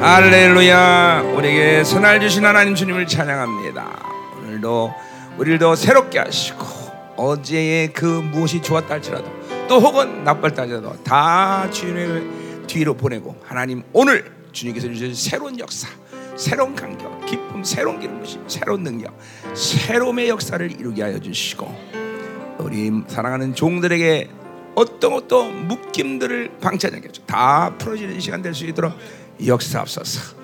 할렐루야. 우리에게 선할 주신 하나님 주님을 찬양합니다. 오늘도 우리를 더 새롭게 하시고 어제의 그 무엇이 좋았다 할지라도 또 혹은 나빴다 할지라도 다 주님의 뒤로 보내고 하나님 오늘 주님께서 주신 새로운 역사 새로운 간격 기쁨 새로운 기름 부심 새로운 능력 새로움의 역사를 이루게 하여 주시고 우리 사랑하는 종들에게 어떤 어떤 묶임들을 방치하게 다 풀어지는 시간 될 수 있도록 역사하소서.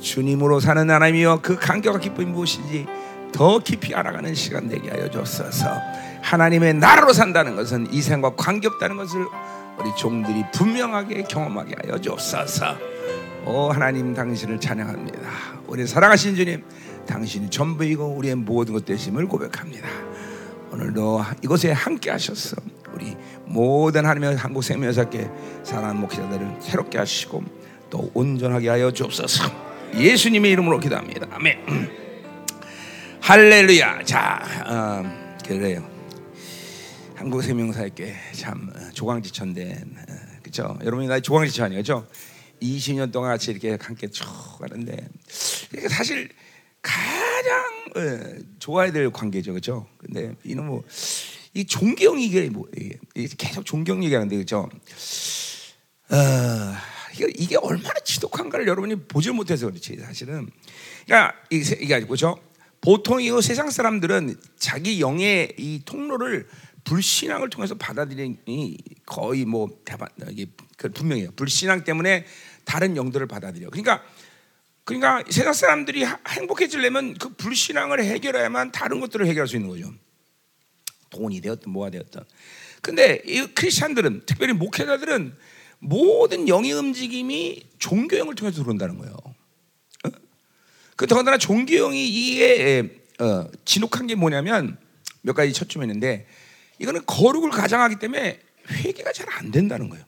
주님으로 사는 하나님이여 그 간격과 기쁨이 무엇인지 더 깊이 알아가는 시간 되게 하여 주옵소서. 하나님의 나라로 산다는 것은 이 생과 관계없다는 것을 우리 종들이 분명하게 경험하게 하여 주옵소서. 오 하나님 당신을 찬양합니다. 우리 사랑하신 주님, 당신이 전부이고 우리의 모든 것 되심을 고백합니다. 오늘도 이곳에 함께 하셨어. 우리 모든 하나님의 한국 생명사께 사랑하는 목회자들을 새롭게 하시고 또 온전하게 하여 주옵소서. 예수님의 이름으로 기도합니다. 아멘. 할렐루야. 자, 어, 그래요. 한국 생명사께 참 어, 조광지천된 어, 그렇죠. 여러분이 나 조광지천 아니에요, 그렇죠? 20년 동안 같이 이렇게 함께 쭉 가는데 이게 사실 가장 어, 좋아야 될 관계죠, 그렇죠? 근데 이놈 뭐 이 존경 이게 뭐 이게 계속 존경 얘기하는데 그렇죠? 어, 이게, 이게 얼마나 지독한가를 여러분이 보질 못해서 그렇지 사실은. 그러니까 이게 이게 그렇죠? 보통 이 세상 사람들은 자기 영의 이 통로를 불신앙을 통해서 받아들이니 거의 뭐 대박 이게 그 분명해요. 불신앙 때문에 다른 영들을 받아들여. 그러니까 그러니까 세상 사람들이 행복해지려면 그 불신앙을 해결해야만 다른 것들을 해결할 수 있는 거죠. 돈이 되었든 뭐가 되었든. 근데 이 크리스천들은 특별히 목회자들은 모든 영의 움직임이 종교형을 통해서 들어온다는 거예요. 어? 그 더군다나 종교형이 이게 어, 진혹한 게 뭐냐면 몇 가지 첫쯤 있는데 이거는 거룩을 가장하기 때문에 회개가 잘 안 된다는 거예요.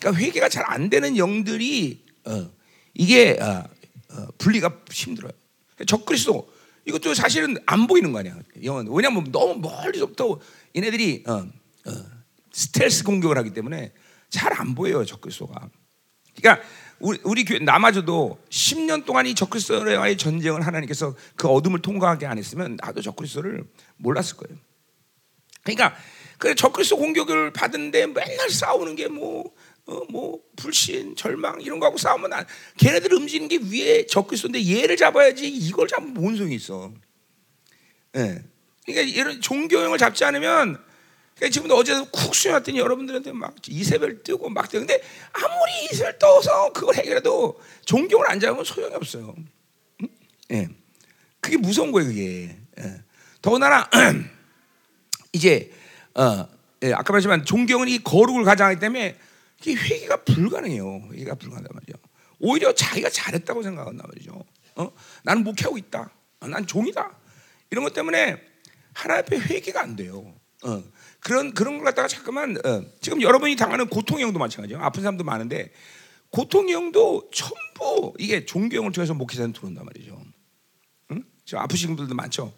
그러니까 회개가 잘 안 되는 영들이 어, 이게 어, 어, 분리가 힘들어요. 적그리스도 이것도 사실은 안 보이는 거 아니야. 영은 왜냐하면 너무 멀리서부터 얘네들이 어, 어, 스텔스 공격을 하기 때문에 잘 안 보여요 적그리스도가. 그러니까 우리, 우리 교회 남아줘도 10년 동안 이 적그리스도와의 전쟁을 하나님께서 그 어둠을 통과하게 안 했으면 나도 적그리스도를 몰랐을 거예요. 그러니까 그 적그리스도 공격을 받은데 맨날 싸우는 게뭐 어, 뭐 불신, 절망 이런 거하고 싸우면 안, 걔네들 움직이는 게 위에 적그리스도인데 얘를 잡아야지 이걸 잡으면 뭔 소용이 있어. 예. 그러니까 이런 종교형을 잡지 않으면 그러니까 지금도 어제도 쿡 수였더니 여러분들한테 막 이세벨 뜨고 막 뜨는데 아무리 이세벨 떠서 그걸 해결해도 종교를 안 잡으면 소용이 없어요. 응? 예. 그게 무서운 거예요, 그게. 예. 더군다나 이제 어, 예, 아까 말했지만 종교는 이 거룩을 가장하기 때문에 이게 회개가 불가능해요. 회개가 불가능하단 말이죠. 오히려 자기가 잘했다고 생각한단 말이죠. 어? 나는 목회하고 있다. 어, 난 종이다. 이런 것 때문에 하나님 앞에 회개가 안 돼요. 어. 그런 그런 걸 갖다가 잠깐만 어. 지금 여러분이 당하는 고통형도 마찬가지예요. 아픈 사람도 많은데 고통형도 전부 이게 종교형을 통해서 목회자는 들어온단 말이죠. 응? 지금 아프신 분들도 많죠.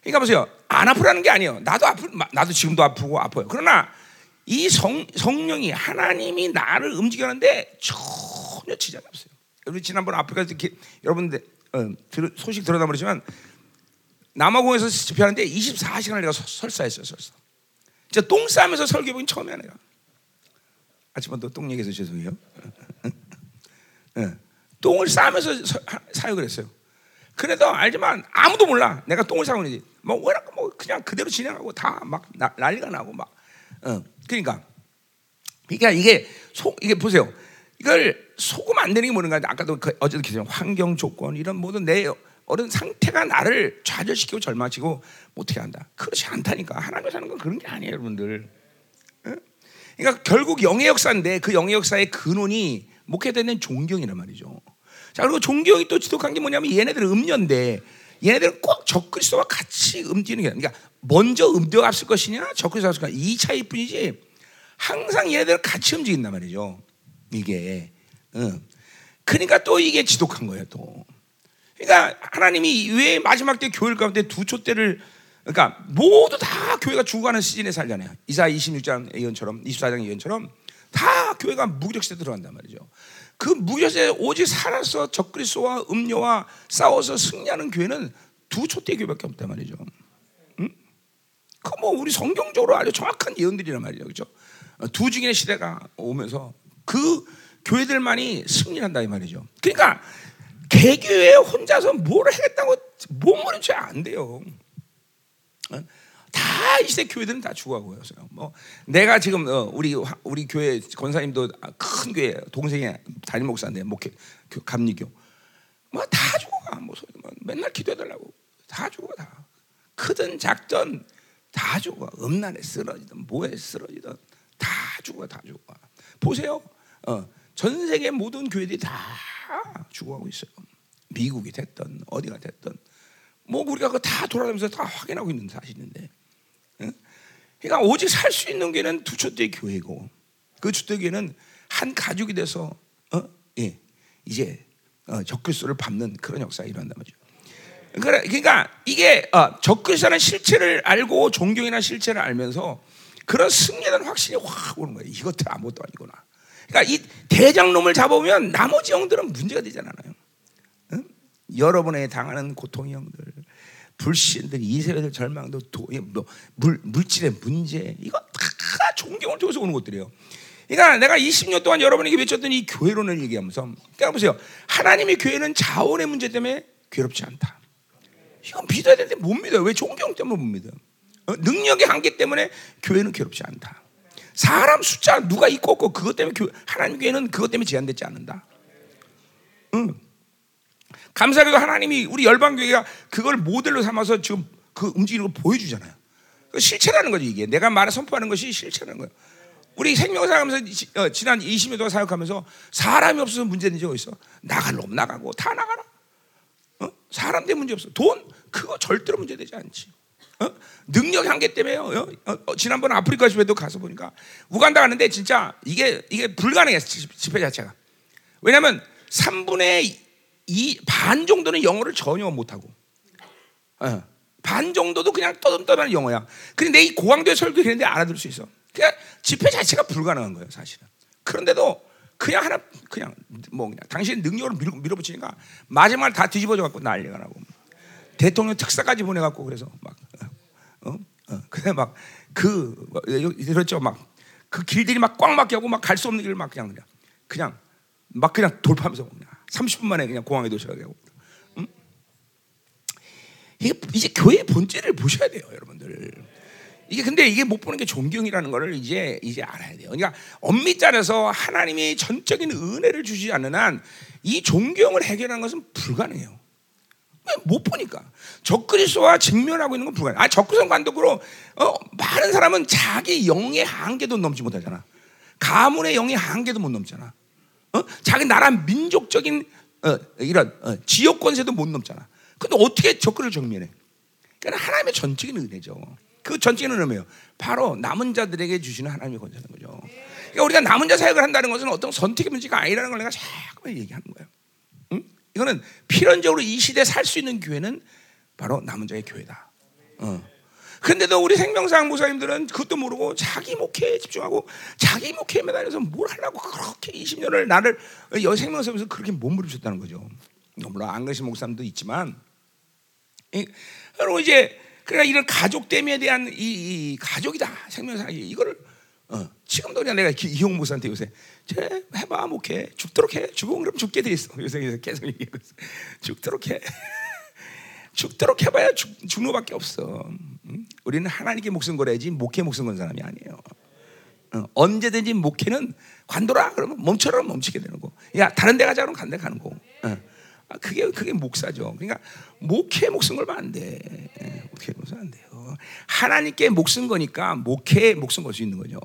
그러니까 보세요. 안 아프라는 게 아니에요. 나도 아프 나도 지금도 아프고 아파요. 그러나 이 성, 성령이 하나님이 나를 움직이는데 전혀 지장이 없어요. 우리 지난번 아프리카에서 이렇게 여러분들 어, 소식 들어다 버리지만 남아공에서 집회하는데 24시간을 내가 설사했어요, 설사. 진짜 똥 싸면서 설교 보긴 처음이야 내가. 아침부터 똥 얘기해서 죄송해요. 네. 똥을 싸면서 사역을 했어요. 그래도 알지만 아무도 몰라. 내가 똥을 싸고 있는지. 뭐, 뭐 그냥 그대로 진행하고 다 막 난리가 나고 막. 어. 그러니까 그러니까 이게 속 이게 보세요. 이걸 속으면 안 되는 게 뭐는가? 아까도 그 어제도 기사 환경 조건 이런 모든 내 어른 상태가 나를 좌절시키고 절망시키고 못하게 한다. 그렇지 않다니까. 하나님 사는 건 그런 게 아니에요, 여러분들. 그러니까 결국 영의 역사인데 그 영의 역사의 근원이 목회되는 존경이란 말이죠. 자 그리고 존경이 또 지독한 게 뭐냐면 얘네들은 음녀인데 얘네들은 꼭 적그리스도와 같이 움직이는 게 그러니까 먼저 음대가 앞설 것이냐 적그리스도가 앞설 것이냐 이 차이뿐이지 항상 얘네들 같이 움직인단 말이죠. 이게 응. 그러니까 또 이게 지독한 거예요 또. 그러니까 하나님이 왜 마지막 때 교회 가운데 두 촛대를 그러니까 모두 다 교회가 죽어가는 시즌에 살잖아요. 이사 26장 예언처럼 24장 예언처럼 다 교회가 무기력 시대 들어간단 말이죠. 그 무교세 오직 살아서 적그리스도와 음료와 싸워서 승리하는 교회는 두 초대 교회밖에 없단 말이죠. 응? 그뭐 우리 성경적으로 아주 정확한 예언들이란 말이죠, 그렇죠? 두 중의 시대가 오면서 그 교회들만이 승리한다 이 말이죠. 그러니까 개교회 혼자서 뭘 하겠다고 몸부림 안 돼요. 어? 다이 시대 교회들은 다 죽어가고요. 뭐 내가 지금 어, 우리 우리 교회 권사님도 큰 교회 동생이 담임 목사인데 목회 감리교. 뭐 다 죽어가. 뭐, 뭐 맨날 기도해달라고. 다 죽어 다. 크든 작든 다 죽어. 음란에 쓰러지든 뭐에 쓰러지든 다 죽어 다 죽어. 보세요. 어, 전 세계 모든 교회들이 다 죽어가고 있어요 미국이 됐든 어디가 됐든 뭐 우리가 그 다 돌아다니면서 다 확인하고 있는 사실인데 그러니까 오직 살 수 있는 교회는 두 촛대 교회고 그 촛대 교회는 한 가족이 돼서 어? 예. 이제 어, 적그리스도를 밟는 그런 역사가 일어난단 말이죠. 그러니까 이게 어, 적그리스도라는 실체를 알고 존경이나 실체를 알면서 그런 승리라는 확신이 확 오는 거예요. 이것들 아무것도 아니구나. 그러니까 이 대장놈을 잡으면 나머지 영들은 문제가 되지 않아요. 응? 여러분의 당하는 고통의 영들, 불신들, 이세대들 절망도 도, 뭐, 물, 물질의 문제 이거 다 존경을 통해서 오는 것들이에요. 그러니까 내가 20년 동안 여러분에게 외쳤던 이 교회론을 얘기하면서 그러니까 보세요. 하나님의 교회는 자원의 문제 때문에 괴롭지 않다. 이건 믿어야 되는데 못 믿어요. 왜 존경 때문에 못 믿어요? 어? 능력의 한계 때문에 교회는 괴롭지 않다. 사람 숫자 누가 있고 없고 그것 때문에 하나님 교회는 그것 때문에 제한되지 않는다. 응. 감사하게도 하나님이 우리 열방 교회가 그걸 모델로 삼아서 지금 그 움직이는 걸 보여주잖아요. 그 실체라는 거죠 이게. 내가 말을 선포하는 것이 실체라는 거예요. 우리 생명사 하면서 어, 지난 20년 동안 사역하면서 사람이 없어서 문제된 적 있어. 나갈 놈 나가고 다 나가라. 어? 사람 때문에 문제 없어. 돈 그거 절대로 문제 되지 않지. 어? 능력 한계 때문에요. 어? 어, 지난번 아프리카 집회도 가서 보니까 우간다 가는데 진짜 이게 이게 불가능해 집회 자체가. 왜냐하면 3분의 이반 정도는 영어를 전혀 못하고 어, 반 정도도 그냥 떠듬떠듬한 영어야. 내이 고강도의 설교 했는데 알아들을 수 있어. 그냥 집회 자체가 불가능한 거예요, 사실은. 그런데도 그냥 하나 그냥 뭐 그냥 당신 능력을 밀어, 밀어붙이니까 마지막을 다 뒤집어져 갖고 난리가 나고 대통령 특사까지 보내갖고 그래서 막 어, 어, 그래 막그 뭐, 이랬죠 막 그 길들이 막 꽉 막혀 하고 막 갈 수 없는 길을 막 그냥 그냥 그냥 막 그냥 돌파하면서 그냥 30분 만에 그냥 공항에 도착하 되고. 음? 이게 이제 교회의 본질을 보셔야 돼요, 여러분들. 이게 근데 이게 못 보는 게 존경이라는 것을 이제 이제 알아야 돼요. 그러니까 엄밀히 따라서 하나님이 전적인 은혜를 주지 않는 한 이 존경을 해결하는 것은 불가능해요. 못 보니까 적그리스도와 직면하고 있는 건 불가능. 아 적그리스도 관독으로 어, 많은 사람은 자기 영의 한계도 넘지 못하잖아. 가문의 영의 한계도 못 넘잖아. 어? 자기 나라 민족적인 어, 이런 어, 지역 권세도 못 넘잖아. 근데 어떻게 적그를 정면해? 그러니까 하나님의 전적인 은혜죠. 그 전적인 은혜예요. 바로 남은 자들에게 주시는 하나님의 권세는 거죠. 그러니까 우리가 남은 자 사역을 한다는 것은 어떤 선택의 문제가 아니라는 걸 내가 자꾸 얘기하는 거예요. 응? 이거는 필연적으로 이 시대에 살 수 있는 교회는 바로 남은 자의 교회다. 어. 그런데도 우리 생명상 목사님들은 그것도 모르고 자기 목회에 집중하고 자기 목회에 매달려서 뭘 하려고 그렇게 20년을 나를 여 생명사에서 그렇게 몸부림쳤다는 거죠. 물론 안 그러신 목사님도 있지만 그리고 이제 그러니까 이런 가족됨에 대한 이, 이 가족이다 생명사 이거를 어, 지금도 그냥 내가 이용 목사한테 요새 제 해봐 목회 죽도록 해 죽으면 그럼 죽게 돼 있어 요새 계속 얘기하고 있어 죽도록 해 죽도록 해봐야 죽, 죽는 밖에 없어. 우리는 하나님께 목숨 걸어야지 목회 목숨 건 사람이 아니에요. 어, 언제든지 목회는 관둬라 그러면 멈춰라 멈추게 되는 거. 야 다른 데 가자 그러면 간데 가는 거. 어. 아, 그게 그게 목사죠. 그러니까 목회 목숨 걸면 안 돼. 예, 목회 목숨 안 돼요. 하나님께 목숨 거니까 목회 목숨 걸 수 있는 거죠.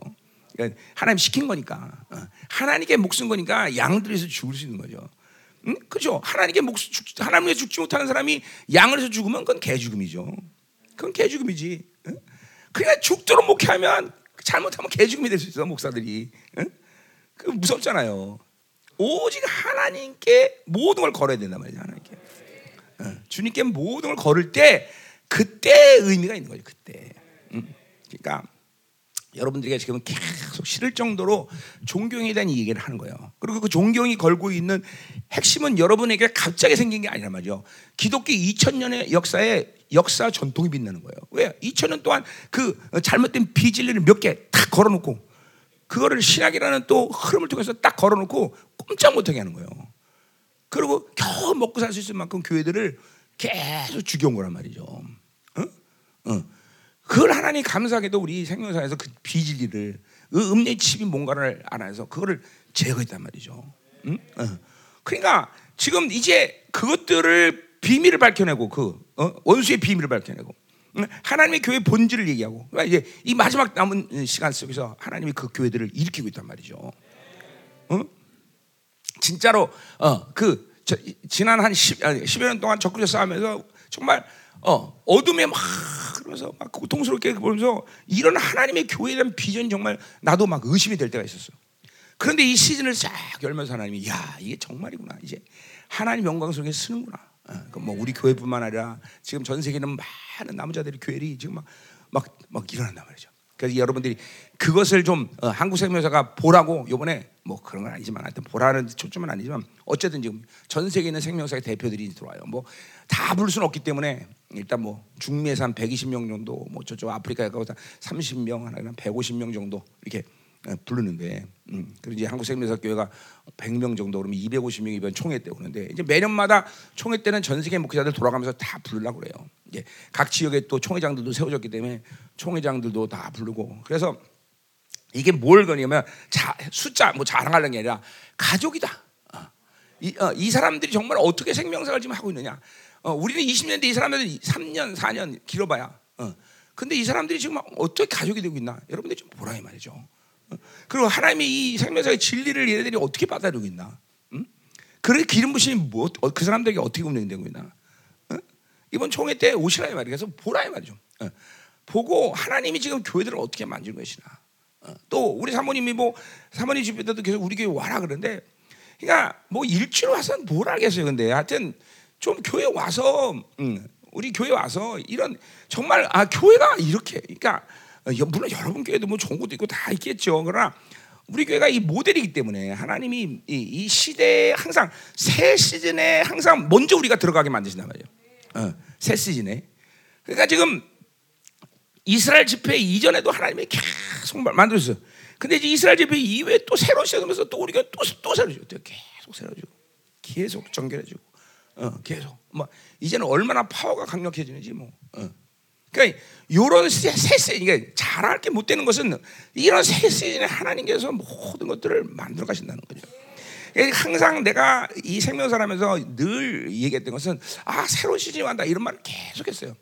그러니까 하나님 시킨 거니까 어. 하나님께 목숨 거니까 양들에서 죽을 수 있는 거죠. 응? 그죠? 하나님께 목 하나님 위 죽지 못하는 사람이 양을 해서 죽으면 그건 개죽음이죠. 그건 개죽음이지. 응? 그러니까 죽도록 목회하면 잘못하면 개죽음이 될 수 있어 목사들이. 응? 그 무섭잖아요. 오직 하나님께 모든 걸 걸어야 된단 말이죠. 하나님께. 응. 주님께 모든 걸 걸을 때 그때 의미가 있는 거죠. 그때. 응? 그러니까 여러분들에게 지금 계속 싫을 정도로 존경에 대한 얘기를 하는 거예요. 그리고 그 존경이 걸고 있는 핵심은 여러분에게 갑자기 생긴 게 아니란 말이죠. 기독교 2000년의 역사에 역사 전통이 빛나는 거예요. 왜? 2000년 동안 그 잘못된 비진리를 몇 개 딱 걸어놓고 그거를 신학이라는 또 흐름을 통해서 딱 걸어놓고 꼼짝 못하게 하는 거예요. 그리고 겨우 먹고 살 수 있을 만큼 교회들을 계속 죽여온 거란 말이죠. 어? 어. 그걸 하나님 감사하게도 우리 생명사에서 그 비진리를 그 음녀의 칩이 뭔가를 알아서 그거를 제거했단 말이죠. 응? 어. 그러니까 지금 이제 그것들을 비밀을 밝혀내고 그 어? 원수의 비밀을 밝혀내고 응? 하나님의 교회 본질을 얘기하고 그러니까 이제 이 마지막 남은 시간 속에서 하나님이 그 교회들을 일으키고 있단 말이죠. 어? 진짜로 어, 그 저, 지난 한 10, 아니, 10여 년 동안 적그리스도 싸움에서 정말 어, 어둠에 막 그러면서 막 고통스럽게 보면서 이런 하나님의 교회에 대한 비전이 정말 나도 막 의심이 될 때가 있었어. 그런데 이 시즌을 쫙 열면서 하나님이 야 이게 정말이구나 이제 하나님 영광 속에 쓰는구나. 어, 뭐 우리 교회뿐만 아니라 지금 전 세계는 많은 남자들이 교회리 지금 막 막 막 일어난단 말이죠. 그래서 여러분들이 그것을 좀 어, 한국생명사가 보라고 요번에 뭐 그런 건 아니지만 하여튼 보라는 초점은 아니지만 어쨌든 지금 전 세계에 있는 생명사의 대표들이 들어와요. 뭐 다 부를 수는 없기 때문에 일단 뭐 중미에서 한 120명 정도 뭐 저쪽 아프리카에 가서 30명 하나 한 150명 정도 이렇게 어, 부르는데 음, 그리고 이제 한국 생명사 교회가 100명 정도 그러면 250명이 이번 총회 때 오는데 이제 매년마다 총회 때는 전 세계 목회자들 돌아가면서 다 부르려고 그래요. 이제 각 지역에 또 총회장들도 세워졌기 때문에 총회장들도 다 부르고 그래서 이게 뭘 거냐면 자, 숫자 뭐 자랑하려는 게 아니라 가족이다. 어. 이, 어, 이 사람들이 정말 어떻게 생명사를 지금 하고 있느냐. 어, 우리는 20년 대이 사람들이 3년, 4년 길어봐야. 어. 근데 이 사람들이 지금 어떻게 가족이 되고 있나? 여러분들 좀 보라 이 말이죠. 어. 그리고 하나님이 이 생명사의 진리를 얘네들이 어떻게 받아들이고 있나? 응? 그래 기름 부심이 뭐, 어, 그 사람들에게 어떻게 운영되고 있나? 어? 이번 총회 때 오시라 이 말이에요. 그래서 보라 이 말이죠. 어. 보고 하나님이 지금 교회들을 어떻게 만지는 것이나. 어. 또 우리 사모님이 뭐 사모님 집에도 계속 우리 교회 와라 그러는데 그러니까 뭐 일주일 와서 뭘 알겠어요. 근데 하여튼 좀 교회 와서 음, 우리 교회 와서 이런 정말 아 교회가 이렇게 그러니까 물론 여러분 교회도 뭐 좋은 것도 있고 다 있겠죠. 그러나 우리 교회가 이 모델이기 때문에 하나님이 이, 이 시대에 항상 새 시즌에 항상 먼저 우리가 들어가게 만드신단 말이에요. 어, 새 시즌에. 그러니까 지금 이스라엘 집회 이전에도 하나님이 계속 만들었어요. 근데 이제 이스라엘 집회 이후에 또 새로 시작하면서 또 우리가 또, 또 새로 주고 계속 새로 주고 계속 정결해주고 어, 계속 뭐 이제는 얼마나 파워가 강력해지는지 뭐 어. 그러니까 이런 새 시즌 그러니까 잘할 게 못 되는 것은 이런 새 시즌에 하나님께서 모든 것들을 만들어 가신다는 거죠. 그러니까 항상 내가 이 생명사라면서 늘 얘기했던 것은 아 새로운 시즌이 왔다 이런 말을 계속했어요.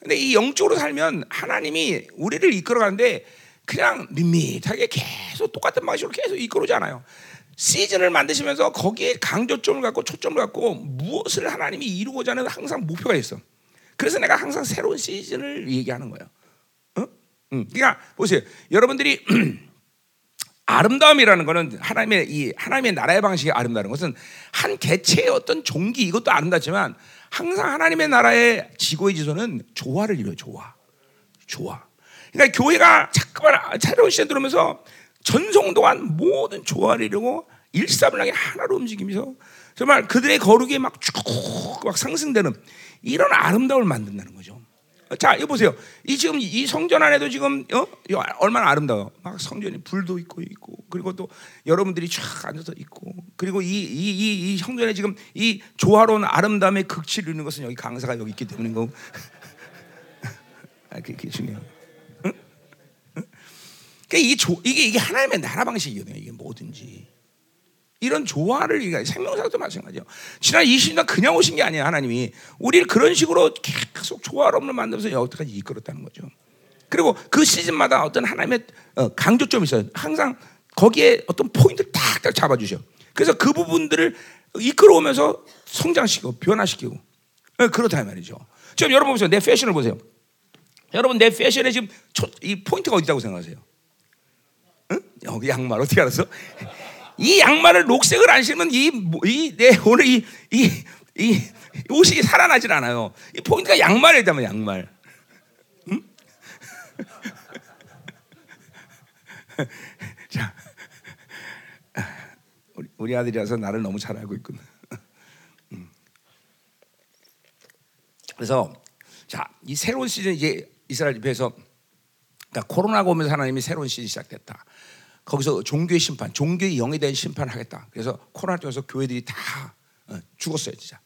근데 이 영적으로 살면 하나님이 우리를 이끌어 가는데 그냥 밋밋하게 계속 똑같은 방식으로 계속 이끌어오지 않아요. 시즌을 만드시면서 거기에 강조점을 갖고 초점을 갖고 무엇을 하나님이 이루고자 하는 항상 목표가 있어. 그래서 내가 항상 새로운 시즌을 얘기하는 거예요. 어? 음. 그러니까 보세요. 여러분들이 아름다움이라는 것은 하나님의 이 하나님의 나라의 방식이 아름다운 것은 한 개체의 어떤 종기 이것도 아름답지만 항상 하나님의 나라의 지고의 지소는 조화를 이루어요. 조화, 조화. 그러니까 교회가 자꾸만 새로운 시대 들어오면서 전송 동안 모든 조화를 이루고 일사분란하게 하나로 움직이면서 정말 그들의 거룩이 막 쭉막 상승되는 이런 아름다움을 만든다는 거죠. 자, 이거 보세요. 이 지금 이 성전 안에도 지금 어? 얼마나 아름다워. 막 성전이 불도 있고 있고 그리고 또 여러분들이 쫙 앉아서 있고 그리고 이 이 이 이 성전에 지금 이 조화로운 아름다움의 극치를 이루는 것은 여기 강사가 여기 있기 때문인 거고. 아, 그게 중요해요. 그러니까 이게 조, 이게 이게 하나님의 나라 방식이거든요. 이게 뭐든지. 이런 조화를 생명사도 마찬가지예요. 지난 20년 그냥 오신 게 아니에요. 하나님이 우리를 그런 식으로 계속 조화로움을 만들면서 여기까지 이끌었다는 거죠. 그리고 그 시즌마다 어떤 하나님의 어, 강조점이 있어요. 항상 거기에 어떤 포인트를 탁탁 잡아주셔. 그래서 그 부분들을 이끌어오면서 성장시키고 변화시키고 어, 그렇다 말이죠. 지금 여러분 보세요. 내 패션을 보세요. 여러분 내 패션에 지금 이 포인트가 어디다고 생각하세요? 응? 여기 양말 어떻게 알았어? 이 양말을 녹색을 안 신으면 이이내 오늘 이 이 이 옷이 살아나질 않아요. 이 포인트가 양말이다면 양말. 응? 자, 우리, 우리 아들이라서 나를 너무 잘 알고 있군. 음. 그래서 자, 이 새로운 시즌 이제 이스라엘 집회에서 그러니까 코로나가 오면서 하나님이 새로운 시즌이 시작됐다. 거기서 종교의 심판, 종교의 영에 대한 심판을 하겠다. 그래서 코로나 통해서 교회들이 다 어, 죽었어요, 진짜.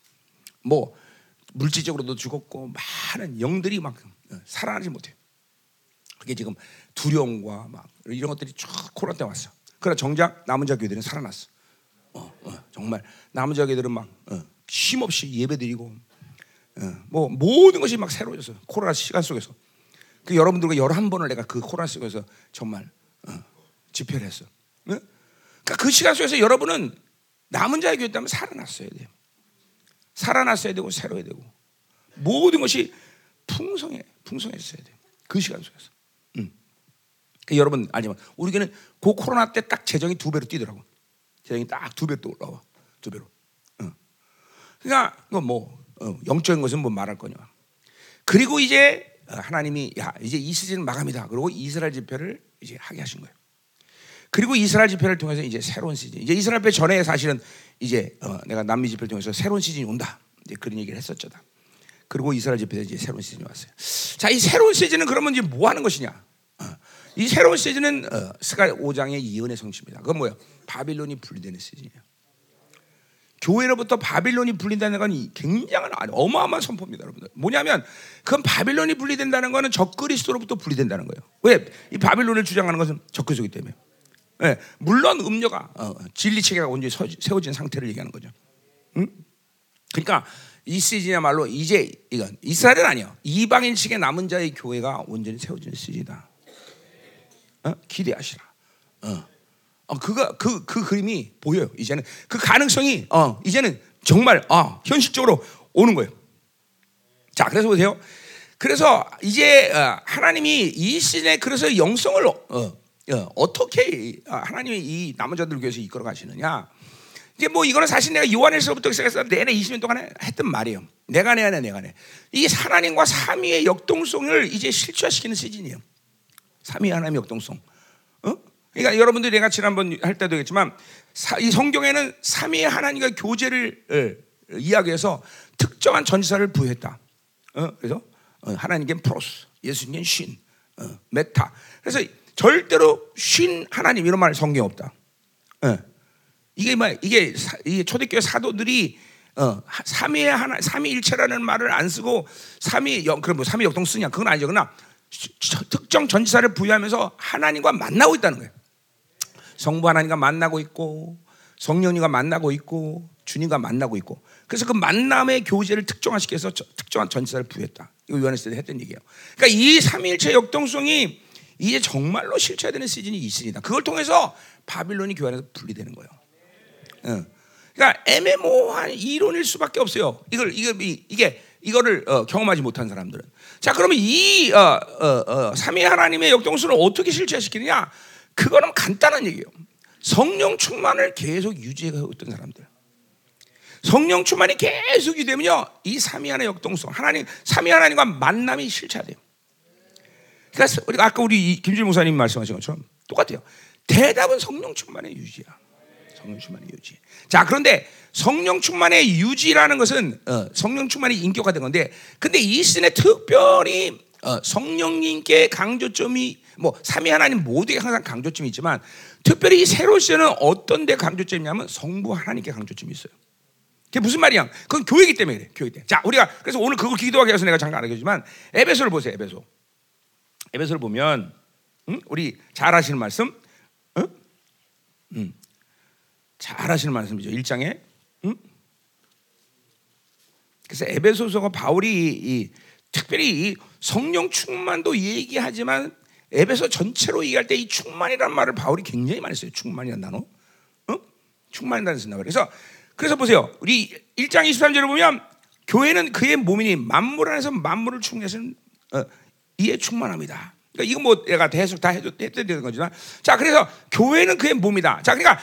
뭐 물질적으로도 죽었고 많은 영들이 막 어, 살아나지 못해요. 그게 지금 두려움과 막 이런 것들이 쭉 코로나 때 왔어. 그러나 정작 남은 자 교회들은 살아났어. 어, 어, 정말 남은 자 교회들은 막 어, 쉼없이 예배드리고 어, 뭐 모든 것이 막 새로워졌어. 코로나 시간 속에서. 그 여러분들과 열한 번을 내가 그 코로나 속에서 정말 어, 집회를 했어. 응? 그러니까 그 시간 속에서 여러분은 남은 자의 교회 때문에 살아났어야 돼요. 살아났어야 되고 새로워야 되고 모든 것이 풍성해 풍성했어야 돼요. 그 시간 속에서. 응. 그 여러분 알지만 우리 교회는 그 코로나 때 딱 재정이 두 배로 뛰더라고. 재정이 딱 두 배로 올라와. 두 배로. 응. 그러니까 뭐 어, 영적인 것은 뭐 말할 거냐. 그리고 이제 하나님이 야 이제 이 시즌 마감이다. 그리고 이스라엘 집회를 이제 하게 하신 거예요. 그리고 이스라엘 집회를 통해서 이제 새로운 시즌. 이제 이스라엘 집회 전에 사실은 이제 어, 내가 남미 집회를 통해서 새로운 시즌이 온다. 이제 그런 얘기를 했었죠. 그리고 이스라엘 집회에서 이제 새로운 시즌이 왔어요. 자, 이 새로운 시즌은 그러면 이제 뭐 하는 것이냐? 어, 이 새로운 시즌은 어, 스가 5장의 예언의 성취입니다. 그건 뭐예요? 바빌론이 분리되는 시즌이에요. 교회로부터 바빌론이 분리된다는 건 굉장한 어마어마한 선포입니다, 여러분들. 뭐냐면 그건 바빌론이 분리된다는 것은 적그리스도로부터 분리된다는 거예요. 왜? 이 바빌론을 주장하는 것은 적그리스도기 때문에. 네, 물론 음료가 어, 진리 체계가 온전히 세워진 상태를 얘기하는 거죠. 응? 그러니까 이 시즌이야말로 이제 이건 이스라엘은 아니요. 이방인 측의 남은 자의 교회가 온전히 세워진 시즌이다. 어? 기대하시라. 어. 어, 그가 그, 그 그림이 보여요. 이제는 그 가능성이 어, 이제는 정말 어, 현실적으로 오는 거예요. 자, 그래서 보세요. 그래서 이제 어, 하나님이 이 시즌에 그래서 영성을 어, 어, 떻게 하나님이 이 남은 자들 위해서 이끌어 가시느냐? 이제 뭐 이거는 사실 내가 요한에서부터 시작해서 내내 20년 동안 했던 말이에요. 내가 내 안에 내가 내. 이 하나님과 삼위의 역동성을 이제 실체화시키는 시즌이에요. 삼위 하나님의 역동성. 어? 그러니까 여러분들이 내가 지난번 할 때도 했지만 이 성경에는 삼위의 하나님과 교제를 어, 이야기해서 특정한 전지사를 부여했다. 어? 그래서 어, 하나님께 프로스, 예수님께 신, 메타. 그래서 절대로 신 하나님 이런 말 성경 없다. 이게 뭐 이게, 이게 초대교회 사도들이 어, 삼위의 하나, 삼위일체라는 말을 안 쓰고 삼위 영 그럼 뭐 삼위 역동 쓰냐? 그건 아니죠. 그러나 특정 전지사를 부여하면서 하나님과 만나고 있다는 거예요. 성부 하나님과 만나고 있고 성령님과 만나고 있고 주님과 만나고 있고 그래서 그 만남의 교제를 특정화시켜서 특정한 전치사를 부여했다. 이거 요한에서 했던 얘기예요. 그러니까 이 삼위일체 역동성이 이제 정말로 실체되는 시즌이 있습니다. 그걸 통해서 바빌론이 교회 안에서 분리되는 거예요. 응. 그러니까 애매모호한 이론일 수밖에 없어요. 이걸 이걸 이게 이거를 어, 경험하지 못한 사람들은 자 그러면 이 어, 어, 어, 삼위 하나님의 역동성을 어떻게 실체시키느냐? 그거는 간단한 얘기예요. 성령 충만을 계속 유지해가고 있던 사람들. 성령 충만이 계속 유지되면요, 이 삼위 하나의 역동성, 하나님 삼위 하나님과 만남이 실체돼요. 그러니까 우리가 아까 우리 김질 목사님 말씀하신 것처럼 똑같아요. 대답은 성령 충만의 유지야. 성령 충만의 유지. 자, 그런데 성령 충만의 유지라는 것은 어, 성령 충만이 인격화된 건데, 근데 이 시즌에 특별히 어, 성령님께 강조점이 뭐 삼위 하나님 모두에 항상 강조점이 있지만 특별히 이 새로 시는 어떤 데 강조점이냐면 성부 하나님께 강조점이 있어요. 그게 무슨 말이야? 그건 교회이기 때문에 그래. 교회 때. 자, 우리가 그래서 오늘 그걸 기도하기 위해서 내가 잠깐 알려주지만 에베소를 보세요. 에베소. 에베소를 보면 응? 우리 잘 하시는 말씀. 응? 응. 잘 하시는 말씀이죠. 1장에. 응? 그래서 에베소서가 바울이 이, 특별히 이 성령 충만도 얘기하지만 에베소 전체로 얘기할 때 이 충만이라는 말을 바울이 굉장히 많이 써요. 충만이라는 단어. 어? 충만이라는 쓴다 그래서 그래서 보세요. 우리 1장 23절을 보면 교회는 그의 몸이니 만물 안에서 만물을 충분해서는 어, 이에 충만합니다. 그러니까 이거 뭐 내가 해석 다 해도 했던 거지만 자 그래서 교회는 그의 몸이다. 자 그러니까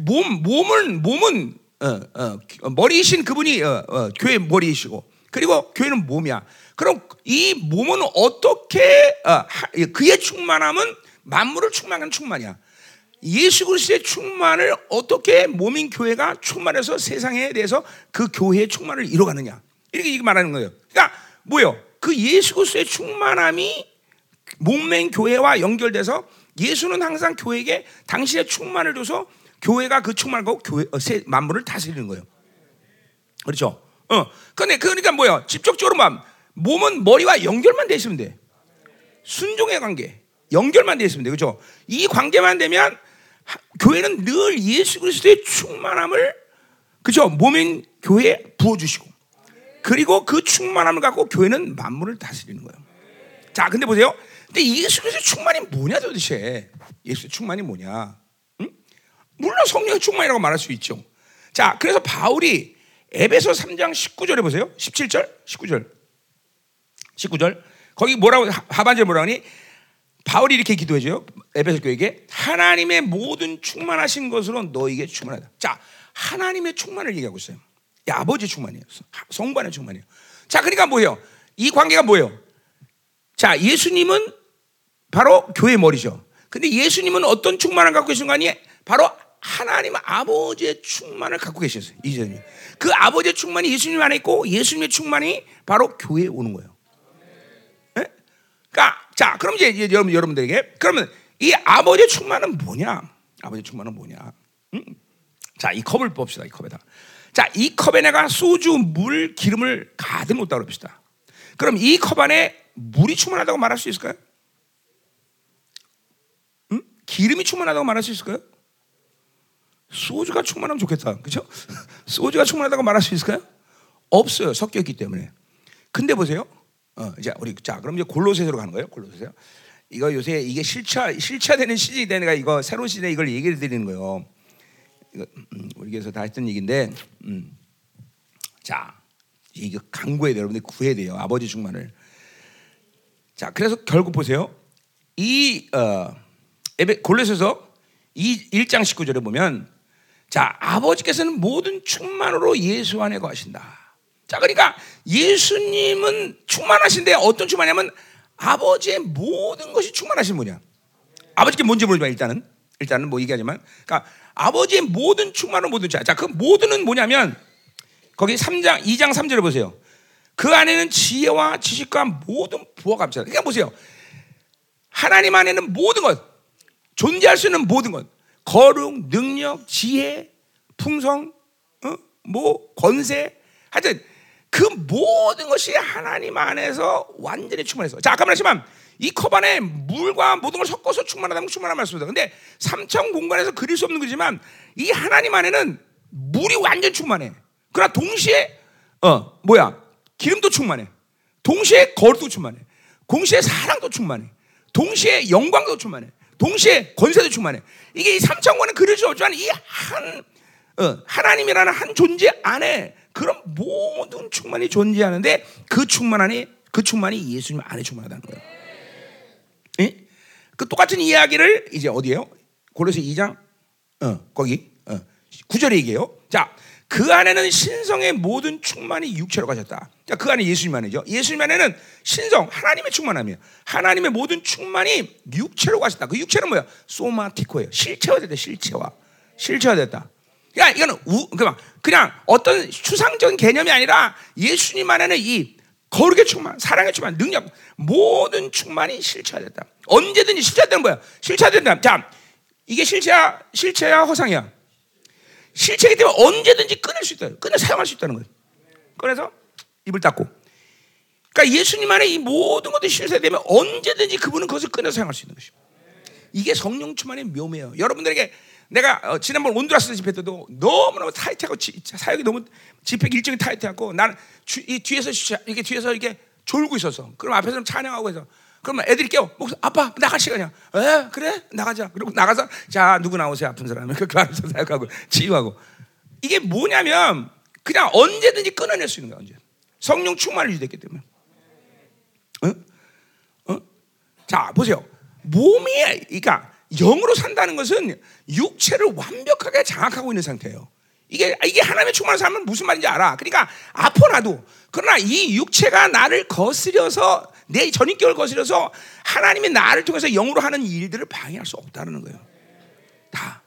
몸 몸은 몸은 어, 어, 머리이신 그분이 어, 어, 교회 머리이시고 그리고 교회는 몸이야. 그럼 이 몸은 어떻게 어, 그의 충만함은 만물을 충만한 충만이야. 예수 그리스도의 충만을 어떻게 몸인 교회가 충만해서 세상에 대해서 그 교회의 충만을 이뤄가느냐 이렇게 말하는 거예요. 그러니까 뭐요? 그 예수 그리스도의 충만함이 몸맨 교회와 연결돼서 예수는 항상 교회에게 당신의 충만을 줘서 교회가 그 갖고 교회 어, 세, 만물을 다스리는 거예요. 그렇죠? 어. 근데 그러니까 뭐야? 직접적으로 만 몸은 머리와 연결만 돼 있으면 돼. 순종의 관계, 연결만 돼 있으면 돼. 그렇죠? 이 관계만 되면 하- 교회는 늘 예수 그리스도의 충만함을 그죠? 몸인 교회에 부어 주시고 그리고 그 충만함을 갖고 교회는 만물을 다스리는 거예요. 자, 근데 보세요. 근데 예수 그리스도의 충만이 뭐냐 도대체? 예수의 충만이 뭐냐? 응? 물론 성령의 충만이라고 말할 수 있죠. 자, 그래서 바울이 에베소 3장 19절에 보세요. 17절, 19절. 19절. 거기 뭐라고 하- 하반절 뭐라고 하니? 바울이 이렇게 기도해줘요. 에베소 교회에게 하나님의 모든 충만하신 것으로 너에게 충만하다. 자, 하나님의 충만을 얘기하고 있어요. 야, 아버지 충만이에요. 성부 안의 충만이에요. 자, 그러니까 뭐예요? 이 관계가 뭐예요? 자, 예수님은 바로 교회의 머리죠. 근데 예수님은 어떤 충만을 갖고 계신 거 아니에요? 바로 하나님 아버지의 충만을 갖고 계셨어요. 이제는 그 아버지의 충만이 예수님 안에 있고 예수님의 충만이 바로 교회에 오는 거예요. 예? 그러니까 자, 그럼 이제 여러분 여러분들에게 그러면 이 아버지의 충만은 뭐냐? 아버지의 충만은 뭐냐? 음? 자, 이 컵을 봅시다. 이 컵에다. 자, 이 컵에 내가 소주, 물, 기름을 가득 놓다 그럽시다. 그럼 이 컵 안에 물이 충만하다고 말할 수 있을까요? 음? 기름이 충만하다고 말할 수 있을까요? 소주가 충만하면 좋겠다. 그죠? 소주가 충만하다고 말할 수 있을까요? 없어요. 섞여 있기 때문에. 근데 보세요. 어, 이제 우리 자, 그럼 이제 골로새서로 가는 거예요. 골로새서. 이거 요새 이게 실차 실차되는 시즌이 되니까 이거 새로운 시즌에 이걸 얘기를 드리는 거예요. 이거 음, 우리 교회에서 다 했던 얘기인데, 음. 자, 이거 강구해야 돼요. 여러분들 구해야 돼요. 아버지 충만을. 자, 그래서 결국 보세요. 이 어, 골로새서 이 1장 19절에 보면 자, 아버지께서는 모든 충만으로 예수 안에 거하신다. 자, 그러니까 예수님은 충만하신데 어떤 충만이냐면 아버지의 모든 것이 충만하신 분이야. 아버지께 뭔지 모르지만 일단은 일단은 뭐 얘기하지만 그러니까 아버지의 모든 충만은 모든 자. 자, 그 모든은 뭐냐면 거기 3장 2장 3절을 보세요. 그 안에는 지혜와 지식과 모든 부와 감찰. 그러니까 보세요. 하나님 안에는 모든 것 존재할 수 있는 모든 것 거룩, 능력, 지혜, 풍성, 어? 뭐 권세 하여튼 그 모든 것이 하나님 안에서 완전히 충만해서 자 아까 말했지만 이 컵 안에 물과 모든 걸 섞어서 충만하다면 충만한 말씀입니다. 근데 삼천 공간에서 그릴 수 없는 거지만 이 하나님 안에는 물이 완전 충만해. 그러나 동시에 어 뭐야 기름도 충만해. 동시에 거룩도 충만해. 동시에 사랑도 충만해. 동시에 영광도 충만해. 동시에 권세도 충만해. 이게 이 삼천권은 그릴 수 없지만 이한 어, 하나님이라는 한 존재 안에 그런 모든 충만이 존재하는데 그 충만함이 그 충만이 예수님 안에 충만하다는 거예요. 예? 그 똑같은 이야기를 이제 어디에요? 골로새 2장 어, 거기 어, 9절에 얘기해요. 자, 그 안에는 신성의 모든 충만이 육체로 가셨다. 자, 그 안에 예수님 안에죠. 예수님 안에는 신성, 하나님의 충만함이에요. 하나님의 모든 충만이 육체로 가셨다. 그 육체는 뭐야? 소마티코예요. 실체화됐다. 실체화. 실체화됐다. 그러니까 이거는 우, 그냥, 그냥 어떤 추상적인 개념이 아니라 예수님 안에는 이 거룩의 충만, 사랑의 충만, 능력 모든 충만이 실체화됐다. 언제든지 실체화되는 거야. 실체화된다. 자, 이게 실체야, 실체야, 허상이야. 실체이기 때문에 언제든지 끊을 수 있다. 끊어 사용할 수 있다는 거예요. 꺼내서 입을 닫고. 그러니까 예수님 안에 이 모든 것들이 실체되면 언제든지 그분은 그것을 끊어 사용할 수 있는 것이죠. 이게 성령 충만의 묘미예요. 여러분들에게 내가 어, 지난번 온두라스 집회 때도 너무너무 타이트하고 지, 사역이 너무 집회 일정이 타이트하고 나는 주, 이 뒤에서 이렇게 뒤에서 이렇게 졸고 있었어. 그럼 앞에서 찬양하고 해서 그러면 애들이 깨워. 목사, 아빠 나갈 시간이야. 에 그래 나가자. 그리고 나가서 자 누구 나오세요 아픈 사람. 그렇게 하면서 사역하고 치유하고 이게 뭐냐면 그냥 언제든지 끊어낼 수 있는 거야 언제. 성령 충만을 유지했기 때문에. 어? 어? 자 보세요. 몸이 그러니까 영으로 산다는 것은 육체를 완벽하게 장악하고 있는 상태예요. 이게 이게 하나님의 충만한 삶은 무슨 말인지 알아. 그러니까 아파나도 그러나 이 육체가 나를 거스려서 내 전인격을 거스려서 하나님이 나를 통해서 영으로 하는 일들을 방해할 수 없다는 거예요. 다.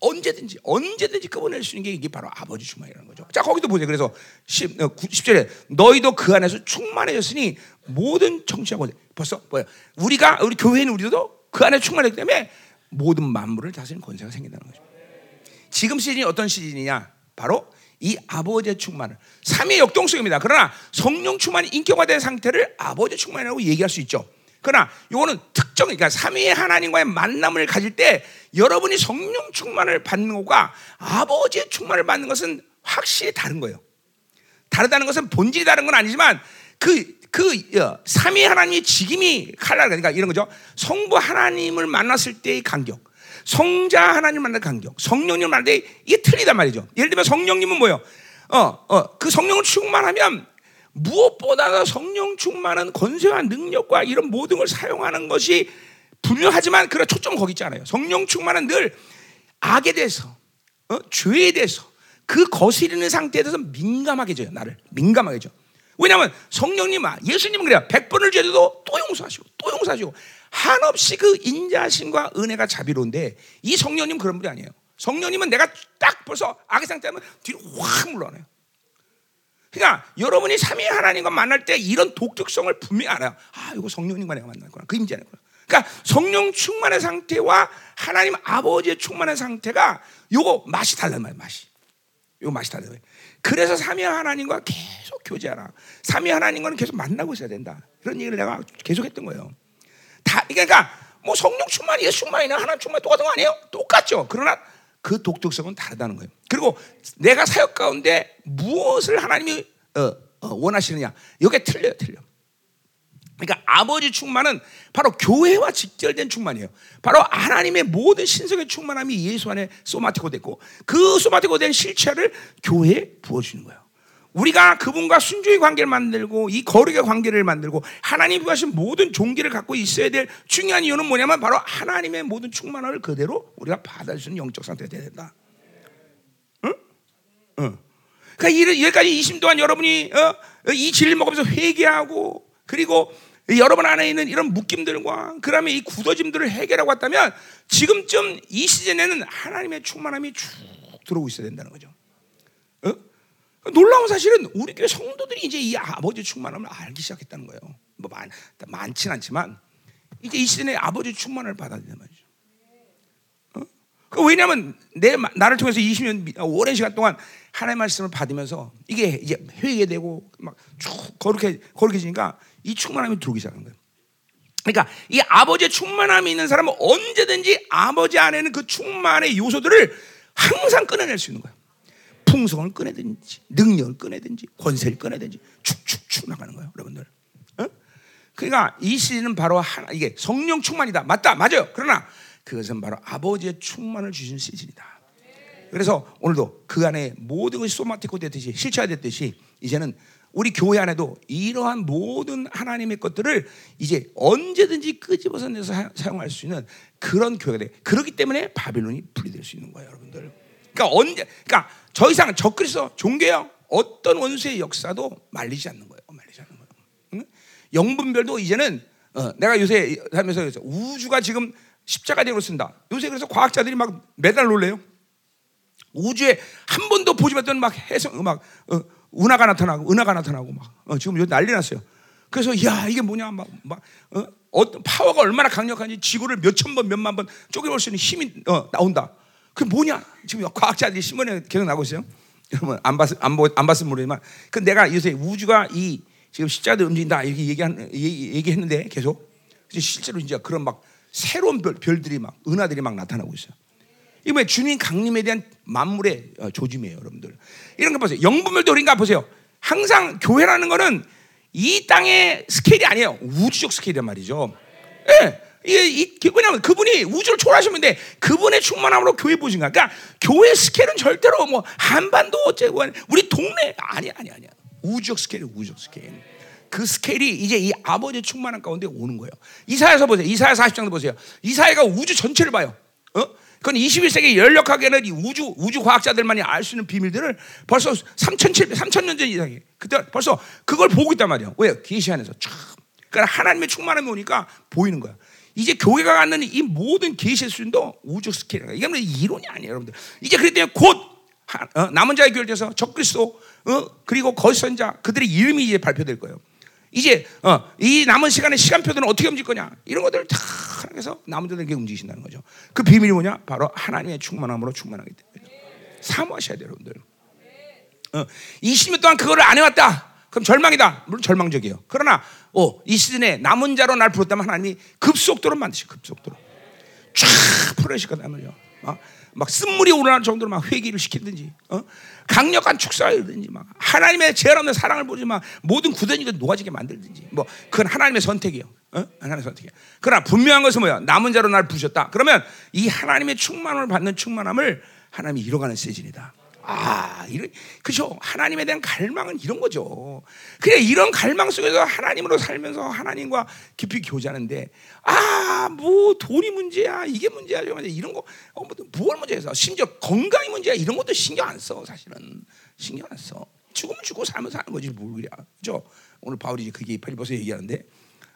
언제든지 언제든지 끊어낼 수 있는 게 이게 바로 아버지 충만이라는 거죠. 자 거기도 보세요. 그래서 10, 어, 10절에 너희도 그 안에서 충만해졌으니 모든 정치하고 벌써 뭐야? 우리가 우리 교회는 우리도 그 안에 충만했기 때문에 모든 만물을 다스리는 권세가 생긴다는 거죠. 지금 시즌이 어떤 시즌이냐? 바로 이 아버지의 충만을 삼위의 역동성입니다. 그러나 성령 충만이 인격화된 상태를 아버지의 충만이라고 얘기할 수 있죠. 그러나 이거는 특정, 그러니까 삼위의 하나님과의 만남을 가질 때 여러분이 성령 충만을 받는 것과 아버지의 충만을 받는 것은 확실히 다른 거예요. 다르다는 것은 본질이 다른 건 아니지만 그, 그, 어, 삼위 하나님의 직임이 칼날, 그러니까 이런 거죠. 성부 하나님을 만났을 때의 간격. 성자 하나님 만날 간격, 성령님 만날 때 이게 틀리단 말이죠. 예를 들면 성령님은 뭐예요? 어, 어, 그 성령을 충만하면 무엇보다도 성령 충만한 권세와 능력과 이런 모든 걸 사용하는 것이 분명하지만 그런 초점 거기 있지 않아요. 성령 충만은 늘 악에 대해서, 어? 죄에 대해서 그 거스리는 상태에 대해서 민감하게 져요. 나를 민감하게 져. 왜냐하면 성령님, 아, 예수님은 그래요. 백번을 죄도 또 용서하시고 또 용서하시고 한없이 그 인자심과 은혜가 자비로운데 이 성령님 그런 분이 아니에요. 성령님은 내가 딱 벌써 악의 상태면 뒤로 확 물러나요. 그러니까 여러분이 삼위 하나님과 만날 때 이런 독특성을 분명히 알아요. 아, 이거 성령님과 내가 만났구나. 그 임재구나. 그러니까 성령 충만의 상태와 하나님 아버지의 충만의 상태가 요거 맛이 달라요, 맛이. 요 맛이 달라요. 그래서 삼위 하나님과 계속 교제하라. 삼위 하나님과는 계속 만나고 있어야 된다. 그런 얘기를 내가 계속 했던 거예요. 다 그러니까 뭐 성령 충만이 예수 충만이나 하나님 충만 똑같은 거 아니에요? 똑같죠. 그러나 그 독특성은 다르다는 거예요. 그리고 내가 사역 가운데 무엇을 하나님이 어, 어, 원하시느냐 이게 틀려요, 틀려. 그러니까 아버지 충만은 바로 교회와 직결된 충만이에요. 바로 하나님의 모든 신성의 충만함이 예수 안에 소마티고 됐고 그 소마티고 된 실체를 교회에 부어주는 거예요. 우리가 그분과 순종의 관계를 만들고 이 거룩의 관계를 만들고 하나님 부하신 모든 종기를 갖고 있어야 될 중요한 이유는 뭐냐면 바로 하나님의 모든 충만함을 그대로 우리가 받아줄 수 있는 영적 상태가 돼야 된다. 응? 응. 그러니까 여기까지 20년 동안 여러분이 어? 이 진리를 먹으면서 회개하고 그리고 여러분 안에 있는 이런 묶임들과 그다음에 이 굳어짐들을 해결하고 왔다면 지금쯤 이 시즌에는 하나님의 충만함이 쭉 들어오고 있어야 된다는 거죠. 어? 놀라운 사실은 우리 교회 성도들이 이제 이 아버지 충만함을 알기 시작했다는 거예요. 뭐 많, 많진 않지만 이제 이 시즌에 아버지 충만을 받아야 되는 말이죠. 어? 그 왜냐하면 내 나를 통해서 20년 오랜 시간 동안 하나님의 말씀을 받으면서 이게 이제 회개되고 막 쭉 거룩해 거룩해지니까 이 충만함이 들어오기 시작한 거예요. 그러니까 이 아버지의 충만함이 있는 사람은 언제든지 아버지 안에 는 그 충만의 요소들을 항상 끊어낼 수 있는 거예요. 풍성을 꺼내든지 능력을 꺼내든지 권세를 꺼내든지 축축축 나가는 거예요, 여러분들. 어? 그러니까 이 시즌은 바로 하나 이게 성령 충만이다. 맞다, 맞아요. 그러나 그것은 바로 아버지의 충만을 주신 시즌이다. 그래서 오늘도 그 안에 모든 것이 소마티코 됐듯이 실체화됐듯이 이제는 우리 교회 안에도 이러한 모든 하나님의 것들을 이제 언제든지 끄집어서 사용할 수 있는 그런 교회가 돼. 그렇기 때문에 바빌론이 분리될 수 있는 거예요, 여러분들. 그러니까 언제, 그러니까 더 이상 적그리스도 종교요 어떤 원수의 역사도 말리지 않는 거예요. 말리지 않는 거예요. 응? 영분별도 이제는 어, 내가 요새 하면서 우주가 지금 십자가 되고 쓴다. 요새 그래서 과학자들이 막 매달 놀래요. 우주에 한 번도 보지 못했던 막 해성 막 어, 운하가 나타나고 은하가 나타나고 막 어, 지금 요 난리 났어요. 그래서 야 이게 뭐냐 막막 어? 어떤 파워가 얼마나 강력한지 지구를 몇천 번 몇만 번 쪼개볼 수 있는 힘이 어, 나온다. 그 뭐냐? 지금 과학자들이 신문에 계속 나고 있어요. 여러분 안 봤, 안, 보, 안 봤으면 모르지만 그 내가 요새 우주가 이 지금 십자가 움직인다 이렇게 얘기한, 얘기, 했는데 계속 실제로 이제 그런 막 새로운 별, 별들이 막 은하들이 막 나타나고 있어요. 이번에 주님 강림에 대한 만물의 어, 조짐이에요, 여러분들. 이런 거 보세요. 영분별도 그러니까 보세요. 항상 교회라는 거는 이 땅의 스케일이 아니에요. 우주적 스케일이란 말이죠. 예. 네. 이게 왜냐하면 그분이 우주를 초월하시는데 그분의 충만함으로 교회 보신 거야. 그러니까 교회 스케일은 절대로 뭐 한반도 어째고 우리 동네 아니 아니 아니야. 우주적 스케일, 우주적 스케일. 그 스케일이 이제 이 아버지의 충만함 가운데 오는 거예요. 이사야서 보세요. 이사야 40장도 보세요. 이사야가 우주 전체를 봐요. 어? 그건 21세기 연력하게는 이 우주 우주 과학자들만이 알 수 있는 비밀들을 벌써 3,700, 3,000년 전 이상이 그때 벌써 그걸 보고 있단 말이야. 왜? 계시 안에서 쫙. 그러니까 하나님의 충만함이 오니까 보이는 거야. 이제 교회가 갖는 이 모든 계시의 수준도 우주 스케일이야. 이게 뭐 이론이 아니에요, 여러분들. 이제 그랬 때문에 곧 하- 어, 남은 자의 교회에서 적그리스도 어, 그리고 거짓 선자 그들의 이름이 이제 발표될 거예요. 이제 어, 이 남은 시간의 시간표들은 어떻게 움직일 거냐 이런 것들을 다 남은 자들에게 움직이신다는 거죠. 그 비밀이 뭐냐? 바로 하나님의 충만함으로 충만하기 때문에 사모하셔야 돼요, 여러분들. 어, 20년 동안 그거를 안 해왔다. 그럼 절망이다. 물론 절망적이에요. 그러나 어, 이 시즌에 남은 자로 날 부르다면 하나님이 급속도로 만드시 급속도로 쫙 풀어내실 거다 말이요. 막, 막 쓴물이 오르는 정도로 막 회개를 시키든지, 어? 강력한 축사를 이든지, 막 하나님의 제한 없는 사랑을 보지 막 모든 굳어지게 녹아지게 만들든지, 뭐 그건 하나님의 선택이에요. 어? 하나님의 선택이야. 그러나 분명한 것은 뭐야? 남은 자로 날 부르셨다. 그러면 이 하나님의 충만함을 받는 충만함을 하나님이 이뤄가는 시즌이다. 아, 이런 그죠? 하나님에 대한 갈망은 이런 거죠. 그래 이런 갈망 속에서 하나님으로 살면서 하나님과 깊이 교제하는데 아, 뭐 돈이 문제야, 이게 문제야, 저거 문제야, 이런 거, 어, 뭐, 뭘 문제해서 심지어 건강이 문제야 이런 것도 신경 안 써, 사실은 신경 안 써. 죽으면 죽고 살면 사는 거지 뭘 그래, 그죠? 오늘 바울이 그게 팔리버서 얘기하는데.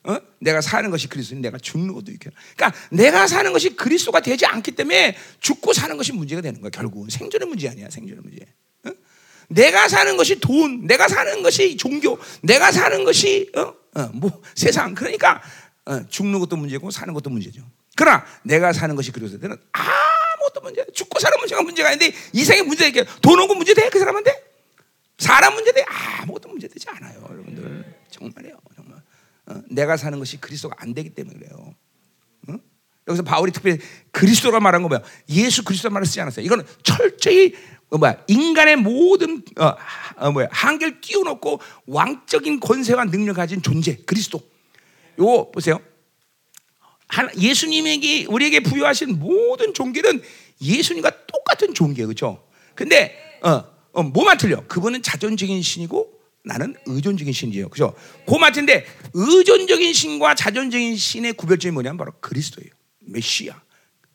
어? 내가 사는 것이 그리스도니 내가 죽는 것도 이렇게. 그러니까 내가 사는 것이 그리스도가 되지 않기 때문에 죽고 사는 것이 문제가 되는 거야. 결국은 생존의 문제 아니야. 생존의 문제. 어? 내가 사는 것이 돈, 내가 사는 것이 종교, 내가 사는 것이 어? 어, 뭐 세상. 그러니까 어, 죽는 것도 문제고 사는 것도 문제죠. 그러나 내가 사는 것이 그리스도는 아무것도 문제. 죽고 사는 문제가 문제가 아닌데 이생의 문제 이게 돈 오고 문제 돼? 그 사람한테? 사람 문제 돼? 아무것도 문제 되지 않아요, 여러분들. 정말이에요, 정말. 어, 내가 사는 것이 그리스도가 안 되기 때문에 그래요. 어? 여기서 바울이 특별히 그리스도가 말한 거 뭐야? 예수 그리스도 말을 쓰지 않았어요. 이거는 철저히 어, 뭐야 인간의 모든 어, 하- 어, 뭐야 한계를 띄워놓고 왕적인 권세와 능력 가진 존재 그리스도. 요 보세요. 한- 예수님에게 우리에게 부여하신 모든 종교는 예수님과 똑같은 종교예요, 그렇죠? 근데 어, 어, 뭐만 틀려? 그분은 자존적인 신이고 나는 의존적인 신이에요, 그렇죠? 그 맞는데 의존적인 신과 자존적인 신의 구별점이 뭐냐면 바로 그리스도예요, 메시아,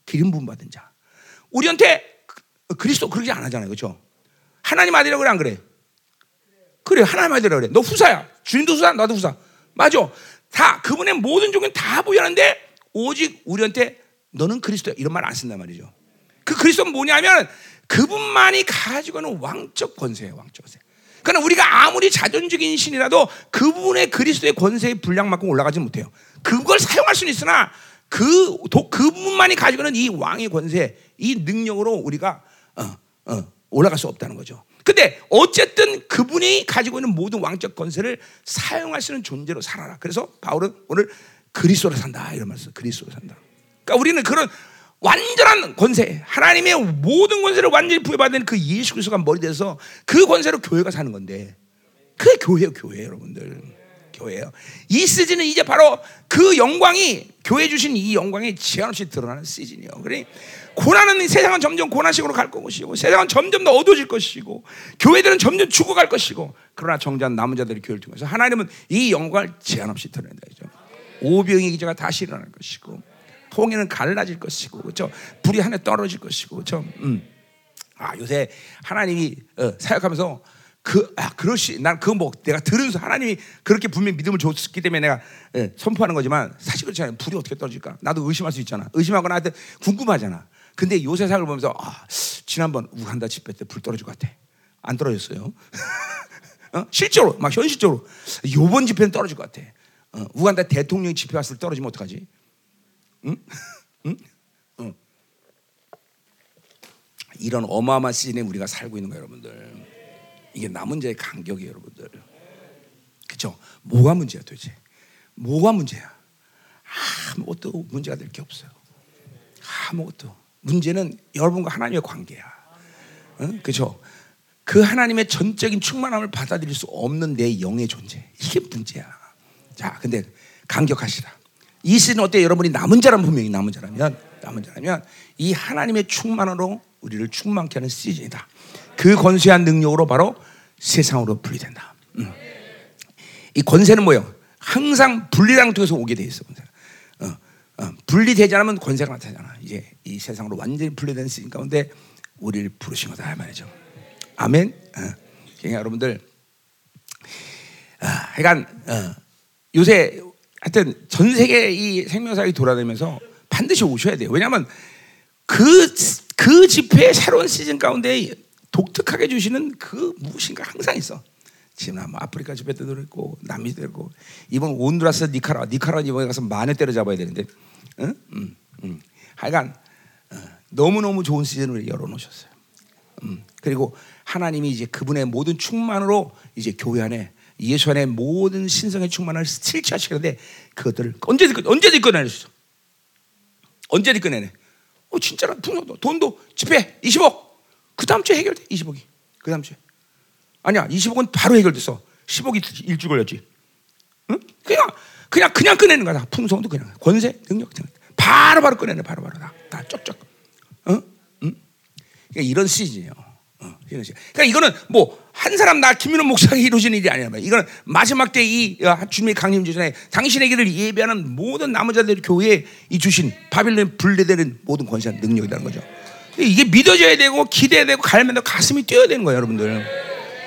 기름 부음 받은 자. 우리한테 그- 그리스도 그러지 안 하잖아요, 그렇죠? 하나님 아들이라고 그래 안 그래? 그래 하나님 아들이라고 그래. 너 후사야. 주님도 후사, 나도 후사. 맞아. 다 그분의 모든 종은 다 보이는데 오직 우리한테 너는 그리스도야 이런 말 안 쓴단 말이죠. 그 그리스도는 뭐냐면 그분만이 가지고 있는 왕적 권세예요, 왕적 권세. 그러나 우리가 아무리 자존적인 신이라도 그분의 그리스도의 권세의 분량만큼 올라가지 못해요. 그걸 사용할 수는 있으나 그 도, 그분만이 가지고 있는 이 왕의 권세, 이 능력으로 우리가 어, 어, 올라갈 수 없다는 거죠. 근데 어쨌든 그분이 가지고 있는 모든 왕적 권세를 사용할 수 있는 존재로 살아라. 그래서 바울은 오늘 그리스도로 산다 이런 말씀. 그리스도로 산다. 그러니까 우리는 그런 완전한 권세, 하나님의 모든 권세를 완전히 부여받은 그 예수 그리스도가 머리 돼서 그 권세로 교회가 사는 건데 그게 교회예요, 교회 여러분들. 교회예요. 이 시즌은 이제 바로 그 영광이 교회 주신 이 영광이 제한 없이 드러나는 시즌이에요. 그러니 고난은 세상은 점점 고난식으로 갈 것이고 세상은 점점 더 어두워질 것이고 교회들은 점점 죽어갈 것이고 그러나 정작 남은 자들의 교회를 통해서 하나님은 이 영광을 제한 없이 드러낸다 이죠. 오병의 기제가 다시 일어날 것이고 홍해는 갈라질 것이고 그렇죠. 불이 하늘 떨어질 것이고 그렇죠. 음. 아 요새 하나님이 어, 사역하면서 그, 아, 그렇지. 난 그거 뭐, 내가 들은, 소- 하나님이 그렇게 분명히 믿음을 줬기 때문에 내가 예, 선포하는 거지만 사실 그렇지 않아요. 불이 어떻게 떨어질까? 나도 의심할 수 있잖아. 의심하거나 하여튼 궁금하잖아. 근데 요새 사역을 보면서, 아, 지난번 우간다 집회 때 불 떨어질 것 같아. 안 떨어졌어요. 어? 실제로, 막 현실적으로. 요번 집회는 떨어질 것 같아. 어, 우간다 대통령 집회 왔을 때 떨어지면 어떡하지? 이런 어마어마한 시즌에 우리가 살고 있는 거예요, 여러분들. 이게 남은 자의 간격이에요, 여러분들. 그죠? 뭐가 문제야, 도대체? 뭐가 문제야? 아무것도 문제가 될 게 없어요. 아무것도. 문제는 여러분과 하나님의 관계야. 응? 그죠? 그 하나님의 전적인 충만함을 받아들일 수 없는 내 영의 존재. 이게 문제야. 자, 근데 강격하시라. 이 시즌 어때? 여러분이 남은 자라면 분명히 남은 자라면 남은 자라면 이 하나님의 충만으로 우리를 충만케 하는 시즌이다. 그 권세한 능력으로 바로 세상으로 분리된다. 음. 이 권세는 뭐예요? 항상 분리랑 통해서 오게 돼 있어. 어, 어, 분리되지 않으면 권세가 나타나잖아. 이제 이 세상으로 완전히 분리된 시즌 가운데 우리를 부르신 거다 말이죠. 아멘. 어. 그러니까 여러분들, 아, 하여간 어, 요새 하여튼 전 세계 이 생명사역이 돌아다니면서 반드시 오셔야 돼요. 왜냐하면 그, 그 집회의 새로운 시즌 가운데 독특하게 주시는 그 무엇인가 항상 있어. 뭐 아프리카 집회 때도 그랬고 남미 때도 그랬고 이번 온두라스 니카라 니카라 이번에 가서 만에 때려잡아야 되는데 응? 음, 음. 하여간 어, 너무너무 좋은 시즌을 열어놓으셨어요. 음. 그리고 하나님이 이제 그분의 모든 충만으로 이제 교회 안에 예수 안에 모든 신성의 충만을 실체하시는데 그것들을 언제든 언제든 꺼내주죠. 언제든 꺼내네. 어 진짜로 풍성도 돈도 집회 20억 그 다음 주에 해결돼 20억이 그 다음 주에 아니야 20억은 바로 해결됐어 10억이 일주 걸렸지. 응? 그냥 그냥 그냥 꺼내는 거야 풍성도 그냥 권세 능력 바로 바로 꺼내네 바로 바로 다, 다 쪽쪽. 응? 응? 그러니까 이런 시즌이에요. 어, 이런 시즌. 그러니까 이거는 뭐 한 사람 나 김민호 목사가 이루어지는 일이 아니라 이거는 마지막 때 이 주님의 강림 주전에 길을 예배하는 모든 남은 자들 교회에 이 주신 바빌론 분리되는 모든 권세와 능력이라는 거죠. 이게 믿어져야 되고 기대야 되고 갈면 가슴이 뛰어야 되는 거예요, 여러분들.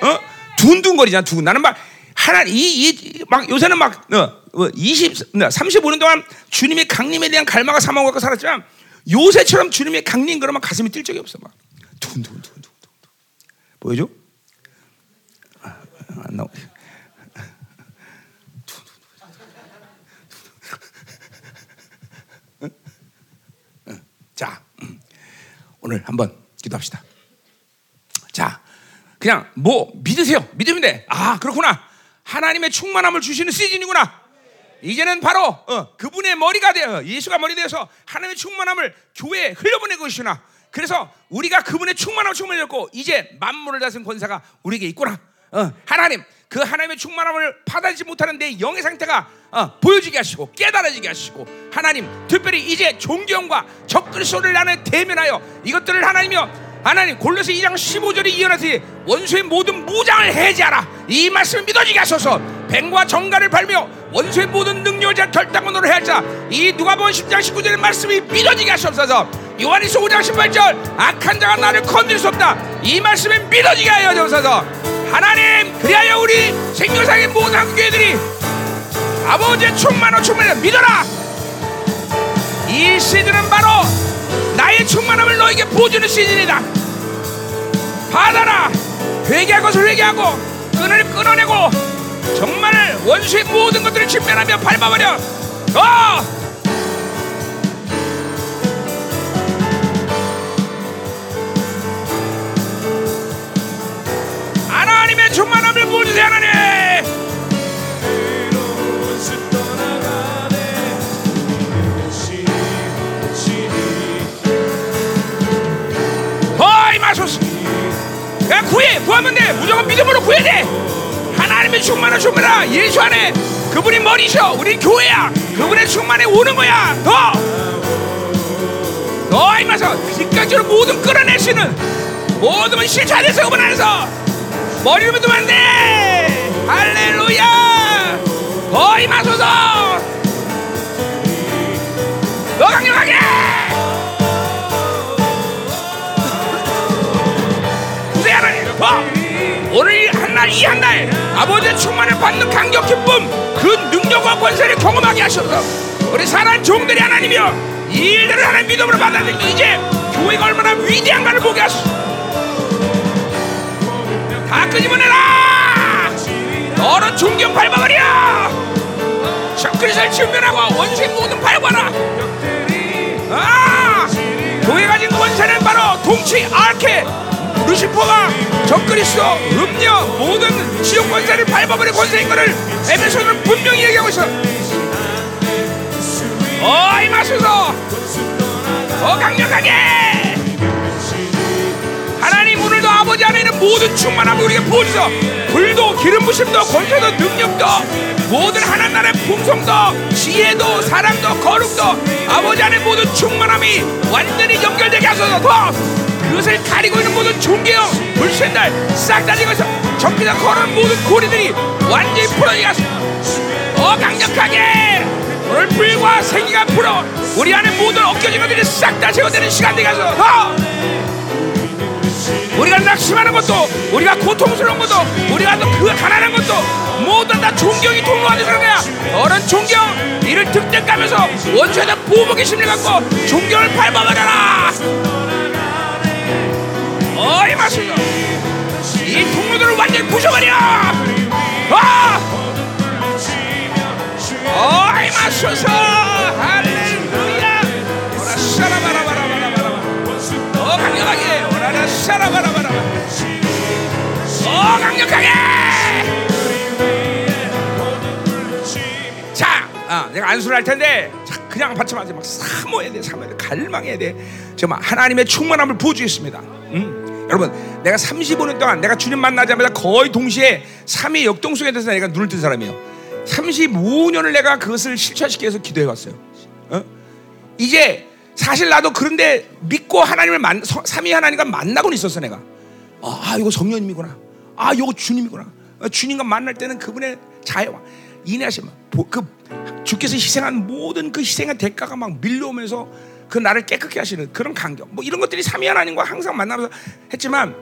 어? 둔둔거리잖아, 두근. 나는 막 하나 이막 요새는 막 어, 20, 35년 동안 주님의 강림에 대한 갈망과 사망을 갖고 살았지만 요새처럼 주님의 강림 그러면 가슴이 뛸 적이 없어 막 두근두근 두근두근 보여줘? 안 나오. 자, 오늘 한번 기도합시다. 자, 그냥 뭐 믿으세요. 믿으면 돼. 아, 그렇구나. 하나님의 충만함을 주시는 시즌이구나. 이제는 바로 어, 그분의 머리가 되어 예수가 머리 되어서 하나님의 충만함을 교회에 흘려보내고 계시나. 그래서 우리가 그분의 충만함을 충만해졌고 이제 만물을 다스린 권세가 우리에게 있구나. 어, 하나님 그 하나님의 충만함을 받아들이지 못하는 내 영의 상태가 어, 보여지게 하시고 깨달아지게 하시고 하나님 특별히 이제 존경과 적그리스도를 나는 대면하여 이것들을 하나님이여 하나님 골로새 2장 15절에 이어나시 원수의 모든 무장을 해제하라. 이 말씀을 믿어지게 하소서. 뱀과 정갈을 발며 원수의 모든 능력을 결단권으로 해야자. 이 누가복음 10장 19절의 말씀이 믿어지게 하시옵소서. 요한일서 5장 18절 악한 자가 나를 건들 수 없다. 이 말씀이 믿어지게 하여 주옵소서 하나님 그리하여 우리 생명상의 모든 한교회들이 아버지의 충만한 충만을 믿어라. 이 시즌은 바로 나의 충만함을 너에게 보여주는 시즌이다. 받아라. 회개할 것을 회개하고 끈을 끊어내고 정말 원수의 모든 것들을 직면하며 밟아버려. 어! 하나님의 충만함을 보여주세요 하나님! 어이 마소스. 야 구해 구하면 돼. 무조건 믿음으로 구해야 돼 하나님의 충만한 충만하 예수 안에 그분이 머리셔. 우리 교회야. 그분의 충만에 오는 거야. 더! 더, 임마서 빛까지로 모든 끌어내시는 모든 실체에서 그분 안에서 머리를 믿으면 안 돼! 할렐루야! 더 임하소서! 더 강력하게! 구세 하나님 더! 오늘 한날 이 한날 아버지의 충만을 받는 강력 기쁨 그 능력과 권세를 경험하게 하셔서 우리 사랑 종들이 하나님이여 이 일들을 하나님 믿음으로 받아들이고 이제 교회가 얼마나 위대한가를 보게 하소서 다 끄집어내라! 너는 존경 밟아버려! 적그리스를 침면하고 원수의 모든 밟아라! 아! 교회 가진 권세는 바로 동치 아케 루시퍼가 적그리스도 음녀 모든 지옥 권세를 밟아버린 권세인 것을 에베소는 분명히 얘기하고 있어. 어이 마소서 더 강력하게 아버지 안에 있는 모든 충만함을 우리에게 부어주소 불도 기름 부심도 권세도 능력도 모든 하나님 나라의 풍성도 지혜도 사랑도 거룩도 아버지 안에 모든 충만함이 완전히 연결되게 하소서. 더 그것을 가리고 있는 모든 종교형 불신날 싹다 지고서 적기다 걸은 모든 고리들이 완전히 풀어지게 더 강력하게 오늘 불과 생기가 불어 우리 안에 모든 엉겨진 것들이 싹 다 제거되는 시간 되게 하소서. 어! 우리가 낙심하는 것도 우리가 고통스러운 것도 우리가 또 그 가난한 것도 모두 다 존경이 통로하는 그런 거야. 너는 존경 이를 득득하면서 원수에다 보복의 심리 갖고 존경을 밟아버려라. 어이 마시고 이 통로들을 완전히 부셔버려. 아! 어이 마소서 샤라바라바라바 어 강력하게! 자 아, 내가 안수를 할 텐데 자, 그냥 받지 마세요 막 사모해야 돼 사모해야 돼. 갈망해야 돼. 정말 하나님의 충만함을 부어주겠습니다. 음. 여러분 내가 35년 동안 내가 주님 만나자마자 거의 동시에 3위 역동성에 대해서 내가 눈을 뜬 사람이에요. 35년을 내가 그것을 실천시키기 위해서 기도해 왔어요. 어? 이제 사실 나도 그런데 믿고 하나님을 만, 삼위 하나님과 만나고는 있었어 내가. 아 이거 성령님이구나. 아 이거 주님이구나. 어, 주님과 만날 때는 그분의 자애와 인내하심 그 주께서 희생한 모든 그 희생의 대가가 막 밀려오면서 그 나를 깨끗게 하시는 그런 간격. 뭐 이런 것들이 삼위 하나님과 항상 만나면서 했지만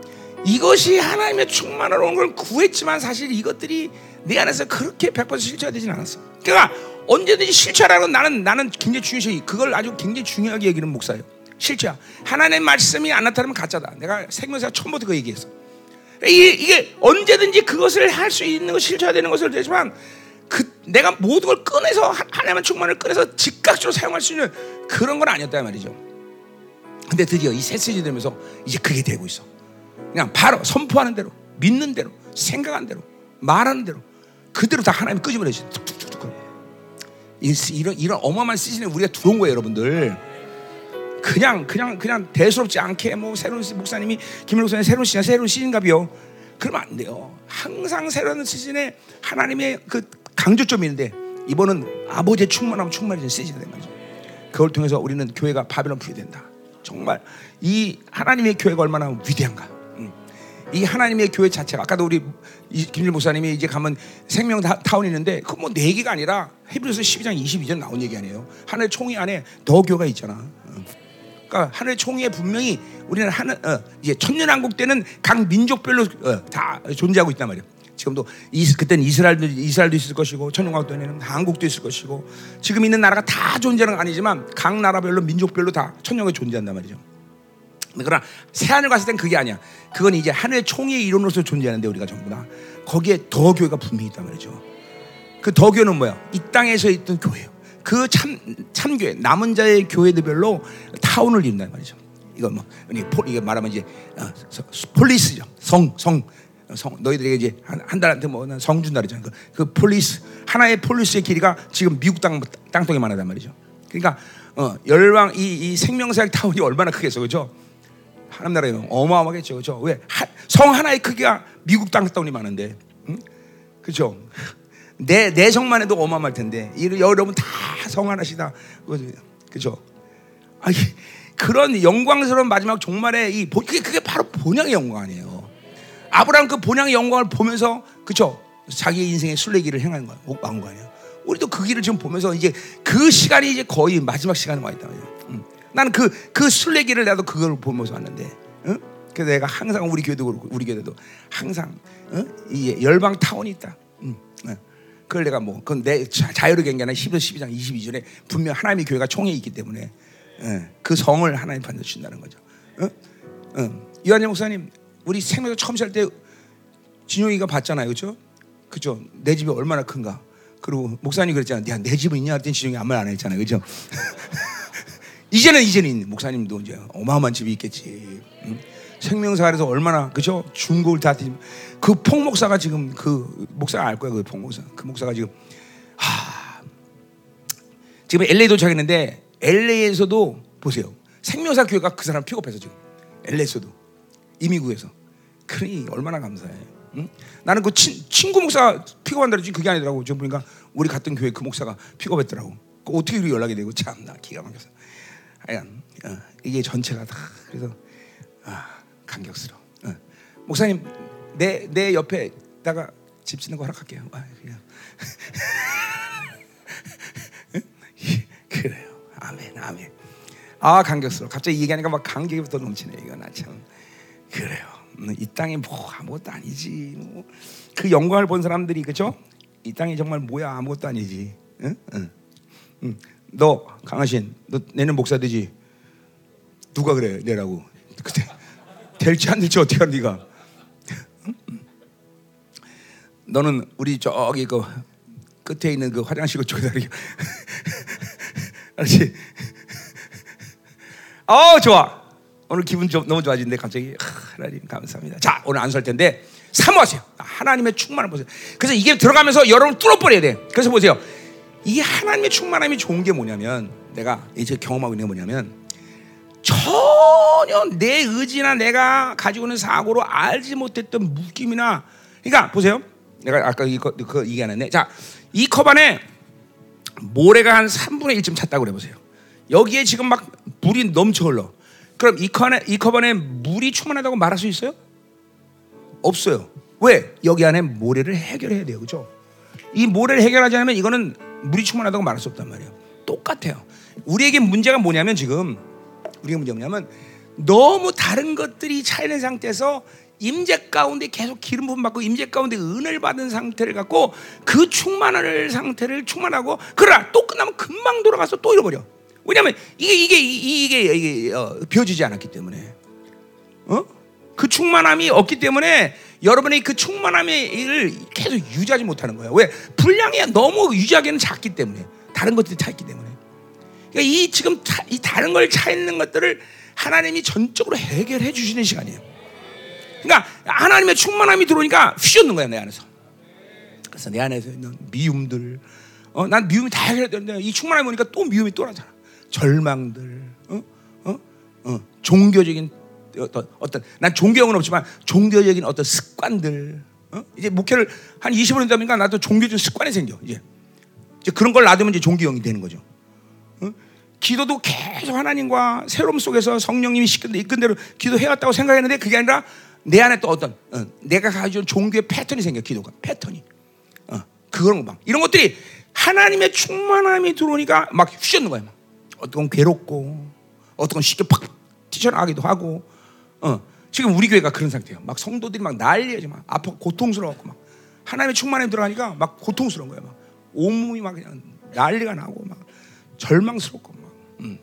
이것이 하나님의 충만으로 온걸 구했지만 사실 이것들이 내 안에서 그렇게 100% 실체화되지는 않았어. 그러니까 언제든지 실체라는 건 나는 나는 굉장히 중요시 그걸 아주 굉장히 중요하게 여기는 목사예요. 실체화. 하나님의 말씀이 안 나타나면 가짜다. 내가 생명사 처음부터 그 얘기했어. 이게, 이게 언제든지 그것을 할 수 있는 것 실체화되는 것을 되지만 그 내가 모든 걸 꺼내서 하나님의 충만을 꺼내서 즉각적으로 사용할 수 있는 그런 건 아니었단 말이죠. 근데 드디어 이 세세지 되면서 이제 그게 되고 있어. 그냥 바로 선포하는 대로, 믿는 대로, 생각하는 대로, 말하는 대로 그대로 다 하나님 끄집어내지. 툭툭툭 이런 이런 어마어마한 시즌에 우리가 들어온 거예요, 여러분들. 그냥 그냥 그냥 대수롭지 않게 뭐 새로운 목사님이 김일 목사님 새로운 시즌 새로운 시즌갑이요. 그러면 안 돼요. 항상 새로운 시즌에 하나님의 그 강조점이 있는데 이번은 아버지의 충만함 충만해진 시즌이 된 거죠. 그걸 통해서 우리는 교회가 바벨론 부여된다. 정말 이 하나님의 교회가 얼마나 위대한가. 이 하나님의 교회 자체가 아까도 우리 김일 목사님이 이제 가면 생명 타운이 있는데 그뭐네 개가 아니라 히브리서 12장 22절 나온 얘기 아니에요. 하늘 총회 안에 더 교가 있잖아. 어. 그러니까 하늘 총회에 분명히 우리는 하늘 어, 이제 천년왕국 때는 각 민족별로 어, 다 존재하고 있단 말이에요. 지금도 이, 그때는 이스라엘도 이스라엘도 있을 것이고 천년왕국 때는 한국도 있을 것이고 지금 있는 나라가 다 존재하는 건 아니지만 각 나라별로 민족별로 다 천년왕국이 존재한단 말이죠. 그러나 새하늘 갔을 땐 그게 아니야. 그건 이제 하늘의 총의 이론으로서 존재하는데 우리가 전부 다 거기에 더 교회가 분명히 있단 말이죠. 그 더 교회는 뭐야? 이 땅에서 있던 교회요. 그 참 참교회 남은 자의 교회들별로 타운을 이룬단 말이죠. 이거 뭐 이게 말하면 이제 어, 폴리스죠. 성 성. 성 너희들에게 이제 한, 한 달한테 뭐성 준다 그러잖아. 그, 그 폴리스 하나의 폴리스의 길이가 지금 미국 땅 땅덩이 만 하단 말이죠. 그러니까 어, 열왕 이, 이 생명사역 타운이 얼마나 크겠어, 그죠? 하나님 나라에 어마어마하겠죠. 그죠? 왜? 성 하나의 크기가 미국 땅덩이 많은데. 응? 그죠? 내, 내 성만 해도 어마어마할 텐데. 여러분 다 성 하나시다. 그죠? 아니, 그런 영광스러운 마지막 종말의 이, 그게, 그게 바로 본향의 영광 아니에요. 아브라함 그 본향의 영광을 보면서, 그죠? 자기 인생의 순례길을 행하는 거야. 왕거 아니에요. 우리도 그 길을 지금 보면서 이제 그 시간이 이제 거의 마지막 시간에 와 있다. 응. 나는 그, 그 순례길을 나도 그걸 보면서 왔는데, 어? 그래서 내가 항상 우리 교회도 그렇고, 우리 교회도 항상, 어? 이 열방 타운이 있다. 응. 어. 그걸 내가 뭐, 그건 내 자유로 경계하는 11, 12장 22절에 분명 하나님의 교회가 총에 있기 때문에, 어. 그 성을 하나님 준다는 거죠. 이완재 목사님, 우리 생명을 처음 살 때 진용이가 봤잖아요. 그죠? 그죠? 내 집이 얼마나 큰가. 그리고 목사님 그랬잖아요. 야, 내 집은 있냐? 했더니 진용이 아무 말안 했잖아요. 그죠? 이제는 이제는 목사님도 이제 어마어마한 집이 있겠지. 응? 생명사에서 얼마나 그죠? 중고를 다그 폭목사가 지금 그 목사가 알 거야 그 폭목사. 그 목사가 지금 하 지금 LA 도착했는데 LA에서도 보세요. 생명사 교회가 그 사람 픽업해서 지금 LA에서도 이미국에서 그러니 얼마나 감사해. 응? 나는 그 친, 친구 목사 픽업한다 그러지 그게 아니더라고. 지금 보니까 우리 같은 교회 그 목사가 픽업했더라고. 그 어떻게 우리 연락이 되고 참나 기가 막혀서. 어, 이게 전체가 다 그래서 아, 감격스러워. 어. 목사님 내 내 옆에다가 집 짓는 거 허락할게요. 아, 아멘. 아 감격스러워. 갑자기 얘기하니까 막 감격이 더 넘치네. 이거 나 참 그래요. 음, 이 땅이 뭐 아무것도 아니지. 뭐. 그 영광을 본 사람들이 그죠? 이 땅이 정말 뭐야 아무것도 아니지. 응? 응. 응. 너 강하신, 너 내년 목사 되지? 누가 그래 내라고? 그때 될지 안 될지 어떻게 알아 네가? 너는 우리 저기 그 끝에 있는 그 화장실 그쪽에다 이렇게 알지? 어 좋아. 오늘 기분 좀 너무 좋아지는데 갑자기 하나님 감사합니다. 자 오늘 안수할 텐데 사모하세요. 하나님의 충만을 보세요. 그래서 이게 들어가면서 여러분 뚫어버려야 돼. 그래서 보세요. 이 하나님의 충만함이 좋은 게 뭐냐면 내가 이제 경험하고 있는 게 뭐냐면 전혀 내 의지나 내가 가지고 있는 사고로 알지 못했던 묶임이나 그러니까 보세요. 내가 아까 이거 그 얘기 안 했네. 자, 이 컵 안에 모래가 한 3분의 1쯤 찼다고 그래 보세요. 여기에 지금 막 물이 넘쳐 흘러. 그럼 이컵 안에 이 컵 안에 물이 충만하다고 말할 수 있어요? 없어요. 왜? 여기 안에 모래를 해결해야 돼요. 그죠? 이 모래를 해결하지 않으면 이거는 물이 충만하다고 말할 수 없단 말이에요. 똑같아요. 우리에게 문제가 뭐냐면 지금 우리가 문제가 뭐냐면 너무 다른 것들이 차이는 상태에서 임재 가운데 계속 기름 부음 받고 임재 가운데 은혜를 받은 상태를 갖고 그 충만할 상태를 충만하고 그러나 또 끝나면 금방 돌아가서 또 잃어버려. 왜냐하면 이게 이게 이게 이게 어, 비워지지 않았기 때문에 어? 그 충만함이 없기 때문에 여러분의 그 충만함을 계속 유지하지 못하는 거예요. 왜? 분량이 너무 유지하기는 작기 때문에 다른 것들이 차 있기 때문에. 그러니까 이 지금 차, 이 다른 걸 차 있는 것들을 하나님이 전적으로 해결해 주시는 시간이에요. 그러니까 하나님의 충만함이 들어오니까 휘젓는 거야 내 안에서. 그래서 내 안에서 있는 미움들, 어, 난 미움이 다 해결해야 되는데 이 충만함이 오니까 또 미움이 또 나잖아. 절망들, 어, 어, 어, 종교적인 어떤 어떤 난 종교형은 없지만 종교적인 어떤 습관들, 어? 이제 목회를 한 20년 되다 보니까 나도 종교적 습관이 생겨 이제. 이제 그런 걸 놔두면 이제 종교형이 되는 거죠. 어? 기도도 계속 하나님과 새로움 속에서 성령님이 이끈 대로 기도해왔다고 생각했는데 그게 아니라 내 안에 또 어떤 어, 내가 가지고 종교의 패턴이 생겨 기도가 패턴이 어, 그런 거 막 이런 것들이 하나님의 충만함이 들어오니까 막 휘젓는 거야 막. 어떤 건 괴롭고 어떤 건 쉽게 팍 튀쳐나가기도 하고 어, 지금 우리 교회가 그런 상태예요 막 성도들이 막 난리야지 막 아파 고통스러워갖고 막 하나님의 충만함이 들어가니까 막 고통스러운 거야 막 온몸이 막 그냥 난리가 나고 막 절망스럽고 막 음.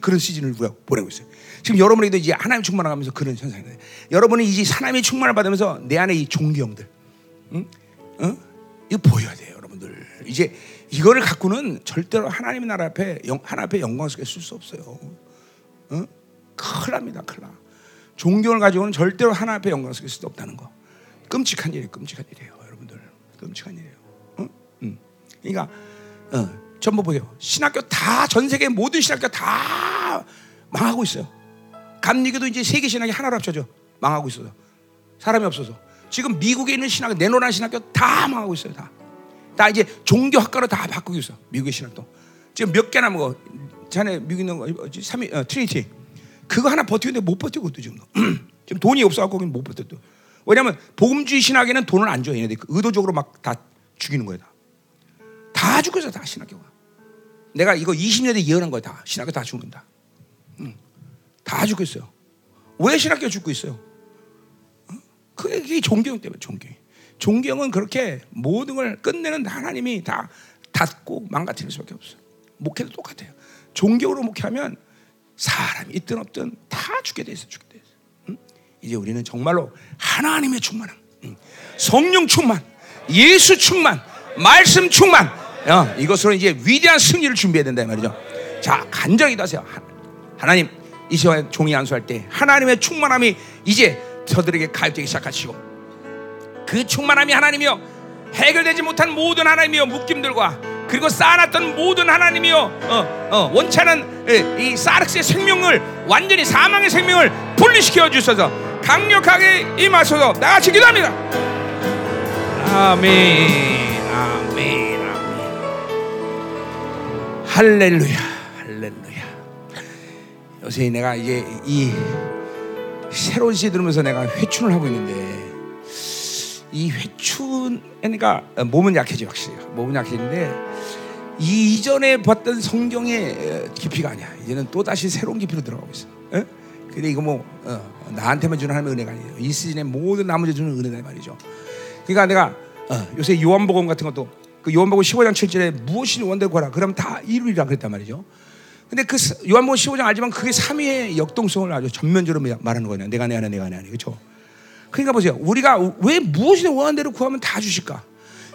그런 시즌을 보내고 있어요. 지금 여러분에게도 이제 하나님 충만하면서 그런 현상이 돼. 여러분이 이제 하나님의 충만을 받으면서 내 안에 이 종교형들, 응? 어? 이거 보여야 돼요, 여러분들. 이제 이거를 갖고는 절대로 하나님의 나라 앞에 영, 하나 앞에 영광스럽게 쓸 수 없어요. 어? 큰일 납니다, 큰일 나. 종교를 가지고는 절대로 하나 앞에 영광스럽게 쓸수 없다는 거. 끔찍한 일이에요, 끔찍한 일이에요, 여러분들. 끔찍한 일이에요. 어? 응. 그러니까 어, 전부 보세요. 신학교 다 전 세계 모든 신학교 다 망하고 있어요. 감리교도 이제 세계 신학이 하나로 합쳐져 망하고 있어요. 사람이 없어서 지금 미국에 있는 신학 내노란 신학교 다 망하고 있어요. 다. 다 이제 종교학과로 다 바꾸고 있어. 미국의 신학도 지금 몇 개나 뭐 자네 미국 있는 거 삼위 어, Trinity 그거 하나 버티는데 못 버티고 또 지금 지금 돈이 없어갖고 못 버텨 또. 왜냐하면 복음주의 신학에는 돈을 안 줘. 얘네들 의도적으로 막 다 죽이는 거야 다. 다 죽어서 다 신학교가. 내가 이거 20년 에 예언한 거야 다. 신학교 다 죽는다. 응. 다 죽고 있어요. 왜 신학교 죽고 있어요? 어? 그게 종교영 때문에 종교영. 종교영은 그렇게 모든 걸 끝내는 하나님이 다 닫고 망가뜨릴 수밖에 없어요. 목회도 똑같아요. 종교로 목회하면 사람이 있든 없든 다 죽게 돼 있어, 죽게 돼 있어. 응? 이제 우리는 정말로 하나님의 충만함, 응. 성령 충만, 예수 충만, 말씀 충만, 어, 이것으로 이제 위대한 승리를 준비해야 된다 말이죠. 자, 간절히 기도하세요. 하나님, 이 시간에 종이 안수할 때 하나님의 충만함이 이제 저들에게 가입되기 시작하시고 그 충만함이 하나님이여 해결되지 못한 모든 하나님이여 묶임들과 그리고 쌓아놨던 모든 하나님이여 어, 어, 원찮은 이 사르스의 생명을 완전히 사망의 생명을 분리시켜 주셔서. 강력하게 임하소서. 나같이 기도합니다. 아멘 아멘 아멘. 할렐루야 요새 내가 이제 이 새로운 시 들으면서 내가 회춘을 하고 있는데 이 회춘 그러니까 몸은 약해지 확실히 몸은 약해지는데 이 이전에 봤던 성경의 깊이가 아니야. 이제는 또 다시 새로운 깊이로 들어가고 있어. 에? 근데 이거 뭐 어, 나한테만 주는 하나님의 은혜가 아니에요. 이 시즌에 모든 나머지 주는 은혜다 말이죠. 그러니까 내가 어, 요새 요한복음 같은 것도 그 요한복음 15장 7절에 무엇이 원대로 구하라. 그럼 다 이루리라 그랬단 말이죠. 근데 그 요한복음 15장 알지만 그게 삼위의 역동성을 아주 전면적으로 말하는 거냐. 내가 내 안에 내가 내 안에 그렇죠. 그러니까 보세요. 우리가 왜 무엇이 원한 대로 구하면 다 주실까?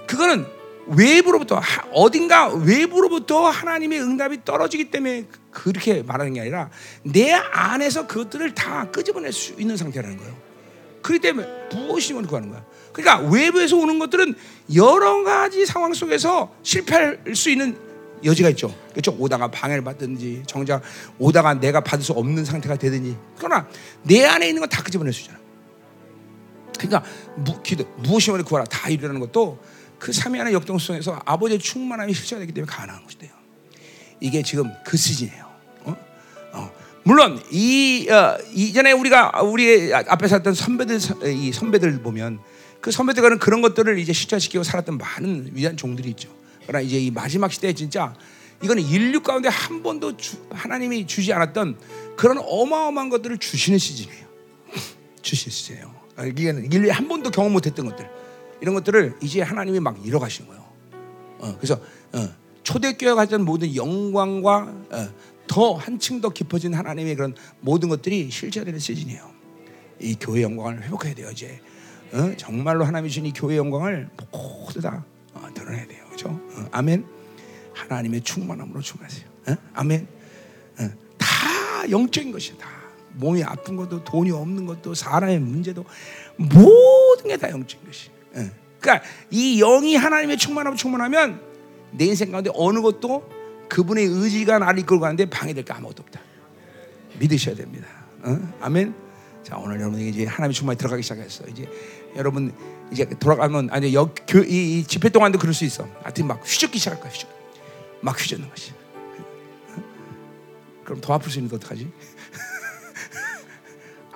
그거는 외부로부터 어딘가 외부로부터 하나님의 응답이 떨어지기 때문에 그렇게 말하는 게 아니라 내 안에서 그것들을 다 끄집어낼 수 있는 상태라는 거예요. 그렇기 때문에 무엇이 원하는 구하는 거야. 그러니까 외부에서 오는 것들은 여러 가지 상황 속에서 실패할 수 있는 여지가 있죠. 그렇죠? 오다가 방해를 받든지 정작 오다가 내가 받을 수 없는 상태가 되든지 그러나 내 안에 있는 건 다 끄집어낼 수 있잖아. 그러니까 무, 기도 무엇이 원해 구하라 다 이루라는 것도 그 삼위 하나의 역동성에서 아버지의 충만함이 실체되기 때문에 가능한 것이에요. 이게 지금 그 시즌이에요. 어? 어. 물론 이 어, 이전에 우리가 우리 앞에 살던 선배들 이 선배들 보면 그 선배들과는 그런 것들을 이제 실천시키고 살았던 많은 위대한 종들이 있죠. 그러나 이제 이 마지막 시대에 진짜 이거는 인류 가운데 한 번도 주, 하나님이 주지 않았던 그런 어마어마한 것들을 주시는 시즌이에요. 주시는 시즌이에요. 인류에 한 번도 경험 못했던 것들 이런 것들을 이제 하나님이 막 이뤄가시는 거예요. 어, 그래서 어, 초대교회 가진 모든 영광과 어, 더 한층 더 깊어진 하나님의 그런 모든 것들이 실제되는 시즌이에요. 이 교회 영광을 회복해야 돼요 이제. 어? 정말로 하나님이 주신 이 교회 영광을 모두 다 어, 드러내야 돼요. 그렇죠? 어, 아멘. 하나님의 충만함으로 충만하세요. 어? 아멘. 어, 다 영적인 것이야. 다 몸이 아픈 것도 돈이 없는 것도 사람의 문제도 모든 게 다 영적인 것이. 어. 그러니까 이 영이 하나님의 충만함으로 충만하면 내 인생 가운데 어느 것도 그분의 의지가 나를 이끌고 가는데 방해될 게 아무것도 없다. 믿으셔야 됩니다. 어? 아멘. 자 오늘 여러분 이제 하나님의 충만이 들어가기 시작했어. 이제 여러분 이제 돌아가면 아니 여, 교, 이, 이 집회 동안도 그럴 수 있어. 하여튼 막 휘젓기 시작할 거야. 휘젓. 막 휘젓는 것이. 어? 그럼 더 아플 수 있는 거 어떡하지?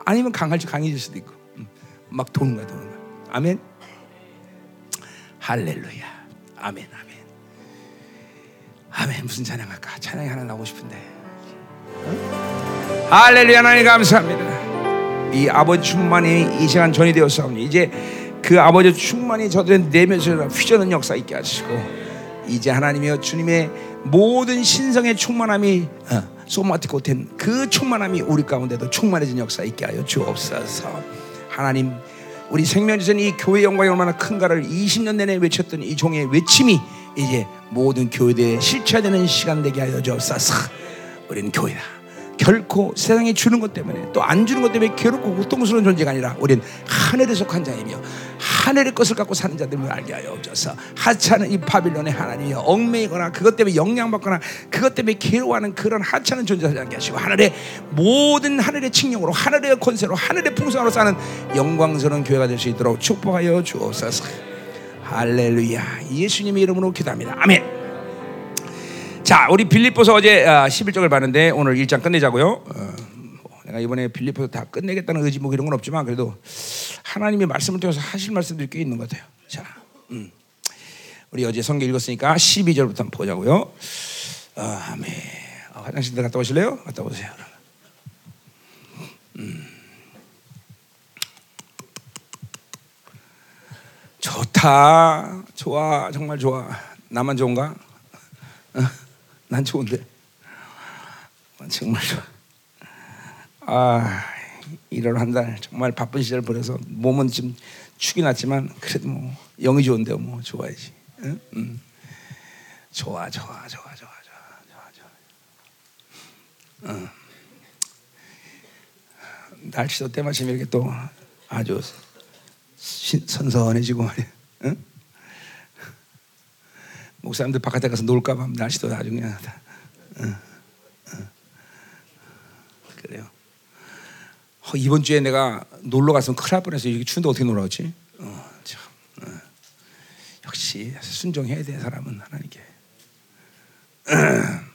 아니면 강할지 강해질 수도 있고 막 도는 거야 도는 거야. 아멘. 할렐루야. 아멘 아멘. 아멘 무슨 찬양할까? 찬양이 하나 나오고 싶은데. 어? 할렐루야 하나님 감사합니다. 이 아버지 충만이 이 시간 전이 되었사오니 이제 그 아버지 충만이 저들의 내면서 휘저는 역사 있게 하시고 이제 하나님이여 주님의 모든 신성의 충만함이 어, 소마티코 된 그 충만함이 우리 가운데도 충만해진 역사 있게 하여 주옵소서. 하나님 우리 생명지선 이 교회 영광이 얼마나 큰가를 20년 내내 외쳤던 이 종의 외침이 이제 모든 교회에 실체되는 시간 되게 하여 주옵소서. 우리는 교회다. 결코 세상에 주는 것 때문에 또 안 주는 것 때문에 괴롭고 고통스러운 존재가 아니라 우리는 하늘에 속한 자이며 하늘의 것을 갖고 사는 자들을 알게 하여 주셔서. 하찮은 이 바빌론의 하나님이 얽매이거나 그것 때문에 영향받거나 그것 때문에 괴로워하는 그런 하찮은 존재하지 않게 하시고 하늘의 모든 하늘의 칭령으로 하늘의 권세로 하늘의 풍성으로 사는 영광스러운 교회가 될 수 있도록 축복하여 주옵소서. 할렐루야. 예수님의 이름으로 기도합니다. 아멘 자, 우리 빌립보서 어제 11장을 봤는데 오늘 1장 끝내자고요. 어, 내가 이번에 빌립보서 다 끝내겠다는 의지 뭐 이런 건 없지만 그래도 하나님의 말씀을 통해서 하실 말씀들이 꽤 있는 것 같아요. 자, 음. 우리 어제 성경 읽었으니까 12절부터 한번 보자고요. 어, 아멘. 어, 화장실 들 갔다 오실래요? 갔다 오세요. 음. 좋다. 좋아. 정말 좋아. 나만 좋은가? 어? 난 좋은데. 정말 좋아. 아, 일을 한달 정말 바쁜 시절 보내서 몸은 좀 축이 났지만 그래도 뭐 영이 좋은데 뭐 좋아야지. 응? 응. 좋아, 좋아, 좋아, 좋아, 좋아, 좋아, 좋아. 응. 날씨도 때마침 이렇게 또 아주 선선해지고 말이야. 응? 목사님들 바깥에 가서 놀까 봐 날씨도 아주 그냥 응, 응. 그래요. 어, 이번 주에 내가 놀러 갔으면 큰일 날 뻔해서 이렇게 추운데 어떻게 놀아오지? 어, 참. 어. 역시 순종해야 돼 사람은 하나님께.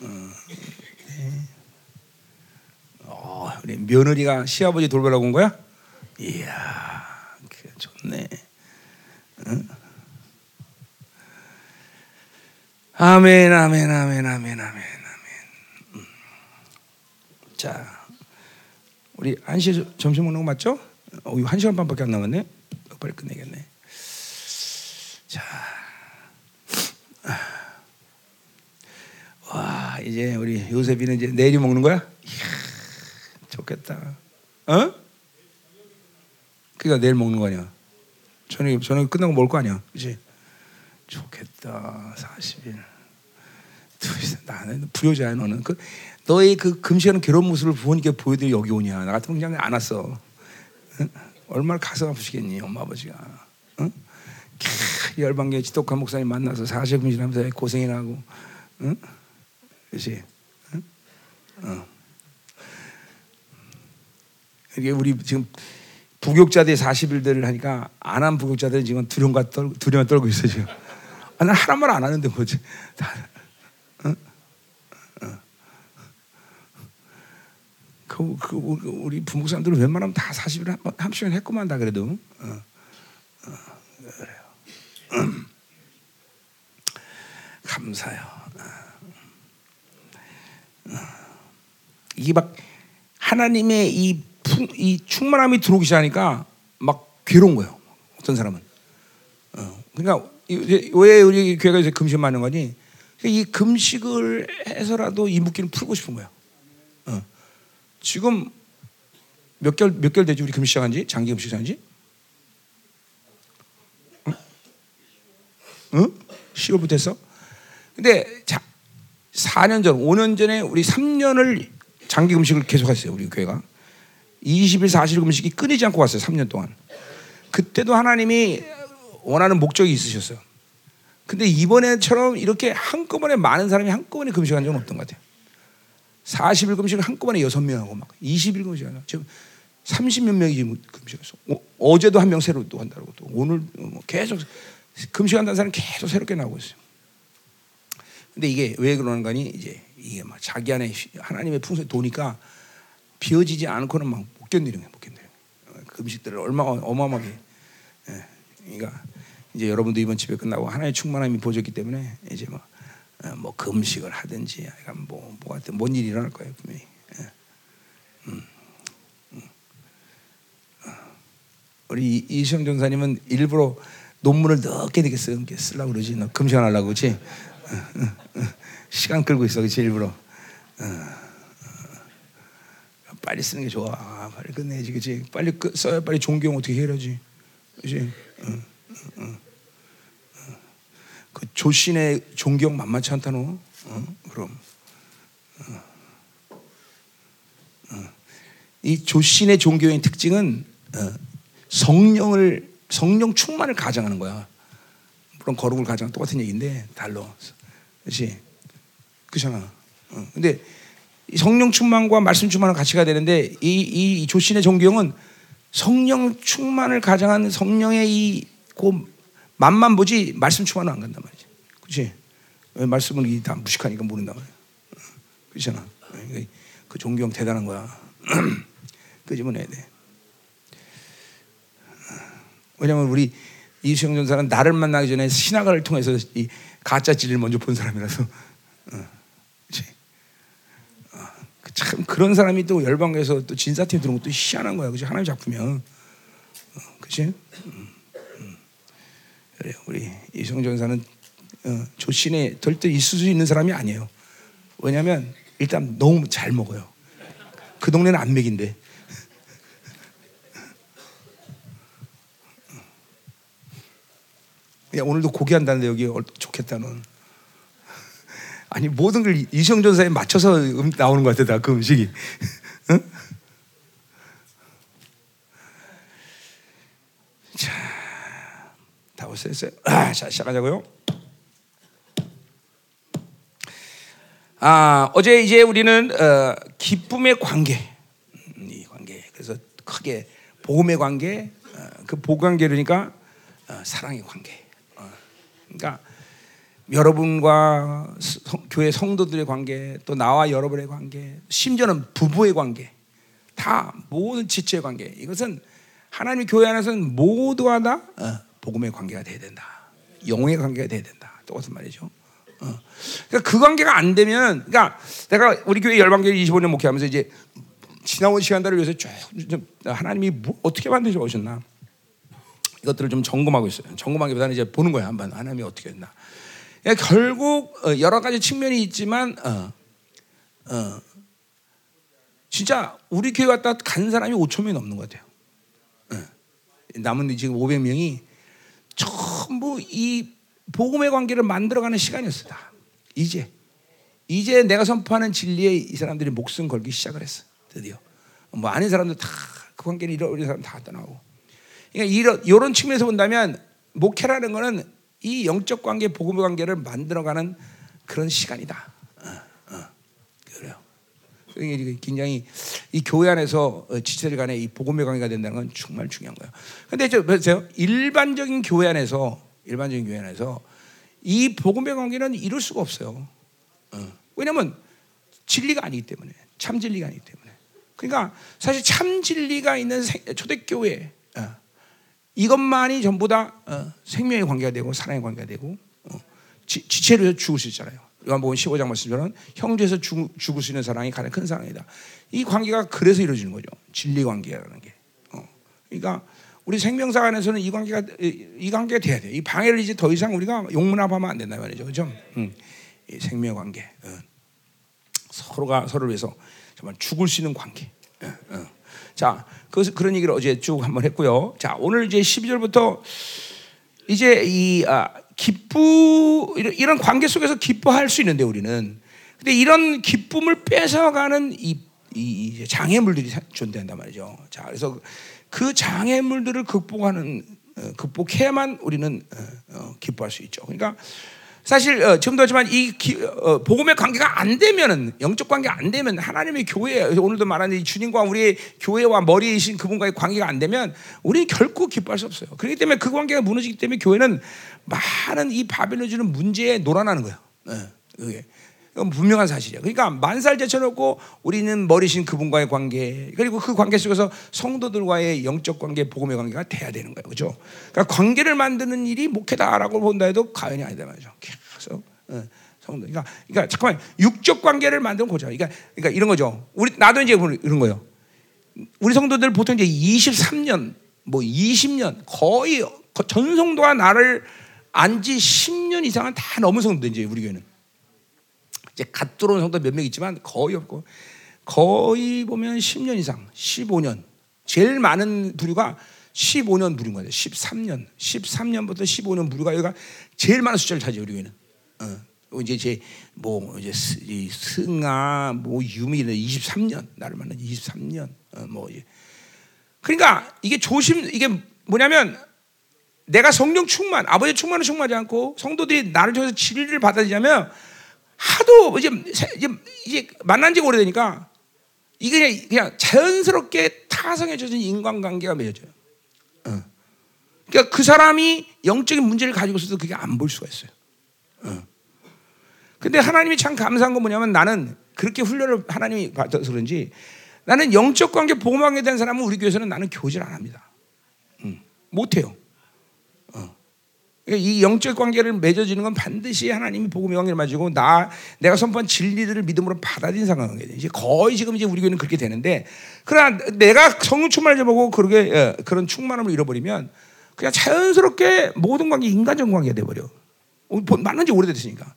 어, 네. 어, 우리 며느리가 시아버지 돌보라고 온 거야? 이야, 좋네. 응? 아멘, 아멘, 아멘, 아멘, 아멘, 아멘. 음. 자, 우리 한시 점심 먹는 거 맞죠? 어, 한 시간 반밖에 안 남았네. 빨리 끝내겠네. 자, 와 이제 우리 요셉이는 이제 내일이 먹는 거야? 이야, 좋겠다. 어? 그러니까 내일 먹는 거 아니야? 저녁 저녁 끝나고 먹을 거 아니야? 그렇지? 좋겠다. 40일. 나는 불효자야 너는 그 너의 그 금시하는 괴로운 모습을 부모님께 보여드리 여기 오냐 나 같으면 그냥 안 왔어 응? 얼마나 가슴 아프시겠니 엄마 아버지가 응? 열방계 지독한 목사님 만나서 40분씩 하면서 고생이나 하고 응? 그렇지 응? 어. 이게 우리 지금 부교자들 40일들을 하니까 안 한 부교자들은 지금 두려움과 떨, 두려움 떨고 있어 지금 아, 난 하란 말안 하는데 뭐지 그, 그, 우리 부목 사람들은 웬만하면 다 40일 한, 한 시간 했구만 다 그래도 어, 어, 그래요. 음. 감사요. 어. 이게 막 하나님의 이, 풍, 이 충만함이 들어오기 시작하니까 막 괴로운 거예요. 어떤 사람은. 어. 그러니까 왜 우리 교회가 이제 금식 많은 거니? 이 금식을 해서라도 이 묶기를 풀고 싶은 거예요. 어. 지금 몇 개월 몇 개월 되지 우리 금식 시작한 지 장기 금식 시작한 지? 응? 응? 10월부터 했어? 근데 자, 4년 전, 5년 전에 우리 3년을 장기 금식을 계속했어요. 우리 교회가 20일, 40일 금식이 끊이지 않고 왔어요. 3년 동안. 그때도 하나님이 원하는 목적이 있으셨어요. 근데 이번에처럼 이렇게 한꺼번에 많은 사람이 한꺼번에 금식한 적은 없던 것 같아요. 40일 금식을 한꺼번에 6명하고 막 20일 금식하나 지금 30몇 명이 지금 금식했어. 어, 제도 한 명 새로 또 한다고 또 오늘 뭐 계속 금식한다는 사람 계속 새롭게 나오고 있어요. 근데 이게 왜 그러는 거니? 이제 이게 막 자기 안에 하나님의 풍성이 도니까 비워지지 않고는 막 못 견디는 거예요. 못 견디는 거예요. 금식들을 얼마나 어마어마하게. 예. 그러니까 이제 여러분도 이번 집회 끝나고 하나님의 충만함이 보셨기 때문에 이제 뭐, 어, 뭐 금식을 하든지 약간 뭐, 뭐 같은 뭔 일이 일어날 거예요 분명히. 예. 음. 음. 어. 우리 이시영 전사님은 일부러 논문을 늦게 되게 쓰려고 그러지. 너 금식 안 하려고 그렇지? 어, 시간 끌고 있어 그렇지 일부러. 빨리 쓰는 게 좋아. 아, 빨리 끝내지 그렇지? 빨리 끝 써야 빨리 종교 어떻게 해야지. 그렇지? 그 조신의 존경 만만치 않다 너. 어? 그럼. 어. 어. 이 조신의 종교의 특징은 어, 성령을 성령 충만을 가정하는 거야. 물론 거룩을 가정 똑같은 얘기인데 달러. 그렇지? 그잖아. 어. 근데 성령 충만과 말씀 충만은 같이 가야 되는데 이, 이 조신의 종교는 성령 충만을 가정한 성령의 이그 맛만 보지 말씀 충만은 안 간단 말이지. 그렇지? 말씀은 다 무식하니까 모른단 말이야. 그렇잖아. 그 존경 대단한 거야. 끄집어내야 돼. 왜냐면 우리 이수영 전사는 나를 만나기 전에 신학을 통해서 이 가짜 진리를 먼저 본 사람이라서. 참 그런 사람이 또 열방에서 또 진사팀 들어온 것도 희한한 거야. 그지? 하나님 작품이야. 그지? 그래 우리 이성 전사는 어, 조신에 절대 있을 수 있는 사람이 아니에요. 왜냐하면 일단 너무 잘 먹어요. 그 동네는 안 먹인데. 야 오늘도 고기 한다는데 여기 좋겠다 는. 아니 모든 걸 이성 전사에 맞춰서 음, 나오는 것 같아 다그 음식이. 응? 자. 다 오셨어요? 아, 자 시작하자고요. 아 어제 이제 우리는 어, 기쁨의 관계, 음, 이 관계. 그래서 크게 복음의 관계, 어, 그 복음 관계니까 어, 사랑의 관계. 어, 그러니까 여러분과 성, 교회 성도들의 관계, 또 나와 여러분의 관계, 심지어는 부부의 관계, 다 모든 지체의 관계. 이것은 하나님 교회 안에서는 모두가 다 어, 복음의 관계가 돼야 된다. 영의 관계가 돼야 된다. 똑같은 말이죠. 어. 그러니까 그 관계가 안 되면, 그러니까 내가 우리 교회 열방교회 25년 목회하면서 이제 지나온 시간들을 위해서 쭉 하나님이 뭐 어떻게 만드셔 오셨나 이것들을 좀 점검하고 있어요. 점검하기보다는 이제 보는 거야 한번 하나님이 어떻게 했나. 그러니까 결국 어, 여러 가지 측면이 있지만 어, 어, 진짜 우리 교회 왔다 간 사람이 5천 명이 넘는 것 같아요. 어. 남은 지금 500명이 전부 이 복음의 관계를 만들어가는 시간이었어 다. 이제 이제 내가 선포하는 진리에 이 사람들이 목숨 걸기 시작을 했어. 드디어 뭐 아닌 사람들 다 그 관계를 잃어버린 사람 다 떠나고. 그러니까 이런 이런 측면에서 본다면 목회라는 거는 이 영적 관계, 복음의 관계를 만들어가는 그런 시간이다. 어, 어, 그래요. 굉장히 이 교회 안에서 지체들 간에 이 복음의 관계가 된다는 건 정말 중요한 거예요. 근데 저 보세요. 일반적인 교회 안에서 일반적인 교회 안에서 이 복음의 관계는 이룰 수가 없어요. 어. 왜냐하면 진리가 아니기 때문에 참 진리가 아니기 때문에. 그러니까 사실 참 진리가 있는 초대교회 어, 이것만이 전부 다 어, 생명의 관계가 되고 사랑의 관계가 되고 어, 지, 체로 죽을 수 있잖아요. 요한복음 15장 말씀처럼 형제에서 죽, 죽을 수 있는 사랑이 가장 큰 사랑이다. 이 관계가 그래서 이루어지는 거죠. 진리 관계라는 게. 어. 그러니까 우리 생명사 안에서는 이 관계가 이 관계가 돼야 돼. 이 방해를 이제 더 이상 우리가 용문합하면 안 된다 말이죠. 그죠? 음. 생명 관계. 어. 서로가 서로를 위해서 정말 죽을 수 있는 관계. 어, 어. 자, 그, 그런 얘기를 어제 쭉 한번 했고요. 자, 오늘 이제 12절부터 이제 이 아, 기쁘 이런 관계 속에서 기뻐할 수 있는데 우리는 근데 이런 기쁨을 뺏어가는 이, 이 장애물들이 존재한단 말이죠. 자, 그래서 그 장애물들을 극복하는 어, 극복해야만 우리는 기뻐할 수 있죠. 그러니까 사실 어, 지금도 하지만 이 기, 어, 복음의 관계가 안 되면은 영적 관계 안 되면 하나님의 교회 오늘도 말하는 이 주님과 우리의 교회와 머리이신 그분과의 관계가 안 되면 우리는 결코 기뻐할 수 없어요. 그렇기 때문에 그 관계가 무너지기 때문에 교회는 많은 이 바벨론 주는 문제에 놀아나는 거예요. 네, 그게. 분명한 사실이야. 그러니까 만살 제쳐놓고 우리는 머리신 그분과의 관계 그리고 그 관계 속에서 성도들과의 영적 관계, 복음의 관계가 돼야 되는 거예요, 그렇죠? 그러니까 관계를 만드는 일이 목회다라고 본다 해도 과연이 아니다 말이죠. 계속 어, 성도. 그러니까, 그러니까 잠깐만 육적 관계를 만드는 거죠. 그러니까, 그러니까 이런 거죠. 우리 나도 이제 이런 거예요. 우리 성도들 보통 이제 23년, 뭐 20년 거의 전 성도가 나를 안지 10년 이상은 다 넘은 성도 이제 우리 교회는. 이제 갓 들어온 성도 몇 명 있지만 거의 없고 거의 보면 10년 이상, 15년. 제일 많은 부류가 15년 부류인 거예요. 13년. 13년부터 15년 부류가 여기가 제일 많은 숫자를 차지해요, 우리 교회는. 어. 이제 제 뭐 이제 승아 뭐 유미는 23년 나를 만난 23년 어, 뭐 이제 그러니까 이게 조심 이게 뭐냐면 내가 성령 충만 아버지 충만을 충만하지 않고 성도들이 나를 통해서 진리를 받아들이자면 하도 이제, 이제, 만난 지가 오래되니까 이게 그냥 자연스럽게 타성해져진 인간관계가 맺어져요. 어. 그러니까 그 사람이 영적인 문제를 가지고 있어도 그게 안 볼 수가 있어요. 어. 근데 하나님이 참 감사한 건 뭐냐면 나는 그렇게 훈련을 하나님이 받아서 그런지 나는 영적 관계 보호망에 대한 사람은 우리 교회에서는 나는 교제를 안 합니다. 음, 못해요. 그러니까 이 영적 관계를 맺어지는 건 반드시 하나님이 복음의 관계를 맺고 나 내가 선포한 진리들을 믿음으로 받아들인 상황이에요. 이제 거의 지금 이제 우리 교회는 그렇게 되는데 그러나 내가 성령 충만을 보고 그렇게 예, 그런 충만함을 잃어버리면 그냥 자연스럽게 모든 관계 인간적 관계가 돼 버려. 만난 지 오래됐으니까.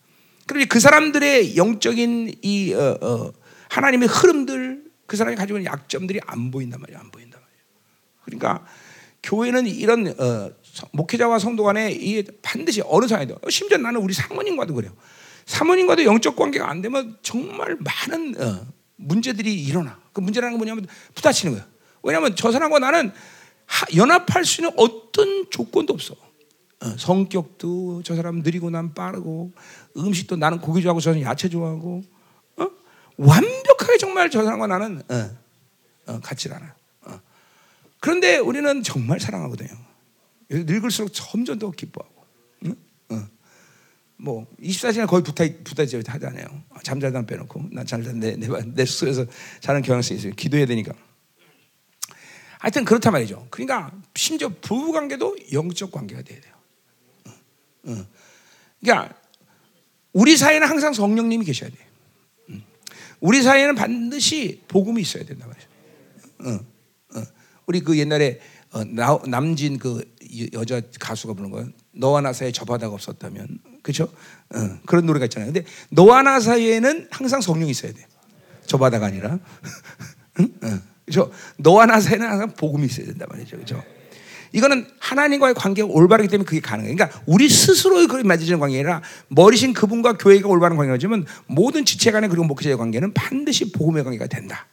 그러니 그 사람들의 영적인 이 어, 어, 하나님의 흐름들 그 사람이 가지고 있는 약점들이 안 보인단 말이야. 안 보인단 말이야. 그러니까 교회는 이런 어, 목회자와 성도 간에 이 반드시 어느 상황에도 심지어 나는 우리 사모님과도 그래요. 사모님과도 영적 관계가 안 되면 정말 많은 어, 문제들이 일어나. 그 문제라는 건 뭐냐면 부딪히는 거예요. 왜냐하면 저 사람과 나는 하, 연합할 수 있는 어떤 조건도 없어. 어, 성격도 저 사람 느리고 난 빠르고 음식도 나는 고기 좋아하고 저는 야채 좋아하고 어? 완벽하게 정말 저 사람과 나는 어, 어, 같지 않아. 어. 그런데 우리는 정말 사랑하거든요. 늙을수록 점점 더 기뻐하고. 응? 어. 뭐 24시간 거의 붙어 붙어져 하잖아요. 잠잘다 빼놓고 난잘내 내, 내 숙소에서 자는 경향성이 있어요. 기도해야 되니까. 하여튼 그렇단 말이죠. 그러니까 심지어 부부 관계도 영적 관계가 돼야 돼요. 어. 어. 그러니까 우리 사회는 항상 성령님이 계셔야 돼. 음. 우리 사회는 반드시 복음이 있어야 된다 어. 우리 그 옛날에 어, 나, 남진 그 여자 가수가 부른 거예요. 너와 나 사이에 저 바다가 없었다면, 그렇죠? 어, 그런 노래가 있잖아요. 근데 너와 나 사이에는 항상 성령이 있어야 돼. 저 바다가 아니라, 응? 어, 그렇죠? 너와 나 사이에는 항상 복음이 있어야 된다 말이죠, 그렇죠? 이거는 하나님과의 관계가 올바르기 때문에 그게 가능해요. 그러니까 우리 스스로의 그런 맺어지는 관계가 아니라 머리신 그분과 교회가 올바른 관계라지만 모든 지체 간의 그리고 목회자의 관계는 반드시 복음의 관계가 된다.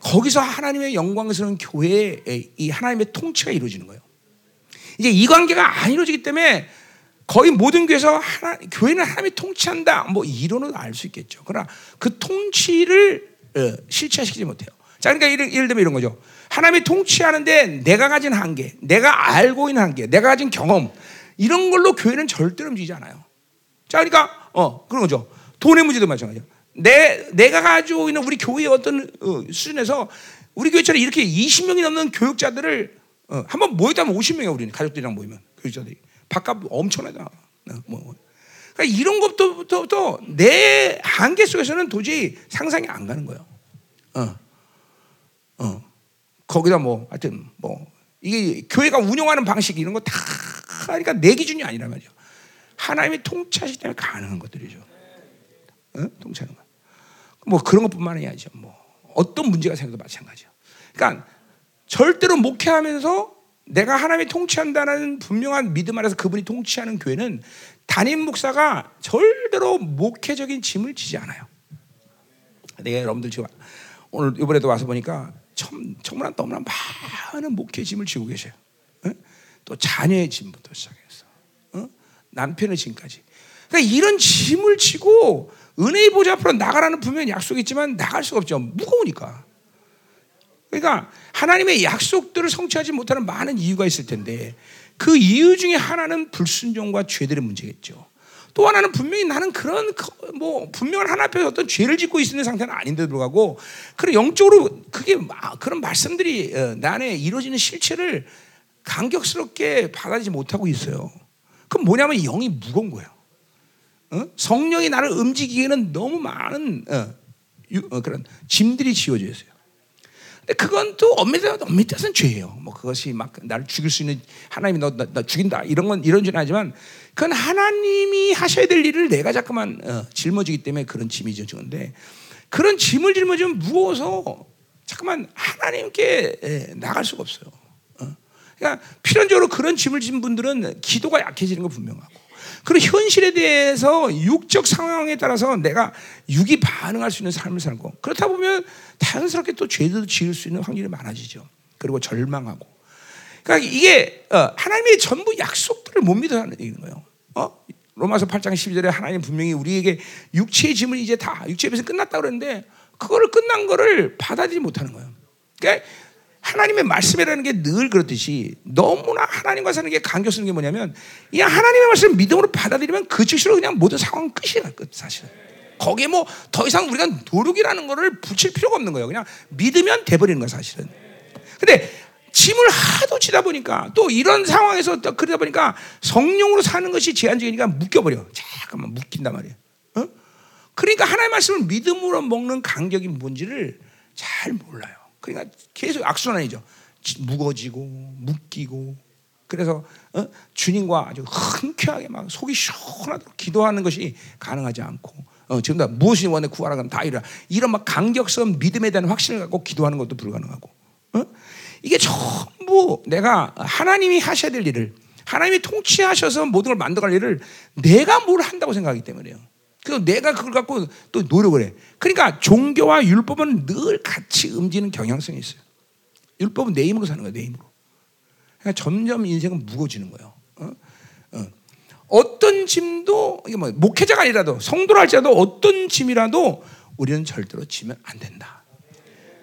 거기서 하나님의 영광스러운 교회의 이 하나님의 통치가 이루어지는 거예요. 이제 이 관계가 안 이루어지기 때문에 거의 모든 교회에서 하나, 교회는 하나님이 통치한다. 뭐 이론은 알 수 있겠죠. 그러나 그 통치를 어, 실체시키지 못해요. 자, 그러니까 예를, 예를 들면 이런 거죠. 하나님이 통치하는데 내가 가진 한계, 내가 알고 있는 한계, 내가 가진 경험 이런 걸로 교회는 절대로 움직이지 않아요. 자, 그러니까 어 그런 거죠. 돈의 문제도 마찬가지죠. 내 내가 가지고 있는 우리 교회의 어떤 어, 수준에서 우리 교회처럼 이렇게 20명이 넘는 교육자들을 어, 한번 모였다면 50명이야 우리는 가족들이랑 모이면 교육자들이 바깥 엄청나다. 어, 뭐. 그러니까 이런 것부터 내 한계 속에서는 도저히 상상이 안 가는 거예요. 어, 어. 거기다 뭐 하여튼 뭐 이게 교회가 운영하는 방식 이런 거 다 그러니까 내 기준이 아니란 말이죠. 하나님이 통치하시기 때문에 가능한 것들이죠. 어? 통치하는 거. 뭐 그런 것뿐만이 아니죠. 뭐 어떤 문제가 생겨도 마찬가지요. 그러니까 절대로 목회하면서 내가 하나님이 통치한다는 분명한 믿음 안에서 그분이 통치하는 교회는 담임 목사가 절대로 목회적인 짐을 지지 않아요. 내가 여러분들 지금 오늘 이번에도 와서 보니까 참, 정말 너무나 많은 목회 짐을 지고 계셔요. 어? 또 자녀의 짐부터 시작해서 어? 남편의 짐까지. 그러니까 이런 짐을 지고 은혜의 보좌 앞으로 나가라는 분명 약속이 있지만 나갈 수가 없죠. 무거우니까. 그러니까 하나님의 약속들을 성취하지 못하는 많은 이유가 있을 텐데 그 이유 중에 하나는 불순종과 죄들의 문제겠죠. 또 하나는 분명히 나는 그런 뭐 분명한 하나 앞에 어떤 죄를 짓고 있는 상태는 아닌데도 불구하고 그런 영적으로 그게 그런 말씀들이 어, 나 안에 이루어지는 실체를 감격스럽게 받아들이지 못하고 있어요. 그럼 뭐냐면 영이 무거운 거예요. 어? 성령이 나를 움직이기에는 너무 많은 어, 유, 어, 그런 짐들이 지어져 있어요. 그건 또 엄밀히 뜻은 죄예요. 뭐 그것이 막 나를 죽일 수 있는 하나님이 너, 나, 나 죽인다 이런 건 이런 죄는 하지만 그건 하나님이 하셔야 될 일을 내가 자꾸만 어, 짊어지기 때문에 그런 짐이 져지는데 그런 짐을 짊어지면 무거워서 자꾸만 하나님께 예, 나갈 수가 없어요. 어? 그러니까 필연적으로 그런 짐을 진 분들은 기도가 약해지는 거 분명하고. 그리고 현실에 대해서 육적 상황에 따라서 내가 육이 반응할 수 있는 삶을 살고 그렇다 보면 자연스럽게 또 죄도 지을 수 있는 확률이 많아지죠. 그리고 절망하고 그러니까 이게 어, 하나님의 전부 약속들을 못 믿어하는 거예요. 어? 로마서 8장 12절에 하나님 분명히 우리에게 육체의 짐을 이제 다 육체의 빚은 끝났다 그러는데 그거를 끝난 거를 받아들이지 못하는 거예요. 그러니까 하나님의 말씀이라는 게 늘 그렇듯이 너무나 하나님과 사는 게 감격스러운 게 뭐냐면 그냥 하나님의 말씀을 믿음으로 받아들이면 그 즉시로 그냥 모든 상황 끝이야 끝 사실은. 거기에 뭐 더 이상 우리가 노력이라는 거를 붙일 필요가 없는 거예요. 그냥 믿으면 돼버리는 거야 사실은. 근데 짐을 하도 지다 보니까 또 이런 상황에서 또 그러다 보니까 성령으로 사는 것이 제한적이니까 묶여버려. 잠깐만 묶인단 말이에요. 어? 그러니까 하나님의 말씀을 믿음으로 먹는 간격이 뭔지를 잘 몰라요. 그러니까 계속 악순환이죠. 무거지고 묶이고 그래서 어? 주님과 아주 흔쾌하게 막 속이 시원하도록 기도하는 것이 가능하지 않고 어, 지금 다 무엇이 원해 구하라 하면 다 이루라 이런 막 강격스러운 믿음에 대한 확신을 갖고 기도하는 것도 불가능하고 어? 이게 전부 내가 하나님이 하셔야 될 일을 하나님이 통치하셔서 모든 걸 만들어갈 일을 내가 뭘 한다고 생각하기 때문에요. 그래서 내가 그걸 갖고 또 노력을 해. 그러니까 종교와 율법은 늘 같이 움직이는 경향성이 있어요. 율법은 내 힘으로 사는 거야, 내 힘으로. 그러니까 점점 인생은 무거워지는 거예요. 어? 떤 짐도 이게 뭐 목회자가 아니라도 성도라 할지라도 어떤 짐이라도 우리는 절대로 지면 안 된다.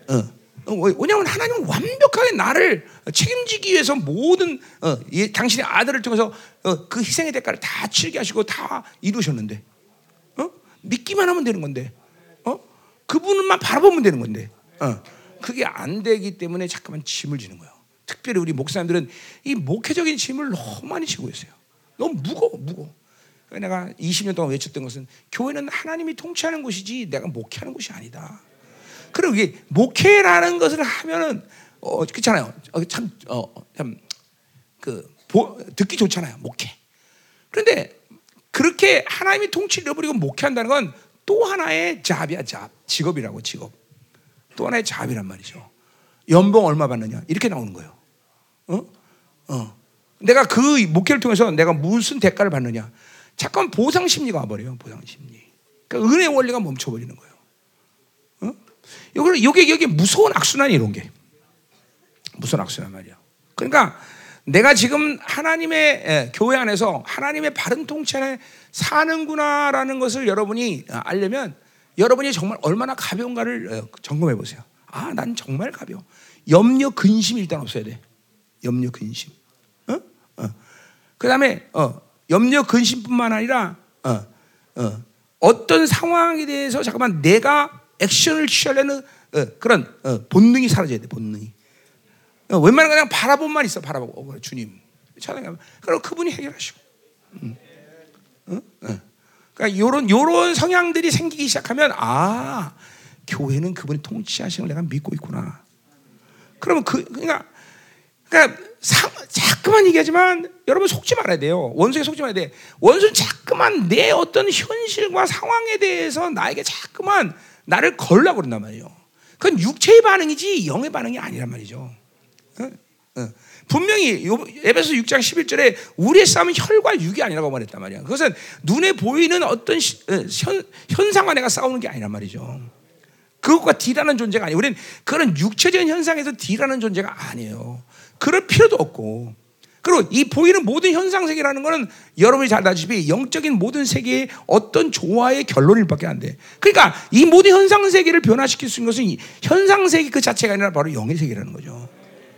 어. 어, 왜냐하면 하나님은 완벽하게 나를 책임지기 위해서 모든 어, 예, 당신의 아들을 통해서 어, 그 희생의 대가를 다 치르게 하시고 다 이루셨는데 어? 믿기만 하면 되는 건데 어? 그분만 바라보면 되는 건데 어. 그게 안 되기 때문에 잠깐만 짐을 지는 거예요. 특별히 우리 목사님들은 이 목회적인 짐을 너무 많이 지고 있어요. 너무 무거워, 무거워. 내가 20년 동안 외쳤던 것은 교회는 하나님이 통치하는 곳이지 내가 목회하는 곳이 아니다. 그리고 이게 목회라는 것을 하면은 어 그렇잖아요. 어, 참 어 참그 듣기 좋잖아요. 목회. 그런데 그렇게 하나님이 통치를 잃어버리고 목회한다는 건 또 하나의 잡이야 잡 직업이라고 직업. 또 하나의 잡이란 말이죠. 연봉 얼마 받느냐 이렇게 나오는 거예요. 어? 어. 내가 그 목회를 통해서 내가 무슨 대가를 받느냐. 잠깐 보상 심리가 와버려요. 보상 심리. 그러니까 은혜 원리가 멈춰버리는 거예요. 어? 요게 여기 무서운 악순환이 이런 게 무서운 악순환 말이야. 그러니까 내가 지금 하나님의 예, 교회 안에서 하나님의 바른 통치 안에 사는구나라는 것을 여러분이 알려면 여러분이 정말 얼마나 가벼운가를 어, 점검해 보세요. 아, 난 정말 가벼워. 염려 근심이 일단 없어야 돼. 염려 근심. 어? 어. 그 다음에 어, 염려 근심뿐만 아니라 어, 어, 어떤 상황에 대해서 잠깐만 내가 액션을 취하려는 어, 그런 어, 본능이 사라져야 돼. 본능이. 어, 웬만하면 그냥 바라보만 있어. 바라보고 어, 그래, 주님 찬양하면 그럼 그분이 해결하시고. 음. 어? 어. 그러니까 요런 요런 성향들이 생기기 시작하면 아 교회는 그분이 통치하시는 걸 내가 믿고 있구나. 그러면 그 그러니까 그러니까 상, 자꾸만 얘기하지만 여러분 속지 말아야 돼요. 원수에 속지 말아야 돼. 원수는 자꾸만 내 어떤 현실과 상황에 대해서 나에게 자꾸만 나를 걸라고 그런단 말이에요. 그건 육체의 반응이지 영의 반응이 아니란 말이죠. 분명히 에베소 6장 11절에 우리의 싸움은 혈과 육이 아니라고 말했단 말이야. 그것은 눈에 보이는 어떤 어, 현, 현상과 내가 싸우는 게 아니란 말이죠. 그것과 D라는 존재가 아니에요. 우리는 그런 육체적인 현상에서 D라는 존재가 아니에요. 그럴 필요도 없고. 그리고 이 보이는 모든 현상 세계라는 것은 여러분이 잘 아시다시피 영적인 모든 세계의 어떤 조화의 결론일 밖에 안 돼. 그러니까 이 모든 현상 세계를 변화시킬 수 있는 것은 현상 세계 그 자체가 아니라 바로 영의 세계라는 거죠.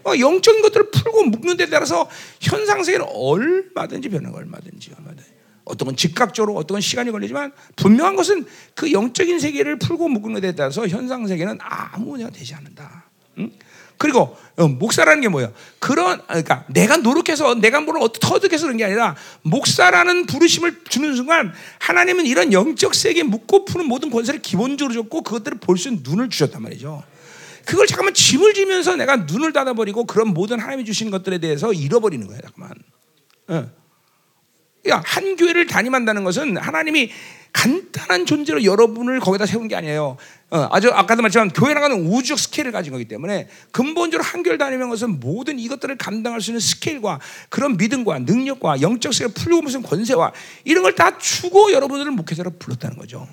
어, 영적인 것들을 풀고 묶는 데 따라서 현상 세계는 얼마든지 변화가 얼마든지 얼마든지. 어떤 건 즉각적으로 어떤 건 시간이 걸리지만 분명한 것은 그 영적인 세계를 풀고 묶는 데 따라서 현상 세계는 아무 문제가 되지 않는다. 응? 그리고 어, 목사라는 게 뭐예요? 그런 그러니까 내가 노력해서 내가 뭘 어떻게 터득해서 그런 게 아니라 목사라는 부르심을 주는 순간 하나님은 이런 영적 세계 묶고 푸는 모든 권세를 기본적으로 줬고 그것들을 볼 수 있는 눈을 주셨단 말이죠. 그걸 잠깐만 짐을 지면서 내가 눈을 닫아버리고 그런 모든 하나님이 주신 것들에 대해서 잃어버리는 거예요. 잠깐만. 어. 한 교회를 담임한다는 것은 하나님이 간단한 존재로 여러분을 거기다 세운 게 아니에요. 어, 아주 아까도 말했지만 교회라는 건 우주적 스케일을 가진 거기 때문에 근본적으로 한 교회 다니는 것은 모든 이것들을 감당할 수 있는 스케일과 그런 믿음과 능력과 영적 세계를 풀고 무슨 권세와 이런 걸 다 주고 여러분들을 목회자로 불렀다는 거죠.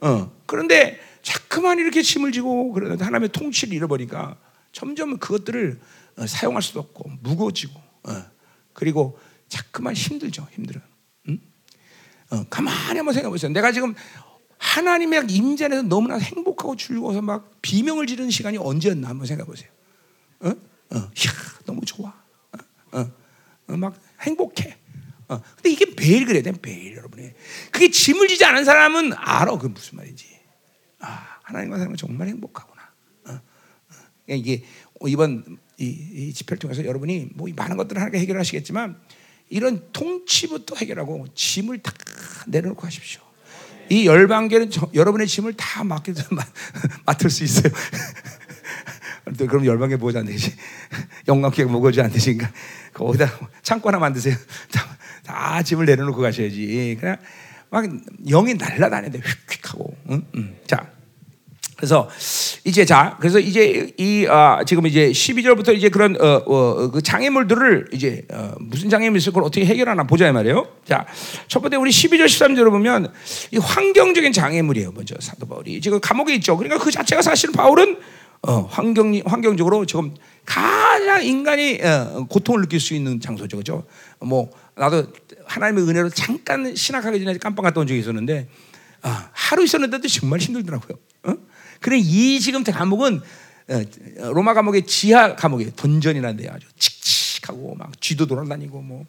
어, 그런데 자꾸만 이렇게 짐을 지고 그러는데 하나님의 통치를 잃어버리니까 점점 그것들을 어, 사용할 수도 없고 무거워지고 어, 그리고 자꾸만 힘들죠. 힘들어. 응? 어, 가만히 한번 생각해 보세요. 내가 지금 하나님의 임재 안에서 너무나 행복하고 즐거워서 막 비명을 지르는 시간이 언제였나 한번 생각해 보세요. 어? 어, 이야, 너무 좋아. 어, 어, 어, 막 행복해. 어, 근데 이게 매일 그래야 돼, 매일 여러분이. 그게 짐을 지지 않은 사람은 알아, 그 무슨 말인지. 아, 하나님과 사는 건 정말 행복하구나. 어, 어. 이게 이번 이, 이 집회를 통해서 여러분이 뭐 많은 것들을 하나님께 해결하시겠지만 이런 통치부터 해결하고 짐을 다 내려놓고 하십시오. 이 열방계는 저, 여러분의 짐을 다 맡겨 맡을 수 있어요. 그럼 열방계 뭐지 안 되지? 영광계 뭐지 안 되시니까 거기다 창고 하나 만드세요. 다, 다 짐을 내려놓고 가셔야지. 그냥 막 영이 날라다니는데 휙휙하고. 응? 응. 자, 그래서 이제 자 그래서 이제 이 아, 지금 이제 12절부터 이제 그런 어, 어, 그 장애물들을 이제 어, 무슨 장애물 있을 걸 어떻게 해결하나 보자 말이에요. 자, 첫 번째 우리 12절 13절을 보면 이 환경적인 장애물이에요. 먼저 사도 바울이 지금 감옥에 있죠. 그러니까 그 자체가 사실 바울은 어, 환경 환경적으로 지금 가장 인간이 어, 고통을 느낄 수 있는 장소죠, 그죠? 뭐 나도 하나님의 은혜로 잠깐 신학하기 전에 깜빡 갔다 온 적이 있었는데 어, 하루 있었는데도 정말 힘들더라고요. 어? 그래 이 지금 감옥은 어, 로마 감옥의 지하 감옥이 던전이라는 데 아주 칙칙하고 막 쥐도 돌아다니고 뭐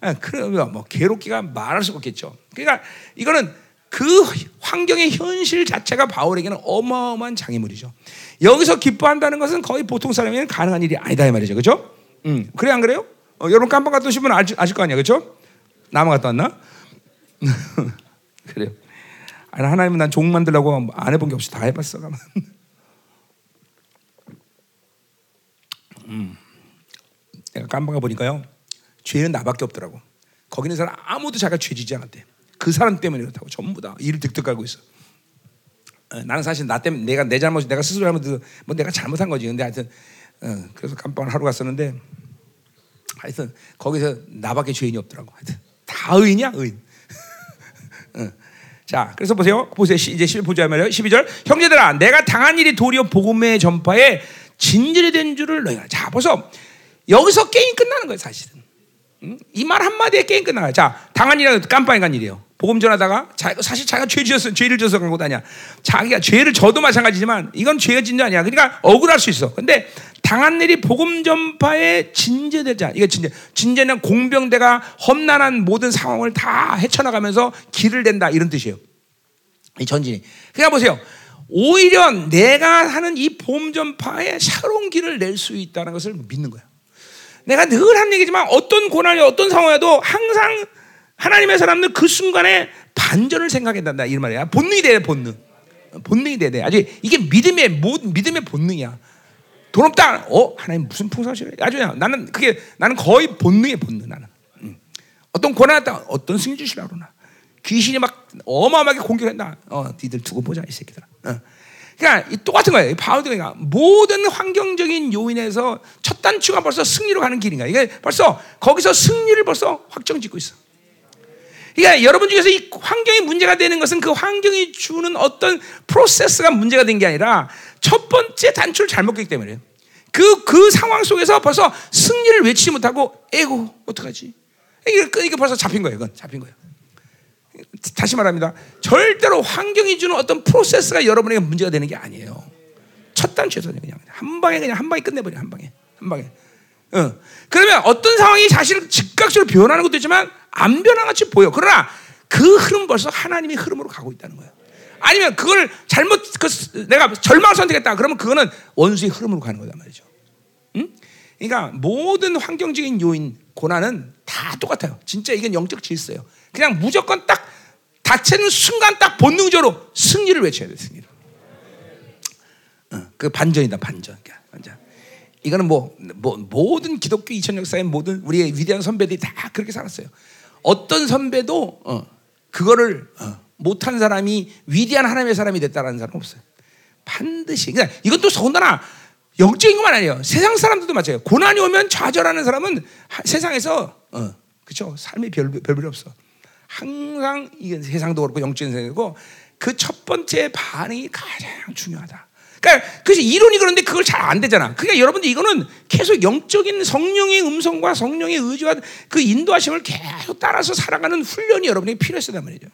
아, 그러면 뭐 괴롭기가 말할 수 없겠죠. 그러니까 이거는 그 환경의 현실 자체가 바울에게는 어마어마한 장애물이죠. 여기서 기뻐한다는 것은 거의 보통 사람에게는 가능한 일이 아니다 이 말이죠, 그렇죠? 음, 그래 안 그래요? 어, 여러분 깜빡 갔다 오신 분 아실, 아실 거 아니야, 그렇죠? 나만 갔다 왔나? 그래요. 아니, 하나님은 난 종 만들려고 안 해본 게 없이 다 해봤어. 가만. 음. 내가 깜빡아 보니까요. 죄는 나밖에 없더라고. 거기 있는 사람 아무도 자기가 죄지지 않았대. 그 사람 때문에 그렇다고 전부 다 일을 득득 깔고 있어. 어, 나는 사실 나 때문에 내가 내 잘못 내가 스스로 잘못 뭐 내가 잘못한 거지. 근데 하여튼 어, 그래서 깜빡을 하루 갔었는데 하여튼 거기서 나밖에 죄인이 없더라고. 하여튼 다 의인이야 의인. 어. 자, 그래서 보세요. 보세요. 이제 11 보자 말이에요. 12절. 형제들아, 내가 당한 일이 도리어 복음의 전파에 진절이 된 줄을 너희가. 자, 보소. 여기서 게임 끝나는 거예요, 사실은. 이 말 한마디에 게임 끝나요. 자, 당한 일이 깜빡이 간 일이에요. 복음 전하다가 자, 사실 자기가 죄 지었어, 죄를 져서 간 것도 아니야. 자기가 죄를 져도 마찬가지지만 이건 죄가 진자 아니야. 그러니까 억울할 수 있어. 근데 당한 일이 복음 전파에 진제되자. 이게 진제. 진제는 공병대가 험난한 모든 상황을 다 헤쳐나가면서 길을 댄다 이런 뜻이에요. 이 전진이. 그러니까 보세요. 오히려 내가 하는 이 복음 전파에 새로운 길을 낼 수 있다는 것을 믿는 거야. 내가 늘 하는 얘기지만 어떤 고난이 어떤 상황에도 항상 하나님의 사람들 그 순간에 반전을 생각한다 이 말이야. 본능이 돼야 본능. 본능이 돼야 돼. 아주 이게 믿음의 믿음의 본능이야. 돈 없다. 어 하나님 무슨 풍성하시네. 아주 그냥 나는 그게 나는 거의 본능의 본능 나는. 음. 어떤 고난 왔다. 어떤 승리 주시라 그러나. 귀신이 막 어마어마하게 공격한다. 어, 니들 두고 보자 이 새끼들아. 어. 그러니까 똑같은 거예요. 바울드가 모든 환경적인 요인에서 첫 단추가 벌써 승리로 가는 길인가. 이게 벌써 거기서 승리를 벌써 확정짓고 있어. 그러니까 여러분 중에서 이 환경이 문제가 되는 것은 그 환경이 주는 어떤 프로세스가 문제가 된 게 아니라 첫 번째 단추를 잘못 꼈기 때문에 그, 그 상황 속에서 벌써 승리를 외치지 못하고, 에고, 어떡하지? 이게, 이게 벌써 잡힌 거예요. 이건 잡힌 거예요. 다시 말합니다. 절대로 환경이 주는 어떤 프로세스가 여러분에게 문제가 되는 게 아니에요. 첫 단추에서 그냥 한 방에 그냥 한 방에 끝내버려 한 방에 한 방에. 어. 그러면 어떤 상황이 사실 즉각적으로 변하는 것도 있지만 안 변한 같이 보여. 그러나 그 흐름 벌써 하나님의 흐름으로 가고 있다는 거예요. 아니면 그걸 잘못 그 내가 절망을 선택했다. 그러면 그거는 원수의 흐름으로 가는 거단 말이죠. 응? 그러니까 모든 환경적인 요인 고난은 다 똑같아요. 진짜 이건 영적 질서예요. 그냥 무조건 딱 다치는 순간 딱 본능적으로 승리를 외쳐야 돼 승리를. 어, 그 반전이다 반전. 그러니까 반전. 이거는 뭐, 뭐 모든 기독교 2000 역사의 모든 우리의 위대한 선배들이 다 그렇게 살았어요. 어떤 선배도 어, 그거를 어, 못한 사람이 위대한 하나님의 사람이 됐다라는 사람 없어요. 반드시. 그러니까 이것도 더군다나 영적인 것만 아니에요. 세상 사람들도 마찬가지예요. 고난이 오면 좌절하는 사람은 하, 세상에서 어, 그렇죠. 삶이 별, 별별 없어. 항상 이게 세상도 그렇고 영적인 세상이고 그 첫 번째 반응이 가장 중요하다. 그러니까 그래서 이론이 그런데 그걸 잘 안 되잖아. 그러니까 여러분들 이거는 계속 영적인 성령의 음성과 성령의 의지와 그 인도하심을 계속 따라서 살아가는 훈련이 여러분에게 필요했단 말이죠.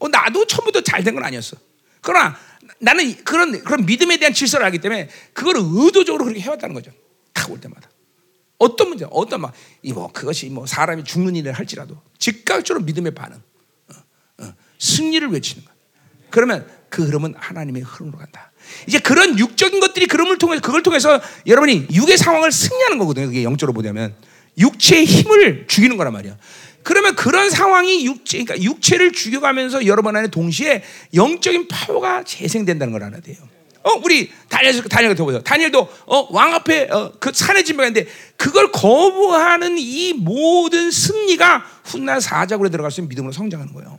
어, 나도 처음부터 잘 된 건 아니었어. 그러나 나는 그런 그런 믿음에 대한 질서를 알기 때문에 그걸 의도적으로 그렇게 해왔다는 거죠. 다올 때마다. 어떤 문제, 어떤 막, 이뭐 그것이 뭐 사람이 죽는 일을 할지라도 즉각적으로 믿음의 반응, 어, 어, 승리를 외치는 것. 그러면 그 흐름은 하나님의 흐름으로 간다. 이제 그런 육적인 것들이 그름을 통해서 그걸 통해서 여러분이 육의 상황을 승리하는 거거든요. 그게 영적으로 보자면 육체의 힘을 죽이는 거란 말이야. 그러면 그런 상황이 육체, 그러니까 육체를 죽여가면서 여러분 안에 동시에 영적인 파워가 재생된다는 걸 알아야 돼요. 어, 우리 다니엘, 다니엘 보세요. 다니엘도 어, 왕 앞에 어, 그 산에 진명했는데 그걸 거부하는 이 모든 승리가 훗날 사자굴에 들어갈 수 있는 믿음으로 성장하는 거예요.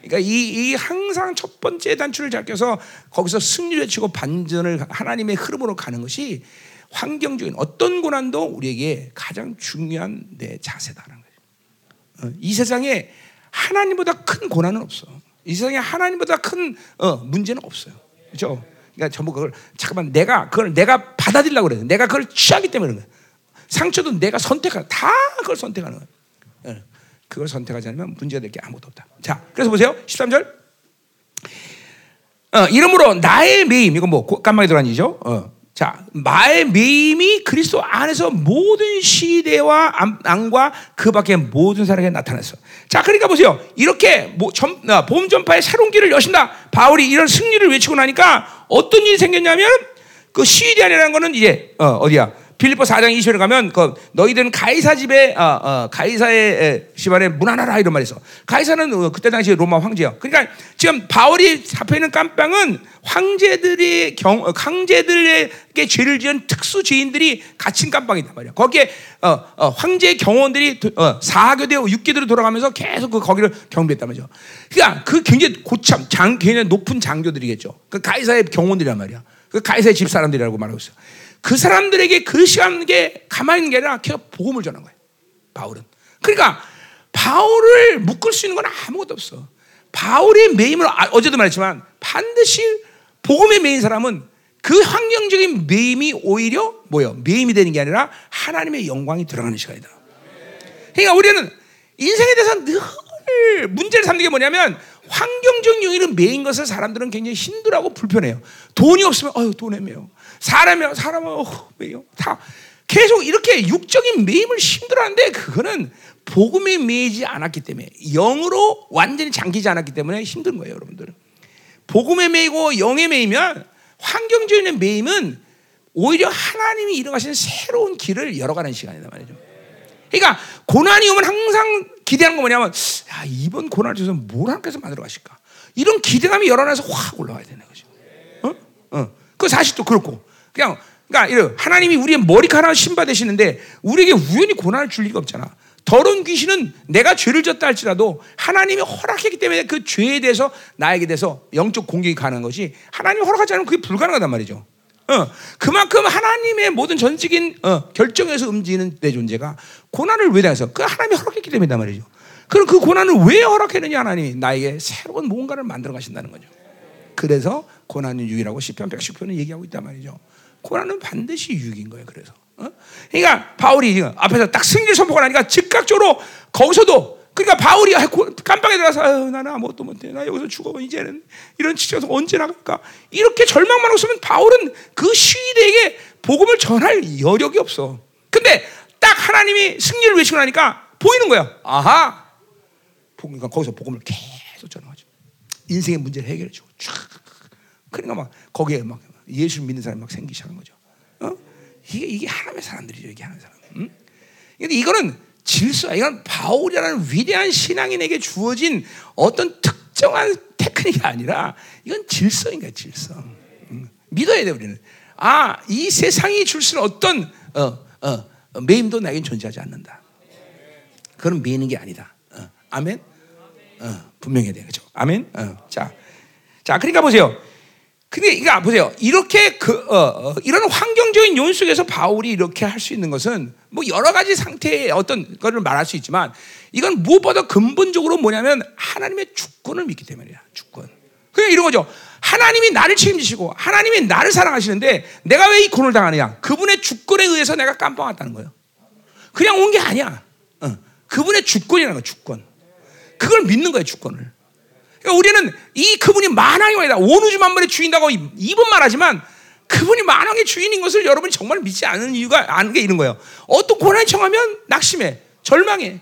그러니까 이, 이 항상 첫 번째 단추를 잡혀서 거기서 승리를 치고 반전을 하나님의 흐름으로 가는 것이 환경적인 어떤 고난도 우리에게 가장 중요한 내 자세다라는 거예요. 어, 이 세상에 하나님보다 큰 고난은 없어. 이 세상에 하나님보다 큰 어, 문제는 없어요. 그렇죠? 그러니까 전부 그걸 잠깐만 내가 그걸 내가 받아들이려고 그래. 내가 그걸 취하기 때문에 그런 거야. 상처도 내가 선택하 다 그걸 선택하는 거야. 예. 그걸 선택하지 않으면 문제가 될 게 아무것도 없다. 자, 그래서 보세요. 13절. 어, 이름으로 나의 매임 이거 뭐 깜빡이 들어간이죠. 어. 자, 나의 매임이 그리스도 안에서 모든 시대와 안과 그 밖의 모든 사람에게 나타났어. 자, 그러니까 보세요. 이렇게 보 어, 전파의 새로운 길을 여신다. 바울이 이런 승리를 외치고 나니까 어떤 일이 생겼냐면 그 시리아라는 거는 이제 어, 어디야? 빌립보 4장 20절에 가면 그 너희들은 가이사 집에 어, 어, 가이사의 집안에 문안하라 이런 말이 있어. 가이사는 어, 그때 당시 로마 황제야. 그러니까 지금 바울이 잡혀 있는 깜빵은 황제들의 경 어, 황제들에게 죄를 지은 특수 죄인들이 갇힌 깜빵이단 말이야. 거기에 어, 어, 황제 경호원들이 어, 사교대 육기대로 돌아가면서 계속 그 거기를 경비했단 말이죠. 그러니까 그 굉장히 고참 장 굉장히 높은 장교들이겠죠. 그 가이사의 경호원들이란 말이야. 그 가이사의 집 사람들이라고 말하고 있어. 그 사람들에게 그 시간에 가만히 있는 게 아니라 계속 복음을 전한 거예요. 바울은. 그러니까 바울을 묶을 수 있는 건 아무것도 없어. 바울의 매임을 아, 어제도 말했지만 반드시 복음에 매인 사람은 그 환경적인 매임이 오히려 뭐요? 매임이 되는 게 아니라 하나님의 영광이 들어가는 시간이다. 그러니까 우리는 인생에 대해서 늘 문제를 삼는 게 뭐냐면 환경적 요인은 매인 것을 사람들은 굉장히 힘들어하고 불편해요. 돈이 없으면 어휴 돈 애매요. 사람이 사람은 어, 매요. 다 계속 이렇게 육적인 매임을 힘들어하는데 그거는 복음에 매이지 않았기 때문에 영으로 완전히 잠기지 않았기 때문에 힘든 거예요, 여러분들. 복음에 매이고 영에 매이면 환경적인 매임은 오히려 하나님이 이루가시는 새로운 길을 열어가는 시간이다 말이죠. 그러니까 고난이 오면 항상 기대하는 거 뭐냐면 야, 이번 고난을 통해서 뭘 하나님께서 만들어 가실까? 이런 기대감이 열어놔서 확 올라와야 되는 거죠. 어? 어. 그 사실 또 그렇고 그냥 그러니까 이런 하나님이 우리의 머리카락을 신받으시는데 우리에게 우연히 고난을 줄 리가 없잖아. 더러운 귀신은 내가 죄를 졌다 할지라도 하나님이 허락했기 때문에 그 죄에 대해서 나에게 대해서 영적 공격이 가능한 것이 하나님이 허락하지 않으면 그게 불가능하단 말이죠. 어, 그만큼 하나님의 모든 전적인 어, 결정에서 움직이는 내 존재가 고난을 왜 당해서 그 하나님이 허락했기 때문이단 말이죠. 그럼 그 고난을 왜 허락했느냐 하나님이 나에게 새로운 뭔가를 만들어 가신다는 거죠. 그래서 고난은 유익이라고 시편 110편은 얘기하고 있단 말이죠. 고난은 반드시 유익인 거예요. 그래서. 어? 그러니까 바울이 앞에서 딱 승리를 선포가 나니까 즉각적으로 거기서도 그러니까 바울이 깜빡에 들어가서 아유, 나는 아무것도 못해. 나 여기서 죽어. 이제는 이런 치켜서 언제 나갈까? 이렇게 절망만 없으면 바울은 그 시대에게 복음을 전할 여력이 없어. 근데 딱 하나님이 승리를 외치고 나니까 보이는 거야. 아하. 그러니까 거기서 복음을 계속 전하죠. 인생의 문제를 해결해 주고 쫙. 그러니까 막 거기에 막 예수를 믿는 사람이 막 생기기 시작한 거죠. 어? 이게 이게 하나님의 사람들이죠. 이게 하나님의 사람. 응? 근데 이거는 질서, 이건 바울이라는 위대한 신앙인에게 주어진 어떤 특정한 테크닉이 아니라 이건 질서인 거야, 질서. 응. 믿어야 돼 우리는. 아, 이 세상이 줄수 있는 어떤 어, 어, 매임도 나에겐 존재하지 않는다. 그건 매이는 게 아니다. 어, 아멘. 어, 분명해야 돼, 그죠? 아멘. 어, 자, 자, 그러니까 보세요. 근데 그러니까 보세요. 이렇게 그 어, 어, 이런 환경적인 요인 속에서 바울이 이렇게 할 수 있는 것은 뭐 여러 가지 상태의 어떤 거를 말할 수 있지만 이건 무엇보다 근본적으로 뭐냐면 하나님의 주권을 믿기 때문이야. 주권. 그냥 이런 거죠. 하나님이 나를 책임지시고 하나님이 나를 사랑하시는데 내가 왜 이 고난을 당하느냐? 그분의 주권에 의해서 내가 깜빵 왔다는 거예요. 그냥 온 게 아니야. 어. 그분의 주권이라는 거야. 주권. 그걸 믿는 거야. 주권을. 그러니까 우리는 이 그분이 만왕의 왕이다. 온 우주 만물의 주인다고 이번 말하지만 그분이 만왕의 주인인 것을 여러분이 정말 믿지 않는 이유가 아는 게 이런 거예요. 어떤 고난이 청하면 낙심해, 절망해.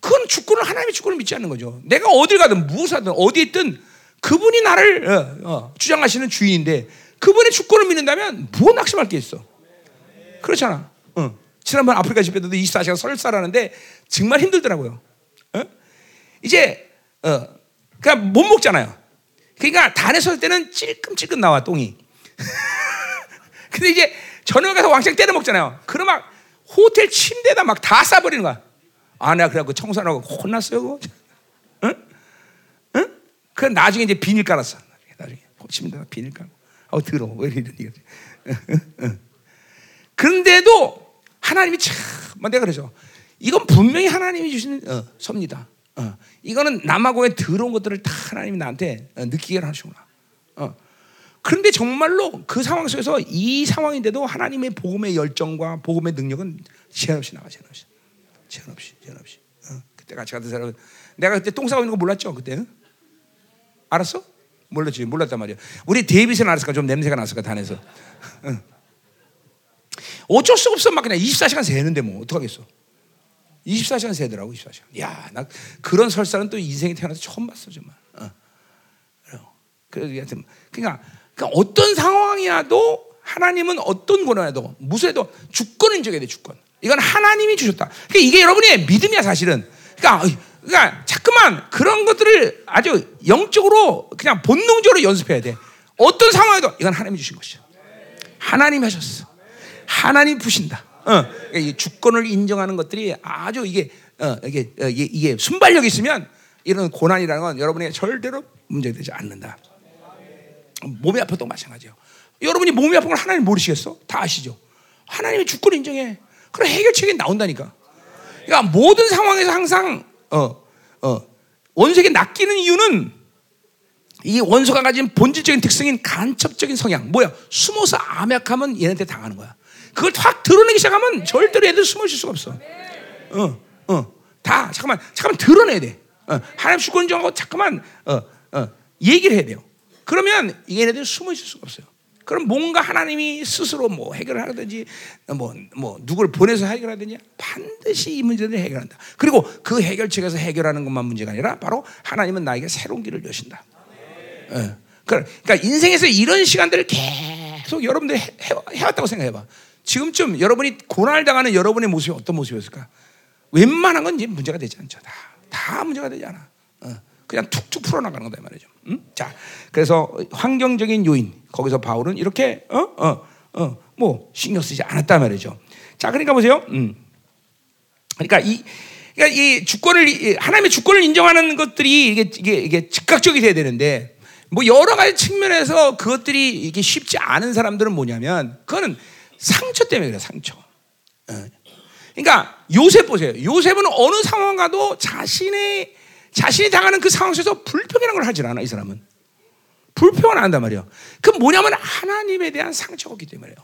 그건 주권을 하나님의 주권을 믿지 않는 거죠. 내가 어딜 가든 무엇 하든 어디에 있든 그분이 나를 어, 어, 주장하시는 주인인데 그분의 주권을 믿는다면 무엇 낙심할 게 있어? 그렇잖아. 어. 지난번 아프리카 집회도 24시간 설사라는데 정말 힘들더라고요. 어? 이제 어, 그러니까 못 먹잖아요. 그러니까 단에 설 때는 찔끔찔끔 나와 똥이. 근데 이제 저녁에 가서 왕창 때려 먹잖아요. 그럼 막 호텔 침대에다 막 다 싸버리는 거야. 아, 내가 그래갖고 청소하고 혼났어요. 응? 응? 그 나중에 이제 비닐 깔았어. 나중에 침대에다 비닐 깔고. 어, 더러워. 왜 이러니. 그런데도 하나님이 참, 뭐 내가 그러죠. 이건 분명히 하나님이 주시는 어, 섭니다. 어, 이거는 남하고의 더러운 것들을 다 하나님이 나한테 어, 느끼게 하시구나. 어. 그런데 정말로 그 상황 속에서 이 상황인데도 하나님의 복음의 열정과 복음의 능력은 제한 없이 나가, 제한 없이. 제한 없이, 제한 없이. 어. 그때 같이 갔던 사람은 내가 그때 똥 싸고 있는 거 몰랐죠, 그때? 알았어? 몰랐지, 몰랐단 말이야. 우리 데이빗은 알았을까? 좀 냄새가 났을까, 단에서. 어. 어쩔 수 없어, 막 그냥 24시간 새는데 뭐, 어떡하겠어. 24시간 세더라고 24시간. 야, 나 그런 설사는 또 인생에 태어나서 처음 봤어 정말. 어. 그래서 하여튼 그러니까, 그러니까 어떤 상황이라도 하나님은 어떤 고난에도 무수해도 주권을 인정해야 돼 주권. 이건 하나님이 주셨다. 그러니까 이게 여러분의 믿음이야 사실은. 그러니까 그러니까 자꾸만 그런 것들을 아주 영적으로 그냥 본능적으로 연습해야 돼. 어떤 상황에도 이건 하나님이 주신 것이야. 하나님이 하셨어. 하나님 부신다. 어, 이 주권을 인정하는 것들이 아주 이게 어, 이게, 어, 이게 이게 순발력이 있으면 이런 고난이라는 건 여러분의 절대로 문제되지 않는다. 몸이 아파도 마찬가지예요. 여러분이 몸이 아픈 걸 하나님 모르시겠어? 다 아시죠? 하나님의 주권 인정해. 그럼 해결책이 나온다니까. 그러니까 모든 상황에서 항상 어, 어, 원수에게 낚이는 이유는 이 원수가 가진 본질적인 특성인 간첩적인 성향 뭐야? 숨어서 암약하면 얘한테 당하는 거야. 그걸 확 드러내기 시작하면 절대로 애들 숨어 있을 수가 없어. 어, 어, 다 잠깐만, 잠깐만 드러내야 돼. 어, 하나님 주권 인정하고 잠깐만 어, 어, 얘기를 해야 돼요. 그러면 얘네들 숨어 있을 수가 없어요. 그럼 뭔가 하나님이 스스로 뭐 해결을 하든지 뭐, 뭐 누구를 보내서 해결하든지 반드시 이 문제를 해결한다. 그리고 그 해결책에서 해결하는 것만 문제가 아니라 바로 하나님은 나에게 새로운 길을 여신다. 예. 그러니까 인생에서 이런 시간들을 계속 여러분들이 해, 해왔다고 생각해봐. 지금쯤 여러분이 고난을 당하는 여러분의 모습이 어떤 모습이었을까? 웬만한 건 이제 문제가 되지 않죠. 다, 다 문제가 되지 않아. 어. 그냥 툭툭 풀어나가는 거다 말이죠. 음? 자, 그래서 환경적인 요인 거기서 바울은 이렇게 어 어 어 뭐 신경 쓰지 않았단 말이죠. 자, 그러니까 보세요. 음. 그러니까 이 그러니까 이 주권을 하나님의 주권을 인정하는 것들이 이게 이게 이게 즉각적이 돼야 되는데 뭐 여러 가지 측면에서 그것들이 이게 쉽지 않은 사람들은 뭐냐면 그거는 상처 때문에 그래 상처. 어. 그러니까 요셉 보세요. 요셉은 어느 상황 가도 자신의 자신이 당하는 그 상황 속에서 불평이라는 걸 하질 않아 이 사람은 불평을 안 한단 말이에요. 그 뭐냐면 하나님에 대한 상처가 있기 때문에요.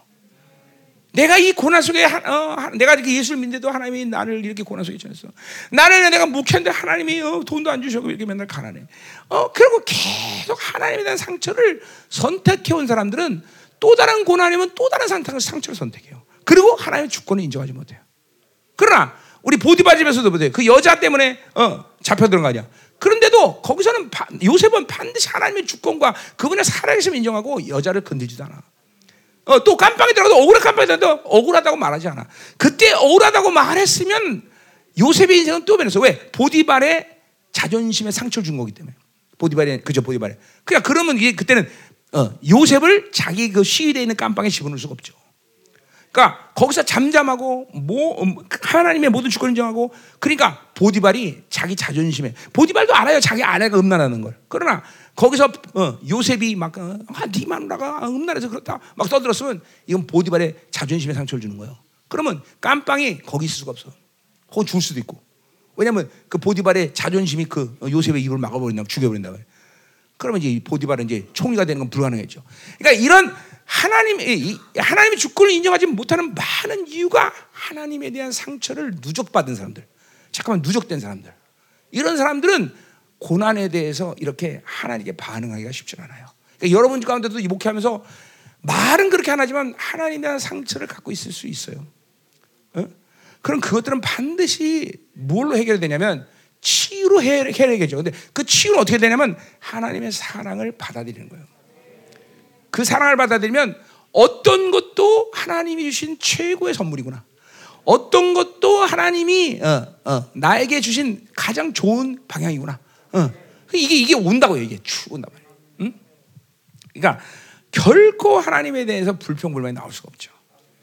내가 이 고난 속에 어, 내가 이렇게 예수를 믿는데도 하나님이 나를 이렇게 고난 속에 쳐냈어. 나는 내가 묵혔는데 하나님이 어, 돈도 안 주셔고 이렇게 맨날 가난해. 어 그리고 계속 하나님에 대한 상처를 선택해 온 사람들은 또 다른 고난이면 또 다른 상처를 상처를 선택해요. 그리고 하나님의 주권을 인정하지 못해요. 그러나 우리 보디바 집에서도 보세요. 그 여자 때문에 어, 거 아니야. 그런데도 거기서는 바, 요셉은 반드시 하나님의 주권과 그분의 살아계심 인정하고 여자를 건들지도 않아. 어, 또 깜빵에 들어가도 억울해 깜빵에 들어가도 억울하다고 말하지 않아. 그때 억울하다고 말했으면 요셉의 인생은 또 변했어. 왜? 보디발의 자존심에 상처를 준 거기 때문에. 보디발에 그죠 보디발에. 그러니까 그러면 이게 그때는 어, 요셉을 자기 그 시위대에 있는 깜빵에 집어넣을 수가 없죠. 그러니까 거기서 잠잠하고 뭐 음, 하나님의 모든 주권 인정하고 그러니까 보디발이 자기 자존심에 보디발도 알아요 자기 아내가 음란하는 걸 그러나 거기서 어, 요셉이 막 어, 아, 네 마누라가 음란해서 그렇다 막 떠들었으면 이건 보디발의 자존심에 상처를 주는 거예요. 그러면 깜빵이 거기 있을 수가 없어. 혹은 죽을 수도 있고. 왜냐하면 그 보디발의 자존심이 그 요셉의 입을 막아버린다, 죽여버린다. 그러면 이제 보디발은 이제 총리가 되는 건 불가능했죠. 그러니까 이런 하나님, 하나님의 주권을 인정하지 못하는 많은 이유가 하나님에 대한 상처를 누적받은 사람들. 잠깐만, 누적된 사람들. 이런 사람들은 고난에 대해서 이렇게 하나님께 반응하기가 쉽지 않아요. 그러니까 여러분 가운데도 이 목회하면서 말은 그렇게 안 하지만 하나님에 대한 상처를 갖고 있을 수 있어요. 어? 그럼 그것들은 반드시 뭘로 해결되냐면 치유로 해결되겠죠. 근데 그 치유는 어떻게 되냐면 하나님의 사랑을 받아들이는 거예요. 그 사랑을 받아들이면 어떤 것도 하나님이 주신 최고의 선물이구나. 어떤 것도 하나님이 어, 어, 나에게 주신 가장 좋은 방향이구나. 어. 이게 이게 온다고요. 이게 쭉 온단 말이에요. 응? 그러니까 결코 하나님에 대해서 불평불만이 나올 수가 없죠.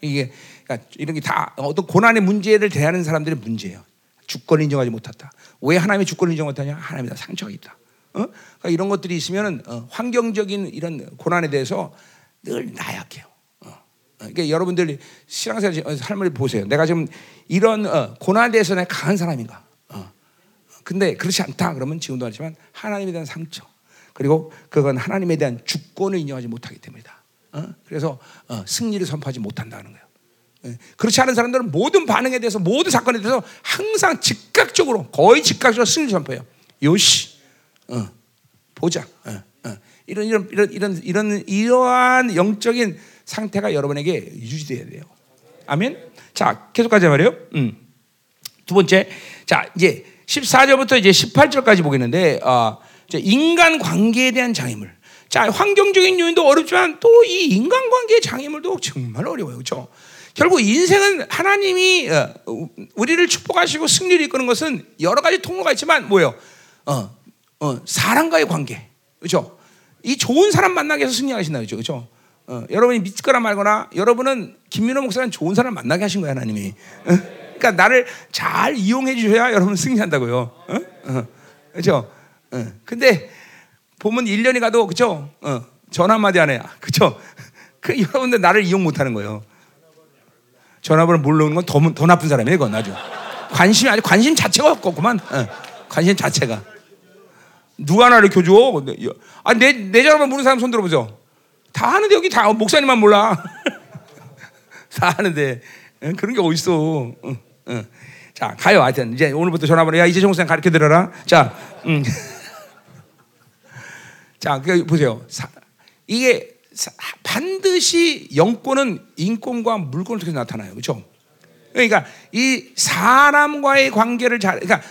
이게 그러니까 이런 게 다 어떤 고난의 문제를 대하는 사람들의 문제예요. 주권 인정하지 못했다. 왜 하나님의 주권을 인정 못하냐? 하나님에 대한 상처가 있다. 어? 그러니까 이런 것들이 있으면 어, 환경적인 이런 고난에 대해서 늘 나약해요. 어. 그러니까 여러분들 신앙생활 삶을 보세요. 내가 지금 이런 어, 고난에 대해서 내가 강한 사람인가? 어. 근데 그렇지 않다 그러면 지금도 하지만 하나님에 대한 상처 그리고 그건 하나님에 대한 주권을 인정하지 못하기 때문이다. 어? 그래서 어, 승리를 선포하지 못한다는 거예요. 예. 그렇지 않은 사람들은 모든 반응에 대해서 모든 사건에 대해서 항상 즉각적으로 거의 즉각적으로 승리 선포해요. 요시 어, 보자. 어, 어. 이런, 이런 이런 이런 이런 이러한 영적인 상태가 여러분에게 유지돼야 돼요. 아멘. 자, 계속 가자 말이에요. 음. 두 번째, 자 이제 14절부터 이제 18절까지 보겠는데, 어, 인간 관계에 대한 장애물. 자 환경적인 요인도 어렵지만 또 이 인간 관계 장애물도 정말 어려워요, 그렇죠? 결국 인생은 하나님이 어, 우리를 축복하시고 승리를 이끄는 것은 여러 가지 통로가 있지만 뭐요? 어, 어, 사람과의 관계, 그렇죠? 이 좋은 사람 만나게 해서 승리하신다, 그렇죠? 그렇죠? 어, 여러분이 믿거나 말거나 여러분은 김민호 목사는 좋은 사람 만나게 하신 거야 하나님이. 어? 그러니까 나를 잘 이용해 주셔야 여러분 승리한다고요. 그렇죠? 어. 근데 보면 1년이 가도 그죠? 어. 전화 한마디 안 해. 그죠? 그 여러분들 나를 이용 못 하는 거예요. 전화번호 모르는 건 더 더 나쁜 사람이에요, 그건 아주. 관심이 아주 관심 자체가 없구만. 어. 관심 자체가. 누가 나를 켜줘? 아, 내, 내 전화번호 모르는 사람 손 들어보죠. 다 하는데 여기 다 목사님만 몰라. 다 하는데 그런 게 어딨어. 자 가요. 하여튼 이제 오늘부터 전화번호 야 이제 정수생 가르쳐 드려라. 자, 음. 자 그, 보세요. 사, 이게 사, 반드시 영권은 인권과 물권을 통해서 나타나요. 그렇죠? 그러니까 이 사람과의 관계를 잘, 그러니까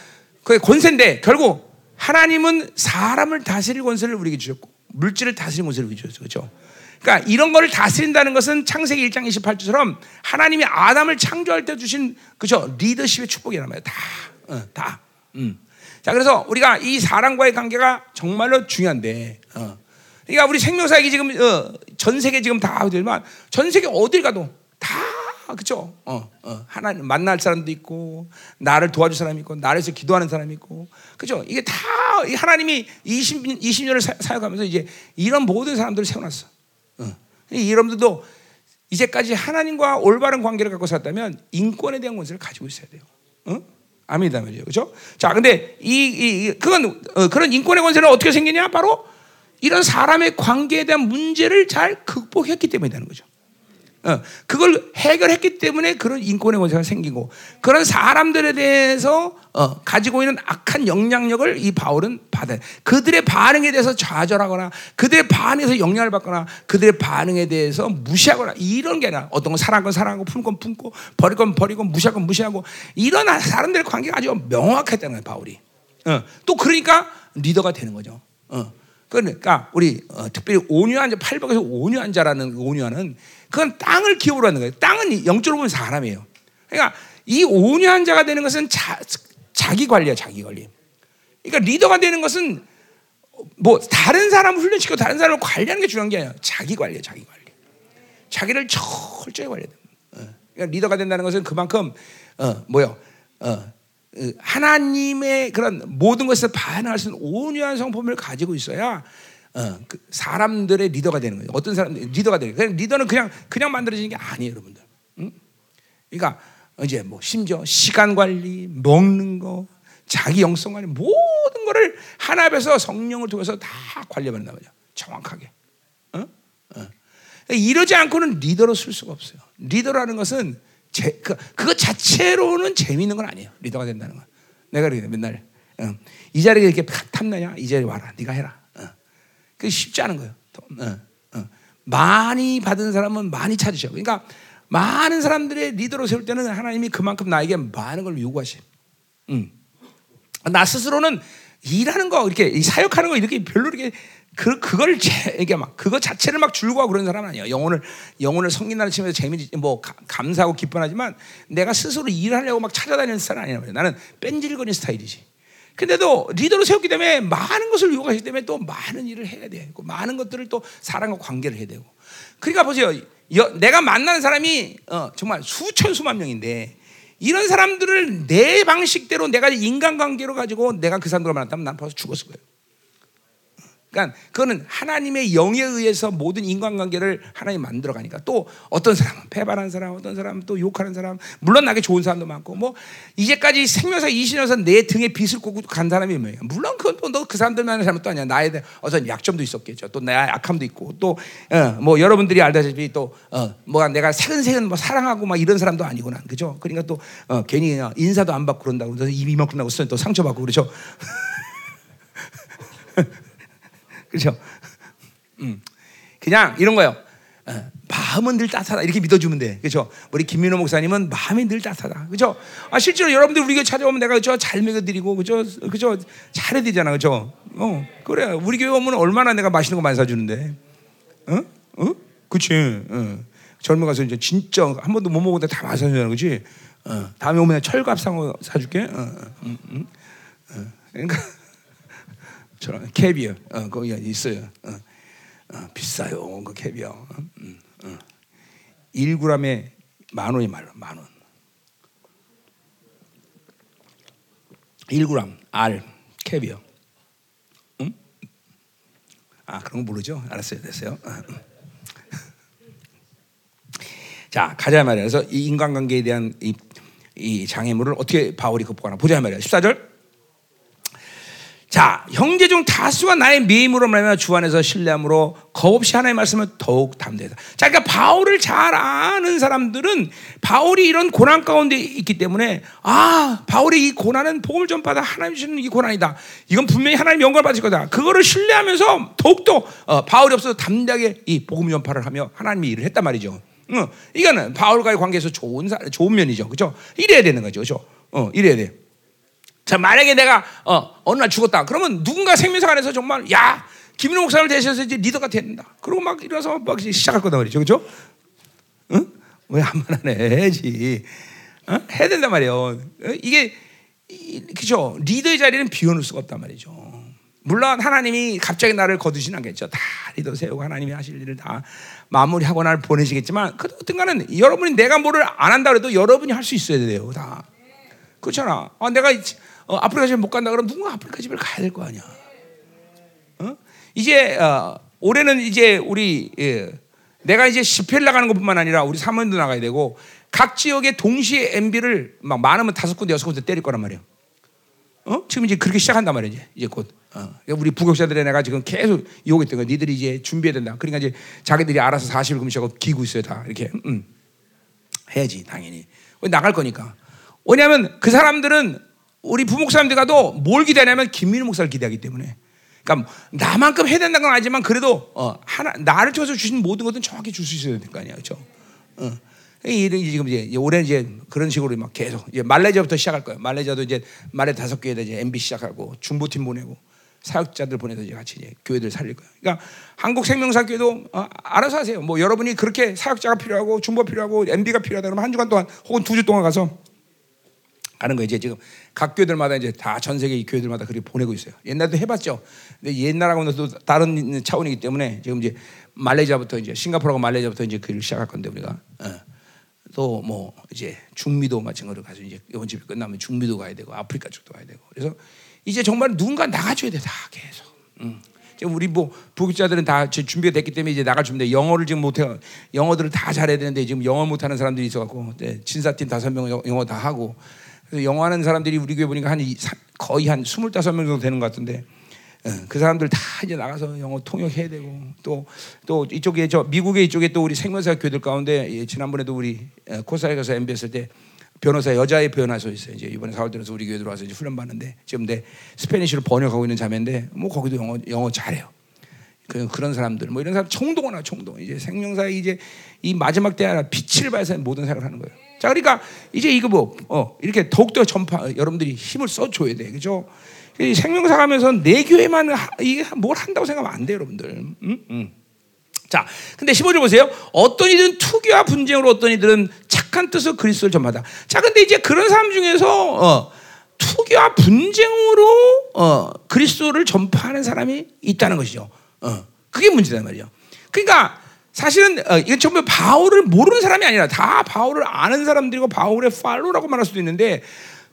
그 권세인데 결국 하나님은 사람을 다스릴 권세를 우리에게 주셨고 물질을 다스릴 권세를 우리에게 주셨어요. 그렇죠? 그러니까 이런 거를 다스린다는 것은 창세기 1장 28절처럼 하나님이 아담을 창조할 때 주신 그죠 리더십의 축복이란 말이에요. 다, 어, 다. 음. 자 그래서 우리가 이 사람과의 관계가 정말로 중요한데, 어. 그러니까 우리 생명사역이 지금 어, 전 세계 지금 다 하지만 전 세계 어딜 가도 다 그죠? 어, 어, 하나님 만날 사람도 있고 나를 도와줄 사람이 있고 나를 위해서 기도하는 사람이 있고 그죠? 이게 다 하나님이 20, 20년을 사역하면서 이제 이런 모든 사람들을 세워놨어. 어. 여러분들도 이제까지 하나님과 올바른 관계를 갖고 살았다면 인권에 대한 권세를 가지고 있어야 돼요. 어? 아멘이다 말이에요. 그렇죠? 자, 근데 이, 이 그건 어, 그런 인권의 권세는 어떻게 생기냐? 바로 이런 사람의 관계에 대한 문제를 잘 극복했기 때문에 되는 거죠. 어, 그걸 해결했기 때문에 그런 인권의 권세가 생기고 그런 사람들에 대해서 어, 가지고 있는 악한 영향력을 이 바울은 받아요. 그들의 반응에 대해서 좌절하거나 그들의 반응에서 영향을 받거나 그들의 반응에 대해서 무시하거나 이런 게 아니라 어떤 건 사랑한 건 사랑하고 품은 건 품고 버릴 건 버리고 무시할 건 무시하고 이런 사람들의 관계가 아주 명확했다는 거예요, 바울이. 어, 또 그러니까 리더가 되는 거죠. 어. 그러니까 우리 어, 특별히 온유한 자, 팔복에서 온유한 자라는 온유한은 그건 땅을 기업으로 하는 거예요. 땅은 영적으로 보면 사람이에요. 그러니까 이 온유한 자가 되는 것은 자, 자기 관리야, 자기 관리. 그러니까 리더가 되는 것은 뭐 다른 사람을 훈련시키고 다른 사람을 관리하는 게 중요한 게 아니야. 자기 관리야, 자기 관리. 자기를 철저히 관리해야 돼. 어. 그러니까 리더가 된다는 것은 그만큼 어, 뭐요? 어, 그 하나님의 그런 모든 것을 반응할 수 있는 온유한 성품을 가지고 있어야 어, 그 사람들의 리더가 되는 거예요. 어떤 사람 리더가 되는 거예요. 리더는 그냥 그냥 만들어지는 게 아니에요, 여러분들. 응? 그러니까 이제 뭐 심지어 시간 관리, 먹는 거, 자기 영성 관리 모든 거를 하나 앞에서 성령을 통해서 다 관리한단 말이야. 정확하게. 어? 어. 이러지 않고는 리더로 쓸 수가 없어요. 리더라는 것은 제, 그, 그것 자체로는 재미있는 건 아니에요. 리더가 된다는 건. 내가 그래 맨날 어. 이 자리에 이렇게 탐나냐? 이 자리 와라. 네가 해라. 그 쉽지 않은 거예요. 어, 어. 많이 받은 사람은 많이 찾으셔. 그러니까 많은 사람들의 리더로 세울 때는 하나님이 그만큼 나에게 많은 걸 요구하시. 음. 나 스스로는 일하는 거 이렇게 사역하는 거 이렇게 별로 이렇게 그 그걸 제, 이게 막 그거 자체를 막 줄고하고 그런 사람은 아니에요. 영혼을 영혼을 섬긴다는 측면에서 재미 뭐 감사하고 기뻐하지만 내가 스스로 일하려고 막 찾아다니는 스타일 아니란 말이에요. 나는 뺀질거리는 스타일이지. 근데도 리더로 세웠기 때문에 많은 것을 요구하기 때문에 또 많은 일을 해야 돼. 많은 것들을 또 사람과 관계를 해야 되고. 그러니까 보세요. 여, 내가 만나는 사람이 어, 정말 수천 수만 명인데 이런 사람들을 내 방식대로 내가 인간관계로 가지고 내가 그 사람들을 만났다면 난 벌써 죽었을 거예요. 그러니까 그거는 하나님의 영에 의해서 모든 인간관계를 하나님 만들어 가니까 또 어떤 사람은 패반한 사람, 어떤 사람은 또 욕하는 사람, 물론 나게 좋은 사람도 많고 뭐 이제까지 생명사 20년에서 내 등에 빗을 꽂고 간 사람이 뭐예요? 물론 그건 또 너 그 사람들만의 잘못도 아니야. 나에 대한 어떤 약점도 있었겠죠. 또내 약함도 있고 또뭐 어, 여러분들이 알다시피 또 어, 뭐가 내가 새근새근 뭐 사랑하고 막 이런 사람도 아니구나. 그죠? 그러니까 또 어, 괜히 인사도 안 받고 그런다고 그래서 입이 이만큼 나고 또 상처받고 그렇죠. 그렇죠? 음. 그냥 이런 거예요. 어, 마음은 늘 따뜻하다 이렇게 믿어주면 돼. 그렇죠? 우리 김민호 목사님은 마음이 늘 따뜻하다. 그렇죠? 아 실제로 여러분들 우리 교회 찾아오면 내가 그죠 잘 먹여드리고 그죠 그죠 잘해드리잖아. 그렇죠? 어 그래 우리 교회 오면 얼마나 내가 맛있는 거 많이 사주는데, 어? 어? 그치? 어. 젊은 가서 이제 진짜 한 번도 못 먹었는데 다 많이 사주잖아, 그렇지? 어. 다음에 오면 철갑 상어 사줄게. 어, 어, 음, 음. 어. 그러니까 저런 캐비어 어, 거기 있어요. 어. 어, 비싸요, 그 캐비어. 어? 음, 어. 1g에 만 원이 말로 만 원. 1g 알 캐비어. 응? 아 그런 거 모르죠? 알았어요, 됐어요. 어, 음. 자 가자 말이야. 그래서 이 인간관계에 대한 이, 이 장애물을 어떻게 바울이 극복하나 보자 말이야. 14절. 자, 형제 중 다수가 나의 미임으로 말하며 주 안에서 신뢰함으로 겁없이 하나님의 말씀을 더욱 담대다. 자, 그러니까 바울을 잘 아는 사람들은 바울이 이런 고난 가운데 있기 때문에 아, 바울이 이 고난은 복음을 전파다 하나님 주시는 이 고난이다. 이건 분명히 하나님 영광을 받을 거다. 그거를 신뢰하면서 더욱더 어, 바울이 없어도 담대하게 이 복음 전파를 하며 하나님의 일을 했단 말이죠. 어, 이거는 바울과의 관계에서 좋은 좋은 면이죠. 그죠? 이래야 되는 거죠. 그죠? 어, 이래야 돼. 자, 만약에 내가 어, 어느 날 죽었다. 그러면 누군가 생명사 안에서 정말 야 김인호 목사를 대신해서 이제 리더가 된다. 그리고 막 일어서 막 시작할 거다 말이죠, 그렇죠? 응? 왜한번 안 해야지? 어? 해야 된단 말이에요. 어? 이게 그죠? 리더의 자리는 비워놓을 수가 없단 말이죠. 물론 하나님이 갑자기 나를 거두시는 않겠죠. 다 리더 세우고 하나님이 하실 일을 다 마무리하고 나를 보내시겠지만 그 어떤가는 여러분이 내가 뭐를 안 한다 그래도 여러분이 할 수 있어야 돼요. 다 그렇잖아. 아, 내가 어, 아프리카 집에 못 간다 그러면 누군가 아프리카 집을 가야 될 거 아니야. 어? 이제 어, 올해는 이제 우리 예, 내가 이제 집회를 나가는 것뿐만 아니라 우리 사모님도 나가야 되고 각 지역에 동시에 MB를 막 많으면 다섯 군데 여섯 군데 때릴 거란 말이에요. 어? 지금 이제 그렇게 시작한단 말이지. 이제 곧. 어. 우리 부교사들에 내가 지금 계속 요구했던 거. 니들이 이제 준비해야 된다. 그러니까 이제 자기들이 알아서 40일 금식하고 기고 있어요 다 이렇게. 음. 해야지 당연히. 나갈 거니까. 왜냐하면 그 사람들은 우리 부목사님들 가도 뭘 기대하냐면 김민우 목사를 기대하기 때문에. 그러니까 나만큼 해야 된다는 건 아니지만 그래도 어, 하나 나를 통해서 주신 모든 것은 정확히 줄 수 있어야 될 거 아니야, 그렇죠? 어. 이 지금 이제 올해 이제 그런 식으로 막 계속 이제 말레이시아부터 시작할 거예요. 말레이시아도 이제 말에 다섯 개에 이제 MB 시작하고 중보팀 보내고 사역자들 보내서 이제 같이 이제 교회들 살릴 거예요. 그러니까 한국 생명사교도 어, 알아서 하세요. 뭐 여러분이 그렇게 사역자가 필요하고 중보 필요하고 MB가 필요하다 그러면 한 주간 동안 혹은 두 주 동안 가서 가는 거예요. 이제 지금 각 교회들마다 이제 다 전 세계 교회들마다 그렇게 보내고 있어요. 옛날도 해봤죠. 근데 옛날하고는 또 다른 차원이기 때문에 지금 이제 말레이시아부터 이제 싱가포르하고 말레이시아부터 이제 그를 시작할 건데 우리가 어. 또뭐 이제 중미도 마찬가지로 가서 이제 이번 집이 끝나면 중미도 가야 되고 아프리카 쪽도 가야 되고 그래서 이제 정말 누군가 나가줘야 돼 다 계속. 음. 지금 우리 뭐 부교자들은 다 준비가 됐기 때문에 이제 나갈 준비인데 영어를 지금 못해 영어들을 다 잘해야 되는데 지금 영어 못하는 사람들이 있어갖고 진사팀 다섯 명 영어 다 하고 영어하는 사람들이 우리 교회 보니까 한 거의 한 스물다섯 명 정도 되는 것 같은데 어, 그 사람들 다 이제 나가서 영어 통역해야 되고 또 또 이쪽에 저 미국의 이쪽에 또 우리 생명사 교들 가운데 예, 지난번에도 우리 어, 코사에 가서 MB 했을 때 변호사 여자의 변호사 있어요. 이제 이번에 4월 들어서 우리 교회 들어와서 이제 훈련 받는데 지금 내 스페니쉬로 번역하고 있는 자매인데 뭐 거기도 영어 영어 잘해요. 그, 그런 사람들 뭐 이런 사람 총동하나 총동 이제 생명사에 이제 이 마지막 때 하나 빛을 발사 모든 생각을 하는 거예요. 자 그러니까 이제 이거 뭐 어, 이렇게 더욱더 전파 여러분들이 힘을 써 줘야 돼 그죠? 생명사 가면서 내 교회만 뭘 한다고 생각하면 안 돼 여러분들. 음? 음. 자, 근데 15절 보세요. 어떤 이들은 투기와 분쟁으로 어떤 이들은 착한 뜻으로 그리스도를 전하다. 자, 근데 이제 그런 사람 중에서 어, 투기와 분쟁으로 어, 그리스도를 전파하는 사람이 있다는 것이죠. 어, 그게 문제단 말이에요. 그러니까 사실은 어, 이건 전부 바울을 모르는 사람이 아니라 다 바울을 아는 사람들이고 바울의 팔로라고 말할 수도 있는데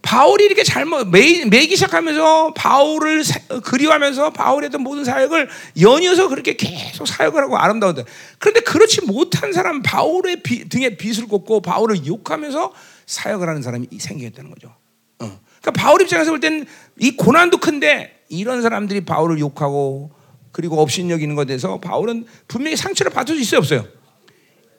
바울이 이렇게 잘못 매, 매기 시작하면서 바울을 사, 그리워하면서 바울의 모든 사역을 연이어서 그렇게 계속 사역을 하고 아름다운데 그런데 그렇지 못한 사람 바울의 비, 등에 빗을 꽂고 바울을 욕하면서 사역을 하는 사람이 생기겠다는 거죠. 어. 그러니까 바울 입장에서 볼 때는 이 고난도 큰데 이런 사람들이 바울을 욕하고 그리고 업신여기는 것에 대해서 바울은 분명히 상처를 받을 수 있어요 없어요?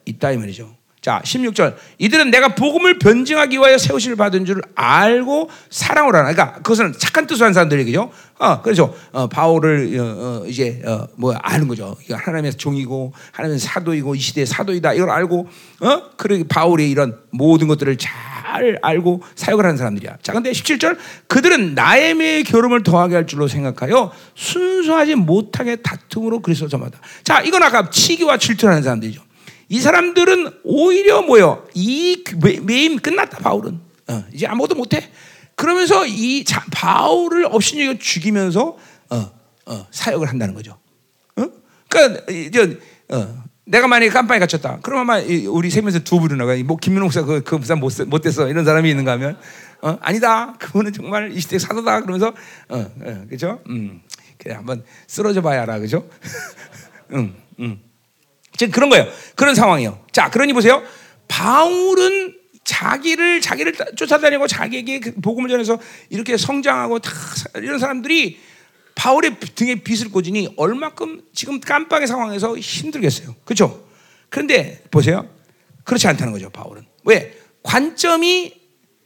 있다 이 말이죠. 자, 16절. 이들은 내가 복음을 변증하기 위하여 세우심을 받은 줄 알고 사랑을 하나. 그러니까 그것은 착한 뜻으로 한 사람들이죠. 어, 그렇죠. 어, 바울을 어, 어, 이제 어, 뭐 아는 거죠. 이거 하나님의 종이고 하나님의 사도이고 이 시대의 사도이다. 이걸 알고 어? 그리고 바울의 이런 모든 것들을 잘 알고 사역을 하는 사람들이야. 자, 근데 17절 그들은 나의 매 결혼을 더하게 할 줄로 생각하여 순수하지 못하게 다툼으로 그리스도 점하다. 자, 이건 아까 치기와 질투하는 사람들이죠. 이 사람들은 오히려 뭐요? 이 매임 끝났다 바울은 어, 이제 아무것도 못해. 그러면서 이 자, 바울을 업신여겨 죽이면서 어, 어, 사역을 한다는 거죠. 어? 그러니까 이제 어, 내가 만약에 깜빵에 갇혔다. 그러면 아마 우리 세면서 두 나가. 뭐 김민호 목사 그, 그 목사 못, 못 됐어. 이런 사람이 있는가 하면 어, 아니다. 그분은 정말 이 시대 사도다. 그러면서 어, 어, 그죠? 음, 그래 한번 쓰러져 봐야 알아. 그죠? 음, 음. 지금 그런 거예요. 그런 상황이에요. 자, 그러니 보세요. 바울은 자기를 자기를 쫓아다니고 자기에게 그 복음을 전해서 이렇게 성장하고 다 이런 사람들이 바울의 등에 빗을 꽂으니 얼마큼 지금 깜빡의 상황에서 힘들겠어요. 그렇죠? 그런데 보세요. 그렇지 않다는 거죠, 바울은. 왜? 관점이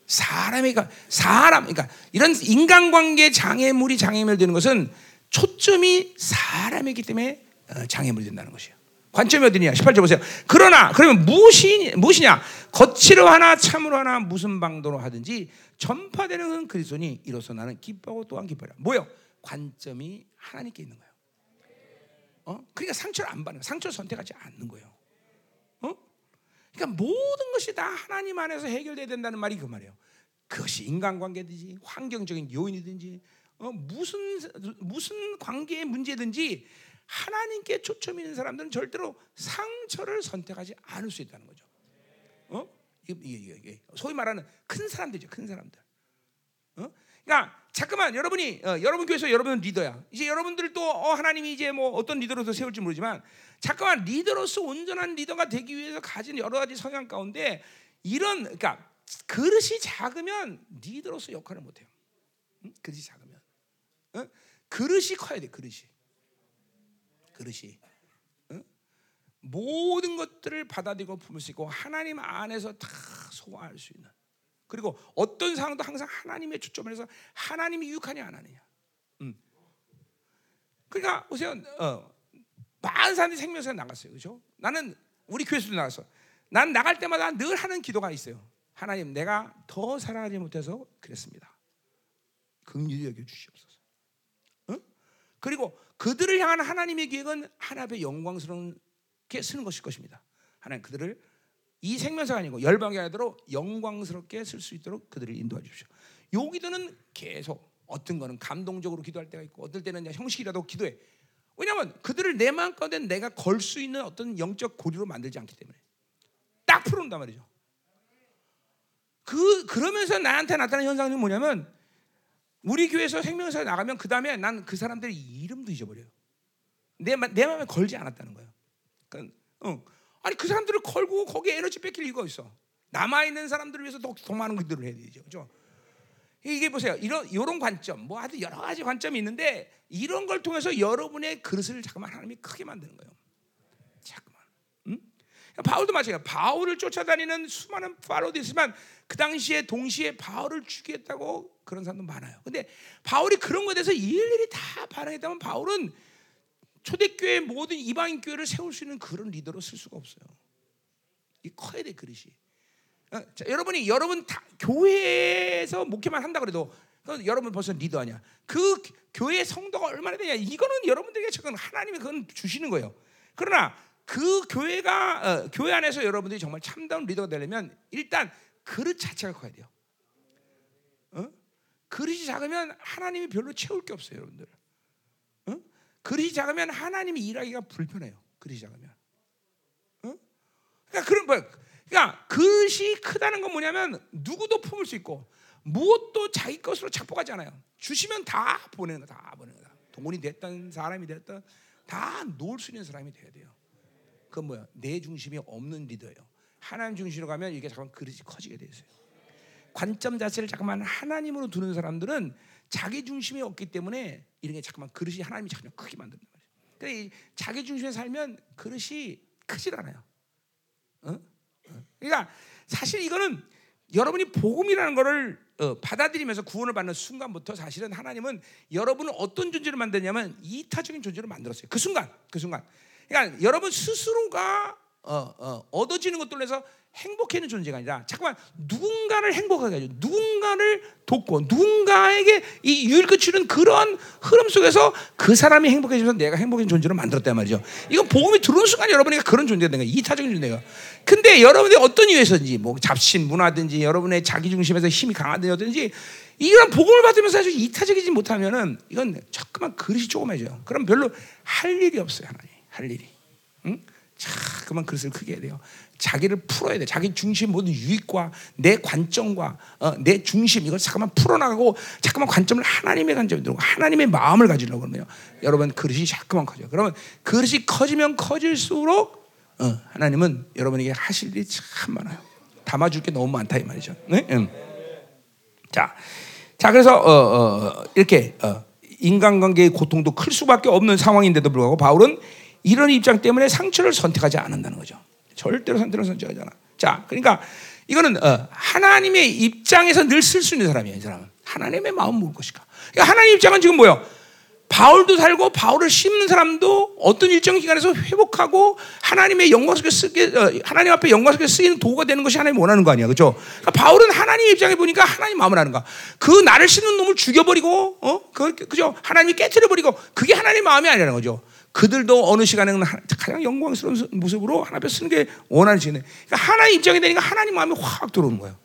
사람이가 사람 그러니까 이런 인간관계 장애물이 장애물 되는 것은 초점이 사람이기 때문에 어, 장애물이 된다는 것이에요. 관점이 어디냐? 18절 보세요. 그러나 그러면 무엇이 무엇이냐? 거칠어 하나 참으로 하나 무슨 방도로 하든지 전파되는 그리스도니 이로써 나는 기뻐하고 또한 기뻐라. 뭐요? 관점이 하나님께 있는 거예요. 어? 그러니까 상처를 안 받는 상처를 선택하지 않는 거예요. 어? 그러니까 모든 것이 다 하나님 안에서 해결돼야 된다는 말이 그 말이에요. 그것이 인간관계든지 환경적인 요인이든지 어, 무슨 무슨 관계의 문제든지 하나님께 초점 있는 사람들은 절대로 상처를 선택하지 않을 수 있다는 거죠. 어? 이게, 이게, 이게. 소위 말하는 큰 사람들이죠. 큰 사람들. 어? 그러니까 잠깐만 여러분이 어, 여러분 교회에서 여러분은 리더야. 이제 여러분들 또 어, 하나님이 이제 뭐 어떤 리더로서 세울지 모르지만 잠깐만 리더로서 온전한 리더가 되기 위해서 가진 여러 가지 성향 가운데 이런 그러니까 그릇이 작으면 리더로서 역할을 못 해요. 응? 그릇이 작으면. 어? 그릇이 커야 돼. 그릇이. 그릇이 응? 모든 것들을 받아들이고 품을 수 있고 하나님 안에서 다 소화할 수 있는 그리고 어떤 상황도 항상 하나님의 초점을 해서 하나님이 유익하냐 안 하느냐. 음. 그러니까 보세요. 어, 많은 사람들이 생명에서 나갔어요. 그죠? 나는 우리 교회에서도 나갔어. 난 나갈 때마다 늘 하는 기도가 있어요. 하나님, 내가 더 사랑하지 못해서 그랬습니다. 긍휼히 여겨 주시옵소서. 어? 그리고 그들을 향한 하나님의 계획은 하나님의 영광스럽게 쓰는 것일 것입니다. 하나님 그들을 이 생명사가 아니고 열방이 아니도록 영광스럽게 쓸 수 있도록 그들을 인도해 주십시오. 요 기도는 계속 어떤 거는 감동적으로 기도할 때가 있고 어떨 때는 형식이라도 기도해. 왜냐하면 그들을 내 마음 가운데 내가 걸 수 있는 어떤 영적 고리로 만들지 않기 때문에 딱 풀어놓는단 말이죠. 그 그러면서 나한테 나타나는 현상이 뭐냐면 우리 교회에서 생명사에 나가면 그 다음에 난 그 사람들의 이름도 잊어버려요. 내, 내 마음에 걸지 않았다는 거예요. 그러니까, 어. 아니 그 사람들을 걸고 거기에 에너지 뺏길 이유가 있어. 남아 있는 사람들을 위해서 더, 더 많은 것들을 해야 되죠, 그렇죠? 이게 보세요. 이런 이런 관점, 뭐 아주 여러 가지 관점이 있는데 이런 걸 통해서 여러분의 그릇을 잠깐만 하나님이 크게 만드는 거예요. 바울도 마찬가지야. 바울을 쫓아다니는 수많은 파로도 있지만 그 당시에 동시에 바울을 죽이겠다고 그런 사람도 많아요. 근데 바울이 그런 것에 대해서 일일이 다 반응했다면 바울은 초대교회 모든 이방인 교회를 세울 수 있는 그런 리더로 쓸 수가 없어요. 이 커야 돼 그릇이. 어, 자, 여러분이 여러분 다 교회에서 목회만 한다 그래도 여러분 벌써 리더 아니야. 그 교회 성도가 얼마나 되냐 이거는 여러분들에게 지금 하나님이 그건 주시는 거예요. 그러나 그 교회가 어, 교회 안에서 여러분들이 정말 참다운 리더가 되려면 일단 그릇 자체가 커야 돼요. 어? 그릇이 작으면 하나님이 별로 채울 게 없어요, 여러분들. 어? 그릇이 작으면 하나님이 일하기가 불편해요. 그릇이 작으면. 어? 그러니까 그런 뭐, 그러니까 그릇이 크다는 건 뭐냐면 누구도 품을 수 있고 무엇도 자기 것으로 착복하지 않아요. 주시면 다 보내는 거, 다 보내는 거. 동원이 됐던 사람이 됐던 다 놓을 수 있는 사람이 돼야 돼요. 그건 뭐야? 내 중심이 없는 리더예요. 하나님 중심으로 가면 이게 잠깐 그릇이 커지게 돼 있어요. 관점 자체를 잠깐만 하나님으로 두는 사람들은 자기 중심이 없기 때문에 이런 게 잠깐만 그릇이 하나님이 잠깐 크게 만든단 말이에요. 그러니까 자기 중심에 살면 그릇이 크질 않아요. 어? 어? 그러니까 사실 이거는 여러분이 복음이라는 것을 어, 받아들이면서 구원을 받는 순간부터 사실은 하나님은 여러분을 어떤 존재로 만드냐면 이타적인 존재로 만들었어요. 그 순간, 그 순간. 그러니까 여러분 스스로가 어, 어, 얻어지는 것들로 해서 행복해지는 존재가 아니라 잠깐만 누군가를 행복하게 해줘 누군가를 돕고 누군가에게 이 유일그 주는 그런 흐름 속에서 그 사람이 행복해지면서 내가 행복한 존재로 만들었단 말이죠. 이건 복음이 들어오는 순간 여러분에게 그런 존재가 된 거예요. 이타적인 존재가. 근데 여러분이 어떤 이유에서든지 뭐 잡신 문화든지 여러분의 자기 중심에서 힘이 강하든지 이런 복음을 받으면서 아주 이타적이지 못하면은 이건 자꾸만 그릇이 조그매져요. 그럼 별로 할 일이 없어요 하나님. 할 일이. 응? 자꾸만 그릇을 크게 해야 돼요. 자기를 풀어야 돼. 자기 중심 모든 유익과 내 관점과 어, 내 중심 이걸 잠깐만 풀어나가고 잠깐만 관점을 하나님의 관점에 들고 하나님의 마음을 가지려고 그러면 여러분 그릇이 자꾸만 커져요. 그러면 그릇이 커지면 커질수록 어, 하나님은 여러분에게 하실 일이 참 많아요. 담아줄 게 너무 많다 이 말이죠. 네? 음. 자, 자 그래서 어, 어, 이렇게 어, 인간관계의 고통도 클 수밖에 없는 상황인데도 불구하고 바울은 이런 입장 때문에 상처를 선택하지 않는다는 거죠. 절대로 선택을 선택하지 않아. 자, 그러니까 이거는 어, 하나님의 입장에서 늘 쓸 수 있는 사람이에요. 이 사람은 하나님의 마음 뭘 것일까? 그러니까 하나님 입장은 지금 뭐요? 바울도 살고 바울을 씹는 사람도 어떤 일정 기간에서 회복하고 하나님의 영광 속에 쓰게 어, 하나님 앞에 영광 속에 쓰이는 도구가 되는 것이 하나님 원하는 거 아니야, 그렇죠? 그러니까 바울은 하나님 입장에 보니까 하나님 마음을 아는 거야. 그 나를 씹는 놈을 죽여버리고, 어, 그, 그죠? 하나님이 깨뜨려 버리고 그게 하나님 마음이 아니라는 거죠. 그들도 어느 시간에는 가장 영광스러운 모습으로 하나 앞에 쓰는 게 원하지네. 그러니까 하나님 입장이 되니까 하나님 마음이 확 들어오는 거예요.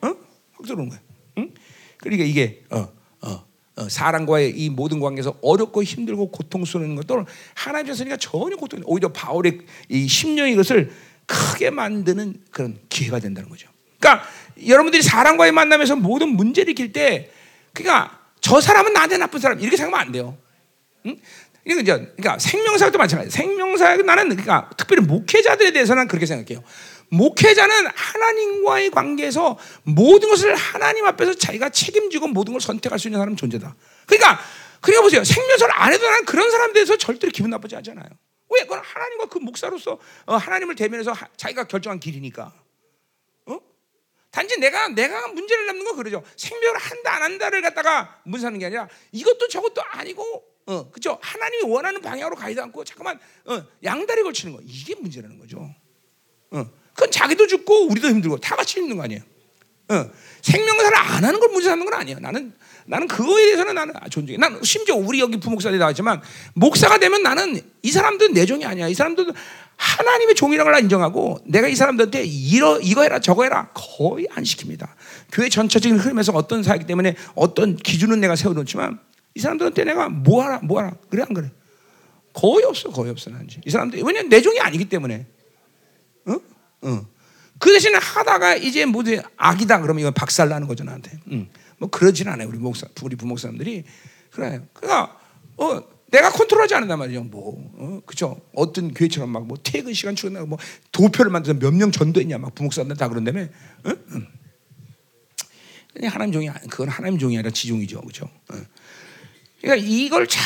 어? 확 들어오는 거예요. 응? 그러니까 이게 어, 어, 어, 사람과의 이 모든 관계에서 어렵고 힘들고 고통스러운 것도 하나님 입장에서 전혀 고통, 오히려 바울의 이 심령이 이것을 크게 만드는 그런 기회가 된다는 거죠. 그러니까 여러분들이 사람과의 만남에서 모든 문제를 일으킬 때, 그러니까 저 사람은 나한테 나쁜 사람 이렇게 생각하면 안 돼요. 응? 이거 이제 그러니까 생명사도 마찬가지. 생명사 나는 그러니까 특별히 목회자들에 대해서는 그렇게 생각해요. 목회자는 하나님과의 관계에서 모든 것을 하나님 앞에서 자기가 책임지고 모든 걸 선택할 수 있는 사람 존재다. 그러니까 그러니까 보세요. 생명사를 안 해도 나는 그런 사람에 대해서 절대로 기분 나쁘지 않잖아요. 왜? 그건 하나님과 그 목사로서 어, 하나님을 대면해서 하, 자기가 결정한 길이니까. 어? 단지 내가 내가 문제를 잡는 건 그러죠. 생명을 한다 안 한다를 갖다가 문사는 게 아니라 이것도 저것도 아니고 어, 그죠? 하나님이 원하는 방향으로 가지도 않고 잠깐만 어, 양다리 걸치는 거 이게 문제라는 거죠. 어, 그건 자기도 죽고 우리도 힘들고 다 같이 힘든 거 아니에요. 어, 생명사를 안 하는 걸 문제 삼는 건 아니에요. 나는 나는 그거에 대해서는 나는 존중해. 난 심지어 우리 여기 부목사들이 나왔지만 목사가 되면 나는 이 사람들은 내 종이 아니야. 이 사람들은 하나님의 종이라는 걸 인정하고 내가 이 사람들한테 이러 이거 해라 저거 해라 거의 안 시킵니다. 교회 전체적인 흐름에서 어떤 사이기 때문에 어떤 기준은 내가 세워놓지만 이 사람들한테 내가 뭐 하라, 뭐 하라. 그래, 안 그래? 거의 없어, 거의 없어, 난지. 이 사람들, 왜냐면 내 종이 아니기 때문에. 어? 어. 그 대신에 하다가 이제 모두 악이다 그러면 이건 박살 나는 거죠, 나한테. 응. 뭐 그러진 않아요, 우리 목사, 우리 부목사님들이. 그래요. 그러니까, 어, 내가 컨트롤하지 않는단 말이죠. 뭐, 어, 그죠? 어떤 교회처럼 막 뭐 퇴근 시간 출근하고 뭐 도표를 만들어서 몇 명 전도했냐 막 부목사들 다 그런다며. 어? 응. 하나님 종이 그건 하나님 종이 아니라 지종이죠, 그죠? 어. 그러니까 이걸 잘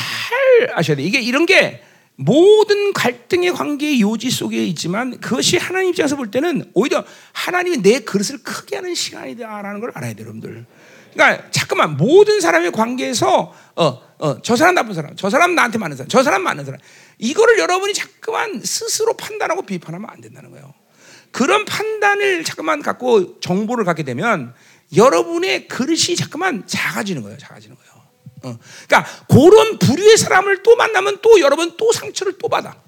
아셔야 돼. 이게 이런 게 모든 갈등의 관계의 요지 속에 있지만 그것이 하나님 입장에서 볼 때는 오히려 하나님이 내 그릇을 크게 하는 시간이다라는 걸 알아야 돼요, 여러분들. 그러니까 잠깐만 모든 사람의 관계에서 어, 어, 저 사람 나쁜 사람, 저 사람 나한테 맞는 사람, 저 사람 맞는 사람. 이거를 여러분이 자꾸만 스스로 판단하고 비판하면 안 된다는 거예요. 그런 판단을 자꾸만 갖고 정보를 갖게 되면 여러분의 그릇이 자꾸만 작아지는 거예요. 작아지는 거예요. 어. 그러니까 그런 부류의 사람을 또 만나면 또 여러분 또 상처를 또 받아.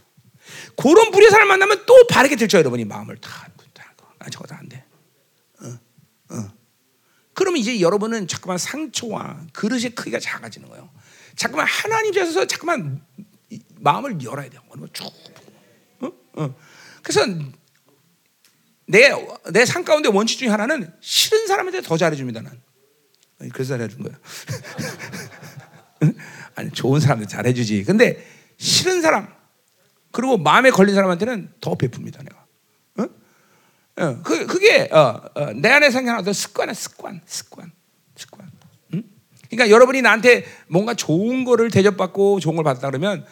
그런 부류의 사람을 만나면 또 바르게 들죠 여러분이 마음을 다. 아 저거 다안 돼. 어, 어. 그러면 이제 여러분은 자꾸만 상처와 그릇의 크기가 작아지는 거예요. 자꾸만 하나님 앞에서 자꾸만 마음을 열어야 돼요. 쭉. 어? 어. 그래서 내내삶 가운데 원칙 중에 하나는 싫은 사람한테 더 잘해줍니다. 난. 그래서 잘해준 거야. 아니 좋은 사람들 잘해주지. 근데 싫은 사람 그리고 마음에 걸린 사람한테는 더 베풉니다 내가. 어? 어, 그 그게 어, 어, 내 안에 어떤 습관이야 습관, 습관, 습관. 응? 그러니까 여러분이 나한테 뭔가 좋은 거를 대접받고 좋은 걸 받았다 그러면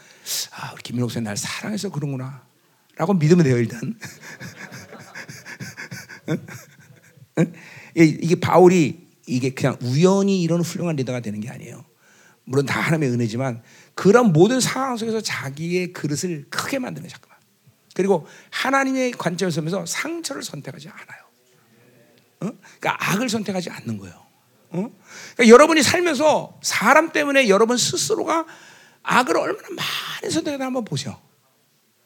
아 우리 김민옥 선생 날 사랑해서 그런구나 라고 믿으면 돼요 일단. 이게 바울이 이게 그냥 우연히 이런 훌륭한 리더가 되는 게 아니에요. 물론 다 하나님의 은혜지만 그런 모든 상황 속에서 자기의 그릇을 크게 만드는 잠깐만. 그리고 하나님의 관점에서 보면서 상처를 선택하지 않아요. 어? 그러니까 악을 선택하지 않는 거예요. 어? 그러니까 여러분이 살면서 사람 때문에 여러분 스스로가 악을 얼마나 많이 선택했나 한번 보세요.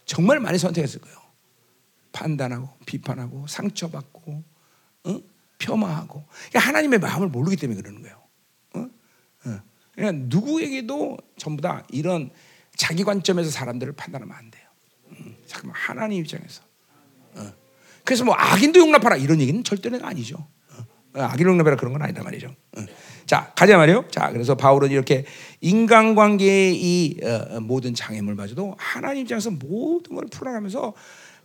정말 많이 선택했을 거예요. 판단하고 비판하고 상처받고 어? 폄하하고 그러니까 하나님의 마음을 모르기 때문에 그러는 거예요. 어? 어. 그러니까 누구에게도 전부 다 이런 자기 관점에서 사람들을 판단하면 안 돼요. 음, 잠깐만 하나님 입장에서. 어. 그래서 뭐 악인도 용납하라 이런 얘기는 절대는 아니죠. 어. 악인 용납하라 그런 건 아니다 말이죠. 어. 자 가자 말이요. 자 그래서 바울은 이렇게 인간관계의 이 어, 모든 장애물마저도 하나님 입장에서 모든 걸 풀어가면서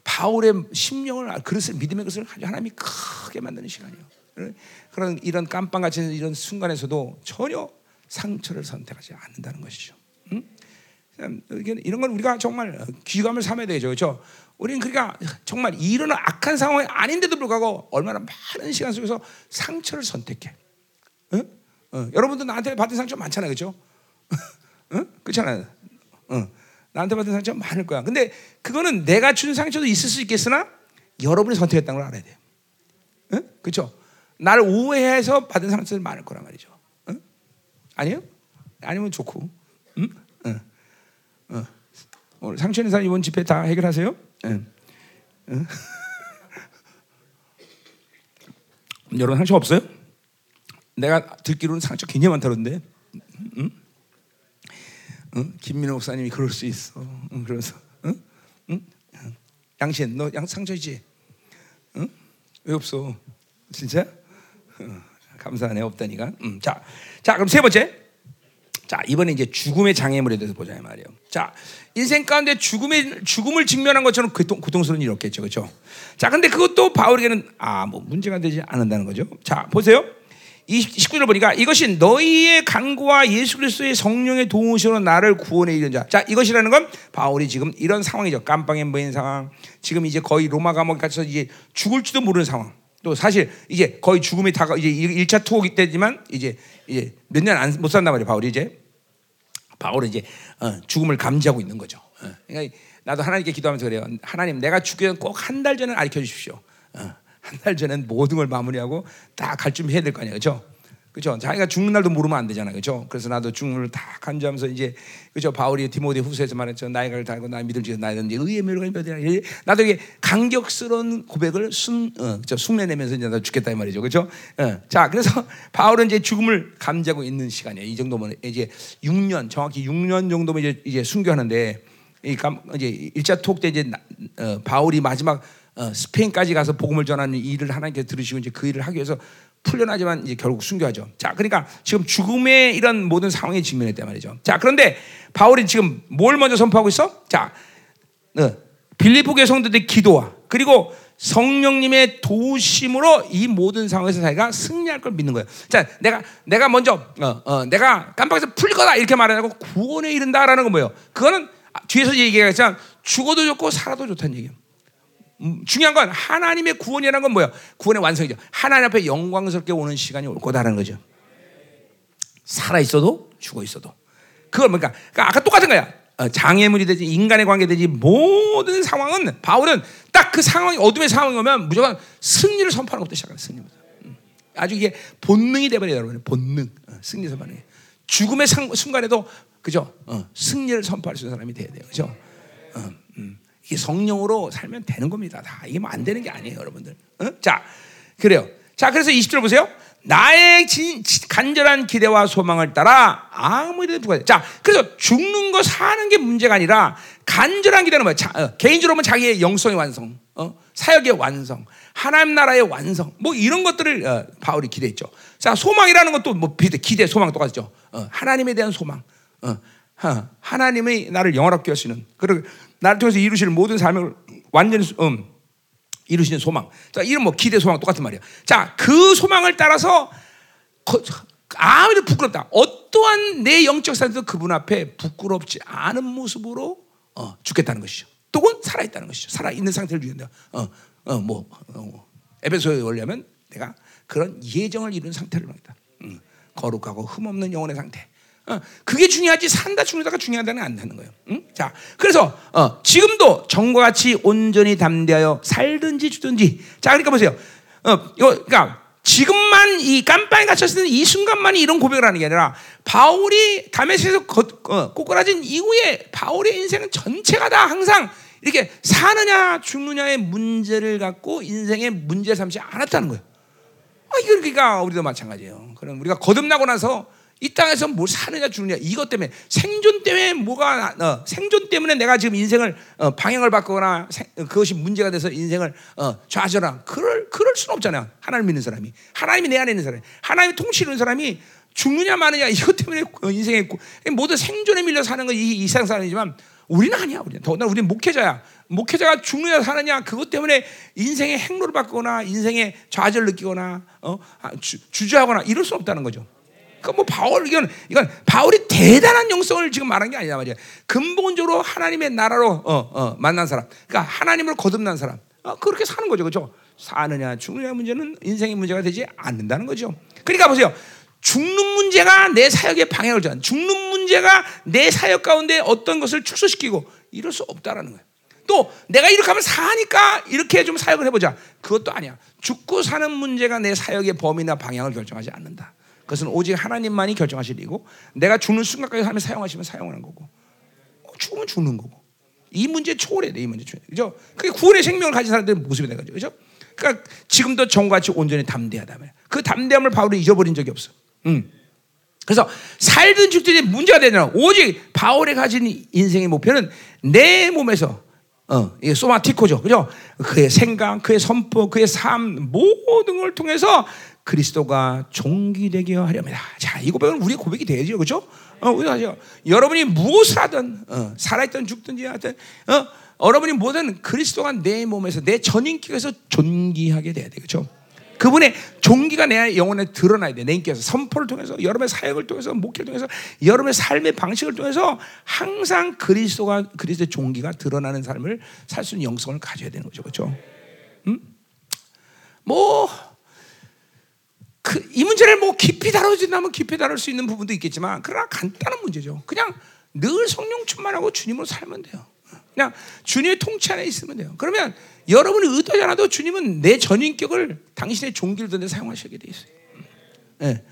바울의 심령을 그릇을 믿음의 것을 하나님이 크게 만드는 시간이에요. 그런 이런 깜빵 같은 이런 순간에서도 전혀 상처를 선택하지 않는다는 것이죠. 응? 이런 건 우리가 정말 귀감을 삼아야 되죠, 그렇죠? 우리는 그러니까 정말 이런 악한 상황이 아닌데도 불구하고 얼마나 많은 시간 속에서 상처를 선택해. 응? 어, 여러분도 나한테 받은 상처 많잖아요, 그렇죠? 응? 그렇잖아요. 응. 나한테 받은 상처 많을 거야. 근데 그거는 내가 준 상처도 있을 수 있겠으나 여러분이 선택했다는 걸 알아야 돼. 응? 그렇죠? 나를 오해해서 받은 상처들 많을 거란 말이죠. 응? 아니요? 아니면 좋고. 응? 응. 응. 오늘 상처 있는 사람 이번 집회 다 해결하세요? 응. 응? 여러분 상처 없어요? 내가 듣기로는 상처 굉장히 많다던데. 응? 응? 김민호 목사님이 그럴 수 있어. 응? 그래서 응? 응? 양신 너 양 상처이지? 응? 왜 없어? 진짜? 감사하네 없다니까. 음, 자, 자 그럼 세 번째. 자 이번에 이제 죽음의 장애물에 대해서 보자 말이에요. 자 인생 가운데 죽음의 죽음을 직면한 것처럼 고통, 고통스러운 일이 없겠죠, 그렇죠? 자 근데 그것도 바울에게는 아뭐 문제가 되지 않는다는 거죠. 자 보세요. 19절 보니까 이것이 너희의 간구와 예수 그리스도의 성령의 도우심으로 나를 구원해 이른 자. 자, 이것이라는 건 바울이 지금 이런 상황이죠. 깜빵에 모인 상황. 지금 이제 거의 로마 감옥에 갇혀서 이제 죽을지도 모르는 상황. 또 사실 이제 거의 죽음이 다가 이제 1차 투옥이 때지만 이제 이제 몇 년 못 산단 말이에요. 바울이 이제 바울은 이제 어, 죽음을 감지하고 있는 거죠. 어, 그러니까 나도 하나님께 기도하면서 그래요. 하나님 내가 죽으면 꼭한 달 전에 알려 주십시오. 어, 한 달 전엔 모든 걸 마무리하고 다 갈 준비해야 될 거 아니에요. 그렇죠? 그죠? 자기가 죽는 날도 모르면 안 되잖아요. 그죠? 그래서 나도 죽음을 다 간주하면서 이제 그죠? 바울이 디모데 후서에서 말했죠. 나이가를 달고 나 믿을 지어 나이는 이제 의의 묘를 몇이라 나도 이게 강격스러운 고백을 순 어, 그죠? 흉내내면서 이제 나 죽겠다 이 말이죠. 그죠? 어. 자, 그래서 바울은 이제 죽음을 감지하고 있는 시간이에요. 이 정도면 이제 6년 정확히 6년 정도면 이제 이제 순교하는데 이 감, 이제 1차 톡 때 이제 어, 바울이 마지막 어, 스페인까지 가서 복음을 전하는 일을 하나님께서 들으시고 이제 그 일을 하기 위해서 풀려나지만 이제 결국 순교하죠. 자, 그러니까 지금 죽음의 이런 모든 상황에 직면했단 말이죠. 자, 그런데 바울이 지금 뭘 먼저 선포하고 있어? 자, 어, 빌리포교회 성도들의 기도와 그리고 성령님의 도우심으로 이 모든 상황에서 자기가 승리할 걸 믿는 거예요. 자, 내가 내가 먼저 어, 어, 내가 깜빡해서 풀 거다 이렇게 말하고 구원에 이른다라는 건 뭐예요? 그거는 뒤에서 얘기했지만 죽어도 좋고 살아도 좋다는 얘기예요. 음, 중요한 건 하나님의 구원이라는 건 뭐야? 구원의 완성이죠. 하나님 앞에 영광스럽게 오는 시간이 올 거다라는 거죠. 살아 있어도 죽어 있어도. 그걸 뭔가 그러니까 아까 똑같은 거야. 어, 장애물이 되지 인간의 관계 되지 모든 상황은 바울은 딱 그 상황이 어둠의 상황이 오면 무조건 승리를 선포하는 것부터 시작하는 승리부터. 음. 아주 이게 본능이 돼버려요, 여러분. 본능, 어, 승리 선포하는 게. 죽음의 상, 순간에도 그죠? 어, 승리를 선포할 수 있는 사람이 돼야 돼요, 그죠? 어, 음. 이게 성령으로 살면 되는 겁니다. 다 이게 뭐 안 되는 게 아니에요, 여러분들. 어? 자, 그래요. 자, 그래서 20절 보세요. 나의 진, 간절한 기대와 소망을 따라 아무 일에도 불구하고 자, 그래서 죽는 거 사는 게 문제가 아니라 간절한 기대는 뭐야? 자, 어, 개인적으로 보면 자기의 영성의 완성, 어? 사역의 완성, 하나님 나라의 완성, 뭐 이런 것들을 어, 바울이 기대했죠. 자, 소망이라는 것도 뭐 비슷해. 기대, 소망 똑같죠. 어, 하나님에 대한 소망. 어, 하나님의 나를 영원하게 하시는 그리고 나를 통해서 이루시는 모든 삶을 완전히 음, 이루시는 소망. 자, 이런 뭐 기대 소망 똑같은 말이야. 자, 그 소망을 따라서 아무래도 부끄럽다. 어떠한 내 영적 상태도 그분 앞에 부끄럽지 않은 모습으로 어, 죽겠다는 것이죠. 또는 살아있다는 것이죠. 살아있는 상태를 유지한다. 어, 어, 뭐, 어, 에베소에 오려면 내가 그런 예정을 이룬 상태를 말이다. 음, 거룩하고 흠없는 영혼의 상태. 어, 그게 중요하지 산다 죽는다가 중요하다는 안 되는 거예요. 응? 자, 그래서 어, 지금도 정과 같이 온전히 담대하여 살든지 죽든지. 자, 그러니까 보세요. 어, 이거 그러니까 지금만 이 깜빵에 갇혔을 때이 순간만 이런 고백을 하는 게 아니라 바울이 다메섹에서 어, 꼬꾸라진 이후에 바울의 인생은 전체가 다 항상 이렇게 사느냐 죽느냐의 문제를 갖고 인생의 문제 삼지 않았다는 거예요. 아, 이거 그러니까 우리도 마찬가지예요. 그럼 우리가 거듭나고 나서 이 땅에서 뭘 사느냐 죽느냐 이것 때문에 생존 때문에 뭐가 어, 생존 때문에 내가 지금 인생을 어, 방향을 바꾸거나 생, 그것이 문제가 돼서 인생을 어, 좌절하 그럴 그럴 수는 없잖아요. 하나님 믿는 사람이 하나님이 내 안에 있는 사람이 하나님이 통치하는 사람이 죽느냐 마느냐 이것 때문에 인생의 모든 생존에 밀려 사는 건이 이상 사람이지만 우리는 아니야. 우리는 더군다나 우리는 목회자야. 목회자가 죽느냐 사느냐 그것 때문에 인생의 행로를 바꾸거나 인생의 좌절을 느끼거나 어? 아, 주, 주저하거나 이럴 수 없다는 거죠. 그뭐 바울 이건 이건 바울이 대단한 영성을 지금 말한 게 아니란 말이야. 근본적으로 하나님의 나라로 어, 어, 만난 사람, 그러니까 하나님을 거듭난 사람, 어, 그렇게 사는 거죠, 그렇죠? 사느냐 죽느냐 문제는 인생의 문제가 되지 않는다는 거죠. 그러니까 보세요. 죽는 문제가 내 사역의 방향을 정한 죽는 문제가 내 사역 가운데 어떤 것을 축소시키고 이럴 수 없다라는 거예요. 또 내가 이렇게 하면 사니까 이렇게 좀 사역을 해보자. 그것도 아니야. 죽고 사는 문제가 내 사역의 범위나 방향을 결정하지 않는다. 그것은 오직 하나님만이 결정하실 일이고 내가 죽는 순간까지 하면 사용하시면 사용하는 거고 어, 죽으면 죽는 거고 이 문제 초월해야 돼. 이 문제 초월해. 그죠? 그게 구원의 생명을 가진 사람들의 모습이 된 거죠. 그죠? 그러니까 지금도 정같이 온전히 담대하다면 그 담대함을 바울이 잊어버린 적이 없어. 음. 그래서 살든 죽든 문제가 되냐 오직 바울이 가진 인생의 목표는 내 몸에서 어, 이게 소마티코죠. 그죠? 그의 생각, 그의 선포, 그의 삶 모든 걸 통해서 그리스도가 종기되게 하렵니다. 자, 이 고백은 우리의 고백이 되죠. 그죠? 어, 우리. 여러분이 무엇을 하든, 어, 살아있든 죽든지 하든, 어, 여러분이 뭐든 그리스도가 내 몸에서, 내 전인격에서 존귀하게 돼야 되겠죠? 그분의 종기가 내 영혼에 드러나야 돼. 내 인격에서 선포를 통해서, 여러분의 사역을 통해서, 목회를 통해서, 여러분의 삶의 방식을 통해서 항상 그리스도가 그리스도의 종기가 드러나는 삶을 살 수 있는 영성을 가져야 되는 거죠, 그렇죠? 음? 뭐 그, 이 문제를 뭐 깊이 다뤄진다면 깊이 다룰 수 있는 부분도 있겠지만, 그러나 간단한 문제죠. 그냥 늘 성령 충만하고 주님으로 살면 돼요. 그냥 주님의 통치 안에 있으면 돼요. 그러면 여러분이 의도하지 않아도 주님은 내 전인격을 당신의 종기를 든데 사용하시게 돼 있어요. 네.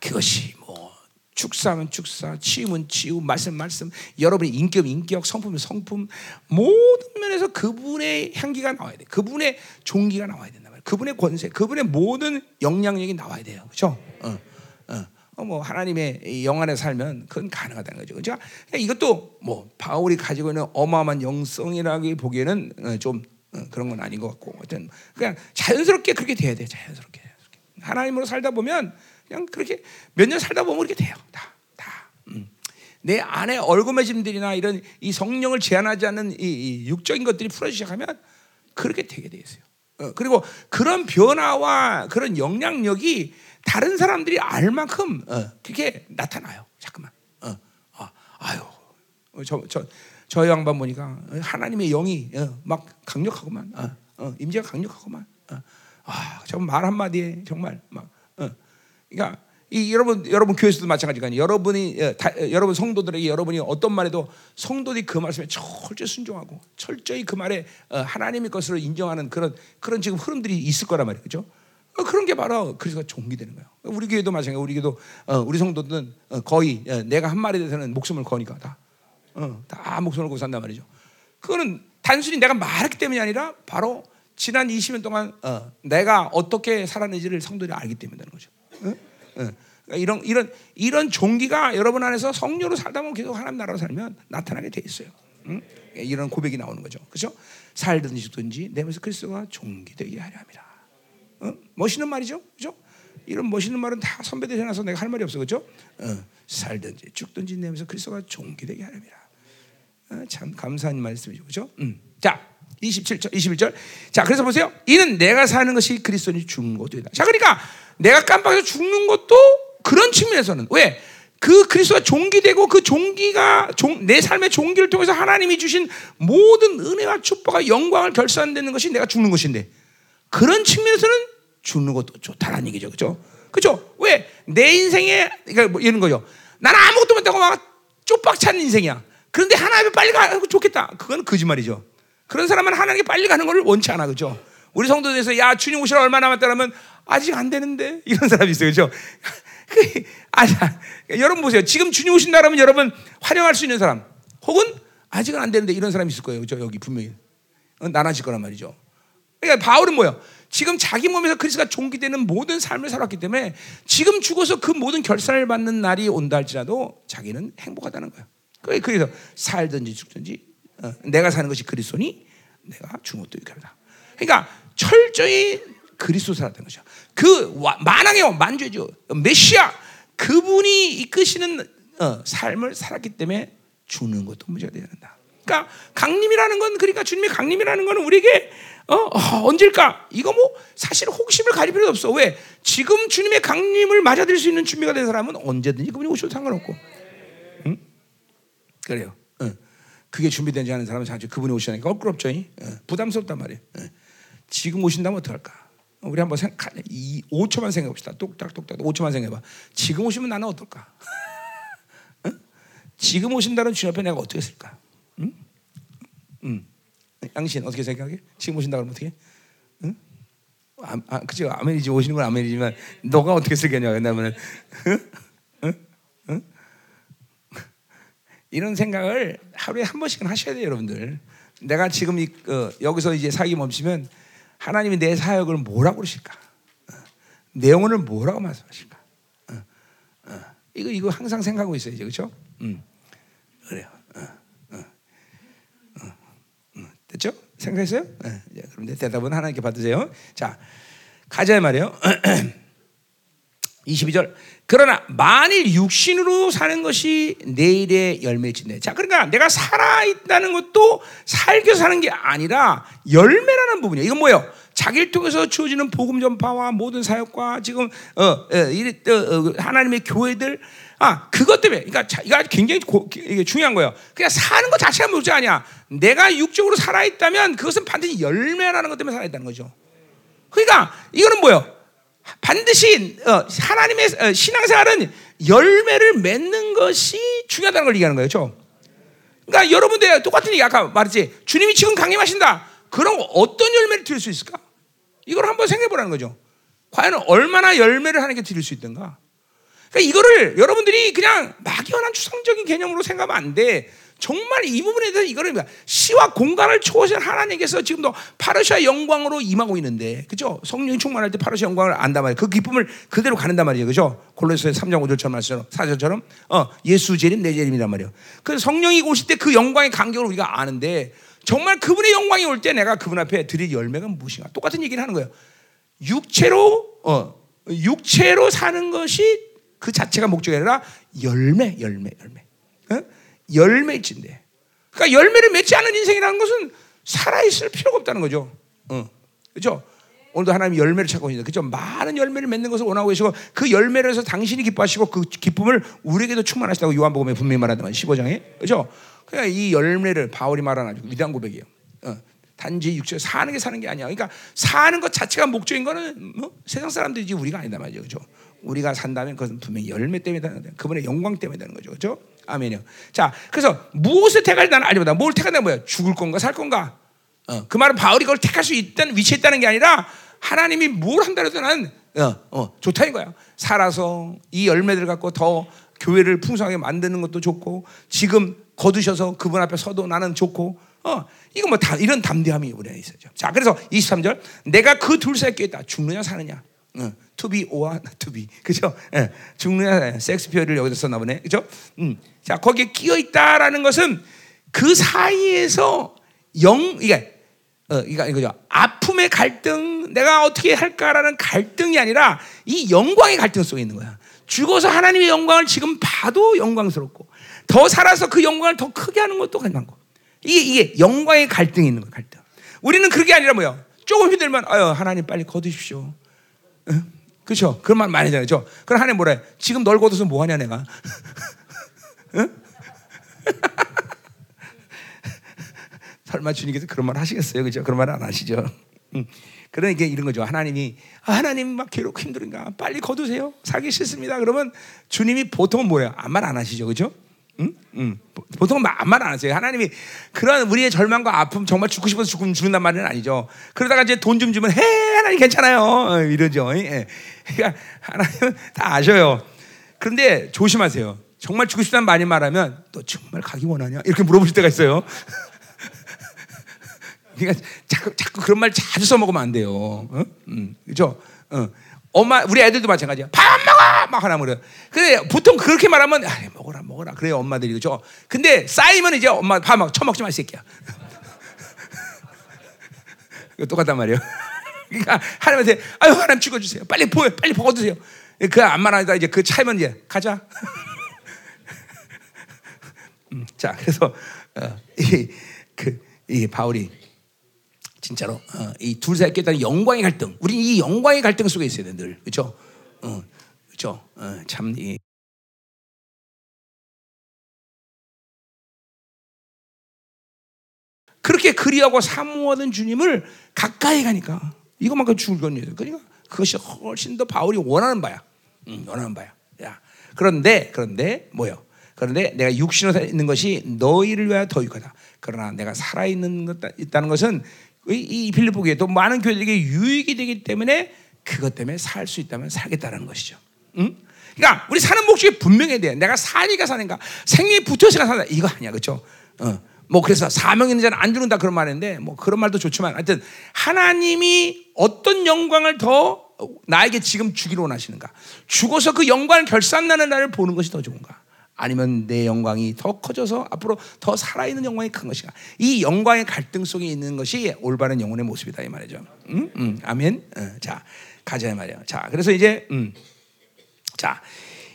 그것이 뭐 축사면 축사, 치유면 치유, 말씀 말씀, 여러분의 인격 인격, 성품은 성품 모든 면에서 그분의 향기가 나와야 돼. 그분의 종기가 나와야 말이야. 그분의 권세, 그분의 모든 영향력이 나와야 돼요. 그렇죠? 어, 어. 어, 뭐 하나님의 영 안에 살면 그건 가능하다는 거죠. 그러니까 이것도 뭐 바울이 가지고 있는 어마어마한 영성이라기 보기에는 어, 좀 어, 그런 건 아닌 것 같고, 하여튼 그냥 자연스럽게 그렇게 돼야 돼. 자연스럽게. 하나님으로 살다 보면 그냥 그렇게 몇 년 살다 보면 그렇게 돼요. 다, 다. 음. 내 안에 얼굴매짐들이나 이런 이 성령을 제한하지 않는 이, 이 육적인 것들이 풀어지기 시작하면 그렇게 되게 돼 있어요. 어, 그리고 그런 변화와 그런 영향력이 다른 사람들이 알 만큼 어, 그게 나타나요. 잠깐만. 어, 아, 아유, 저, 저, 저 양반 보니까 하나님의 영이 어, 막 강력하고만, 임재가 강력하고만. 어, 아, 저 말 한마디에 정말 막, 어, 그러니까 이 여러분 여러분 교회에서도 마찬가지가 여러분이 다, 여러분 성도들에게 여러분이 어떤 말에도 성도들이 그 말씀에 철저히 순종하고 철저히 그 말에 어, 하나님의 것으로 인정하는 그런 그런 지금 흐름들이 있을 거란. 그죠? 어, 그런 게 바로 그리스도가 종기되는 거예요. 우리 교회도 마찬가지. 우리 교회도 어, 우리 성도들은 어, 거의 어, 내가 한 말에 대해서는 목숨을 거니까 다, 어, 다 목숨을 걸고 산단 말이죠. 그거는 단순히 내가 말했기 때문이 아니라 바로 지난 20년 동안 어, 내가 어떻게 살았는지를 성도들이 알기 때문이라는 거죠. 그러니까 이런 이런 이런 종기가 여러분 안에서 성령으로 살다 보면 계속 하나님 나라로 살면 나타나게 돼 있어요. 응? 이런 고백이 나오는 거죠. 그렇죠? 살든지 죽든지 내 몸에서 그리스도가 종기되게 하려 합니다. 어? 멋있는 말이죠, 그죠? 이런 멋있는 말은 다 선배들 해놔서 내가 할 말이 없어, 그죠? 어, 살든지 죽든지 내면서 그리스도가 종기되게 하렵니다. 어, 참 감사한 말씀이죠? 음. 자, 27절, 21절. 자, 그래서 보세요. 이는 내가 사는 것이 그리스도니 죽는 것도이다. 자, 그러니까 내가 깜빡해서 죽는 것도 그런 측면에서는 왜? 그 그리스도가 종기되고 그 종기가 종, 내 삶의 종기를 통해서 하나님이 주신 모든 은혜와 축복과 영광을 결산되는 것이 내가 죽는 것인데 그런 측면에서는 죽는 것도 좋다는 얘기죠. 그죠? 그죠? 왜? 내 인생에, 그러니까 뭐 이런 거죠. 나는 아무것도 못하고 막 쪽박 찬 인생이야. 그런데 하나님이 빨리 가고 좋겠다. 그건 거짓말이죠. 그런 사람은 하나님께 빨리 가는 걸 원치 않아. 그죠? 우리 성도들에서 야, 주님 오시라 얼마 남았다 그러면 아직 안 되는데. 이런 사람이 있어요. 그죠? 아, 여러분 보세요. 지금 주님 오신다 그러면 여러분 활용할 수 있는 사람 혹은 아직은 안 되는데 이런 사람이 있을 거예요. 그죠? 여기 분명히. 나눠질 거란 말이죠. 그러니까 바울은 뭐예요? 지금 자기 몸에서 그리스가 종기되는 모든 삶을 살았기 때문에 지금 죽어서 그 모든 결산을 받는 날이 온다 할지라도 자기는 행복하다는 거예요. 그래서 살든지 죽든지 어, 내가 사는 것이 그리스도니 내가 것도 유익하다. 그러니까 철저히 그리스도 살았다는 거죠. 그 만왕의 만주죠. 메시아 그분이 이끄시는 어, 삶을 살았기 때문에 죽는 것도 문제가 되는다. 그러니까 강림이라는 건 그러니까 주님의 강림이라는 건 우리에게 어, 어, 언제일까? 이거 뭐 사실 혹심을 가릴 필요도 없어. 왜? 지금 주님의 강림을 맞아들일 수 있는 준비가 된 사람은 언제든지 그분이 오셔도 상관없고. 응? 그래요. 응. 그게 준비되지 않은 사람은 사실 그분이 오시니까 껄끄럽죠. 응. 부담스럽단 말이에요. 지금 오신다면 어떡할까? 우리 한번 생각, 이 5초만 생각해 봅시다. 똑딱똑딱 5초만 생각해 봐. 지금 오시면 나는 어떨까? 응? 지금 오신다는 주님 앞에 내가 어떻게 했을까? 응? 응. 양신 어떻게 생각해? 지금 오신다 그러면 어떻게? 응? 아, 아 그죠? 아멘이지 오시는 건 아멘이지만 너가 어떻게 쓰겠냐? 왜냐면은 응? 응? 이런 생각을 하루에 한 번씩은 하셔야 돼요, 여러분들. 내가 지금 이, 어, 여기서 이제 사기 멈추면 하나님이 내 사역을 뭐라고 그러실까? 어, 내 영혼을 뭐라고 말씀하실까? 어, 어. 이거 이거 항상 생각하고 있어요, 그렇죠? 음. 그래요. 됐죠? 생각했어요? 네. 그럼 대답은 하나님께 받으세요. 자, 가자 말이에요. 22절. 그러나 만일 육신으로 사는 것이 내일의 열매일진데. 자, 그러니까 내가 살아 있다는 것도 살겨 사는 게 아니라 열매라는 부분이에요. 이건 뭐예요? 자기를 통해서 주어지는 복음 전파와 모든 사역과 지금 어, 어, 어, 하나님의 교회들 아, 그것 때문에, 그러니까 자, 이거 굉장히 고, 이게 중요한 거예요. 그냥 사는 것 자체가 문제 아니야. 내가 육적으로 살아 있다면 그것은 반드시 열매라는 것 때문에 살아 있다는 거죠. 그러니까 이거는 뭐예요? 반드시 어, 하나님의 어, 신앙생활은 열매를 맺는 것이 중요하다는 걸 얘기하는 거예요. 그렇죠? 그러니까 여러분들 똑같은 얘기 아까 말했지. 주님이 지금 강림하신다. 그럼 어떤 열매를 드릴 수 있을까? 이걸 한번 생각해 보라는 거죠. 과연 얼마나 열매를 하나님께 드릴 수 있던가? 그러니까 이거를 여러분들이 그냥 막연한 추상적인 개념으로 생각하면 안 돼. 정말 이 부분에 대해서 이거를 시와 공간을 초월하신 하나님께서 지금도 파르시아 영광으로 임하고 있는데, 그죠? 성령이 충만할 때 파르시아 영광을 안단 말이에요. 그 기쁨을 그대로 가는단 말이에요, 그죠? 골로새 3장 5절처럼 말씀처럼 사절처럼 어 예수 재림 내 재림이란 말이에요. 그 성령이 오실 때 그 영광의 간격을 우리가 아는데 정말 그분의 영광이 올 때 내가 그분 앞에 드릴 열매가 무엇인가? 똑같은 얘기를 하는 거예요. 육체로 어 육체로 사는 것이 그 자체가 목적이 아니라 열매, 열매, 열매. 어? 열매진데. 그러니까 열매를 맺지 않은 인생이라는 것은 살아있을 필요가 없다는 거죠. 어. 그죠? 오늘도 하나님 열매를 찾고 있는데, 그죠? 많은 열매를 맺는 것을 원하고 계시고, 그 열매를 해서 당신이 기뻐하시고, 그 기쁨을 우리에게도 충만하시다고 요한복음에 분명히 말하더만, 15장에. 그죠? 그러니까 이 열매를 바울이 말하는 아주 위대한 고백이에요. 어. 단지 육체 사는 게 사는 게 아니야. 그러니까 사는 것 자체가 목적인 거는 뭐 세상 사람들이지 우리가 아니다 말이죠. 그죠? 우리가 산다면 그것은 분명히 열매 때문에 되는 거예요. 그분의 영광 때문에 되는 거죠. 그렇죠? 아멘이요. 자, 그래서 무엇을 택할 나는 알지보다 뭘 택한다 뭐야? 죽을 건가 살 건가? 어, 그 말은 바울이 그걸 택할 수 있다는 위치에 있다는 게 아니라 하나님이 뭘 한다 해도 나는 어, 어, 좋다는 거야. 살아서 이 열매들 갖고 더 교회를 풍성하게 만드는 것도 좋고 지금 거두셔서 그분 앞에 서도 나는 좋고 어, 이거 뭐 다, 이런 담대함이 우리 안에 있어죠. 자, 그래서 23절 내가 그 둘 사이에 있다. 죽느냐 사느냐. Not to be. 그죠? 예, 죽느냐, 섹스피어를 여기서 썼나 보네. 그죠? 음. 자, 거기에 끼어 있다라는 것은 그 사이에서 영, 이게, 어, 이거, 이거죠. 아픔의 갈등, 내가 어떻게 할까라는 갈등이 아니라 이 영광의 갈등 속에 있는 거야. 죽어서 하나님의 영광을 지금 봐도 영광스럽고, 더 살아서 그 영광을 더 크게 하는 것도 가능고. 이게, 이게 영광의 갈등이 있는 거야, 갈등. 우리는 그게 아니라 뭐야? 조금 힘들면, 아유, 하나님 빨리 거두십시오. 그렇죠? 그런 말 많이 하잖아요. 저. 그럼 하나님 뭐래? 지금 널 거둬서 뭐 하냐 내가? 설마 주님께서 그런 말 하시겠어요? 그죠? 그런 말 안 하시죠? 그러니까 이런 거죠. 하나님이 아, 하나님 막 괴롭고 힘들은가 빨리 거두세요. 살기 싫습니다. 그러면 주님이 보통은 뭐예요? 아무 말 안 하시죠, 그렇죠? 응? 응. 보통 아무 말안 하세요. 하나님이 그런 우리의 절망과 아픔 정말 죽고 싶어서 죽으면 죽는단 말은 아니죠. 그러다가 이제 돈 좀 주면 해 하나님 괜찮아요 어, 이러죠. 예. 그러니까 하나님은 다 아셔요. 그런데 조심하세요. 정말 죽고 싶다는 많이 말하면 너 정말 가기 원하냐 이렇게 물어보실 때가 있어요. 그러니까 자꾸 자꾸 그런 말 자주 써먹으면 안 돼요. 어? 음, 그죠? 어. 엄마 우리 애들도 마찬가지야. 밥 막 하나 그래. 근데 보통 그렇게 말하면 아, 먹어라 먹어라 그래요 엄마들이 그죠. 근데 쌓이면 이제 엄마 밥막 처먹지 마 새끼야. 똑같단 말이에요. 그러니까 하나님한테 아유 하나님 죽어주세요. 빨리 보여 빨리 먹어주세요. 그안 말하니까 이제 그 차이면 이제 가자. 음, 자 그래서 어, 이, 그, 이 바울이 진짜로 어, 이둘 사이에 깼다는 영광의 갈등. 우리 이 영광의 갈등 속에 있어야 돼 늘. 그렇죠? 어, 그렇죠? 어, 참 이, 그렇게 그리하고 사모하던 주님을 가까이 가니까 이것만큼 죽을 건 그러니까 그것이 훨씬 더 바울이 원하는 바야. 응, 원하는 바야. 야. 그런데 그런데 뭐요? 그런데 내가 육신으로 있는 것이 너희를 위하여 더 유익하다. 그러나 내가 살아 있는 것 있다는 것은 이 교회 또 많은 교회들에게 유익이 되기 때문에 그것 때문에 살 수 있다면 살겠다는 것이죠. 응? 그러니까 우리 사는 목적이 분명해야 돼. 내가 사니까 사는가, 생명이 붙어서가 사는 이거 아니야, 그렇죠? 어. 뭐 그래서 사명 있는 자는 안 죽는다 그런 말인데 뭐 그런 말도 좋지만 하여튼 하나님이 어떤 영광을 더 나에게 지금 주기로 원하시는가? 죽어서 그 영광을 결산나는 날을 보는 것이 더 좋은가? 아니면 내 영광이 더 커져서 앞으로 더 살아있는 영광이 큰 것인가? 이 영광의 갈등 속에 있는 것이 올바른 영혼의 모습이다 이 말이죠. 음, 음, 아멘. 어, 자 가자 이 말이야. 자 그래서 이제 음, 자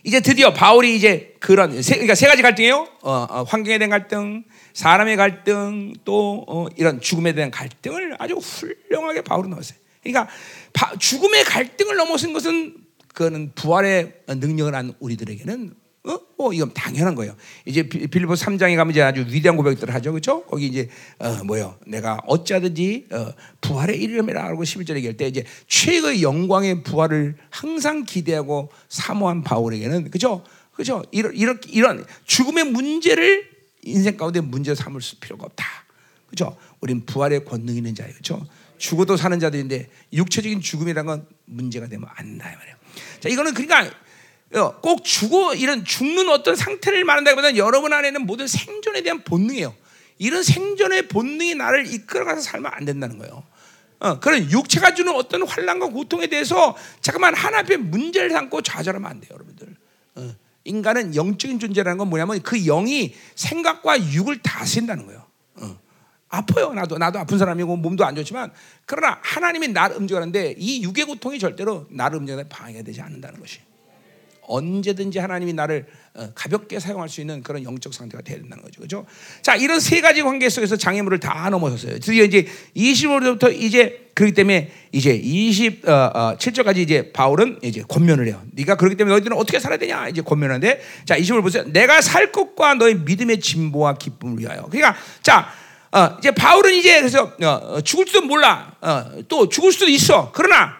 이제 드디어 바울이 이제 그런 세, 그러니까 세 가지 갈등이에요. 어, 어, 환경에 대한 갈등, 사람의 갈등, 또 어, 이런 죽음에 대한 갈등을 아주 훌륭하게 바울은 넣었어요. 그러니까 바, 죽음의 갈등을 넘어선 것은 그거는 부활의 능력을 한 우리들에게는 어? 어, 이건 당연한 거예요. 이제 빌리보 3장에 가면 이제 아주 위대한 고백들을 하죠. 그렇죠? 거기 이제 어, 뭐요? 내가 어찌하든지 어, 부활에 이르려라고 11절에 얘기할 때 이제 최고의 영광의 부활을 항상 기대하고 사모한 바울에게는 그죠? 그죠? 이런 이런 이런 죽음의 문제를 인생 가운데 문제 삼을 필요가 없다. 그죠? 우린 부활의 권능 있는 자예요. 그죠? 죽어도 사는 자들인데 육체적인 죽음이라는 건 문제가 되면 안 말이에요. 자, 이거는 그러니까 어, 꼭 죽어 이런 죽는 어떤 상태를 말한다기보다는 여러분 안에는 모든 생존에 대한 본능이에요. 이런 생존의 본능이 나를 이끌어가서 살면 안 된다는 거예요. 어, 그런 육체가 주는 어떤 환란과 고통에 대해서 잠깐만 하나님의 문제를 삼고 좌절하면 안 돼요, 여러분들. 어, 인간은 영적인 존재라는 건 뭐냐면 그 영이 생각과 육을 다스린다는 거예요. 어, 아파요, 나도 나도 아픈 사람이고 몸도 안 좋지만 그러나 하나님이 나를 움직이는데 이 육의 고통이 절대로 나를 움직이는 방해가 되지 않는다는 것이. 언제든지 하나님이 나를 어, 가볍게 사용할 수 있는 그런 영적 상태가 되야 된다는 거죠. 그죠? 자, 이런 세 가지 관계 속에서 장애물을 다 넘어섰어요. 드디어 이제 25절부터 이제 그렇기 때문에 이제 27절까지 어, 이제 바울은 이제 권면을 해요. 네가 그렇기 때문에 너희들은 어떻게 살아야 되냐? 이제 권면하는데 자, 20절 보세요. 내가 살 것과 너의 믿음의 진보와 기쁨을 위하여. 그러니까 자, 어, 이제 바울은 이제 그래서 어, 죽을 수도 몰라. 어, 또 죽을 수도 있어. 그러나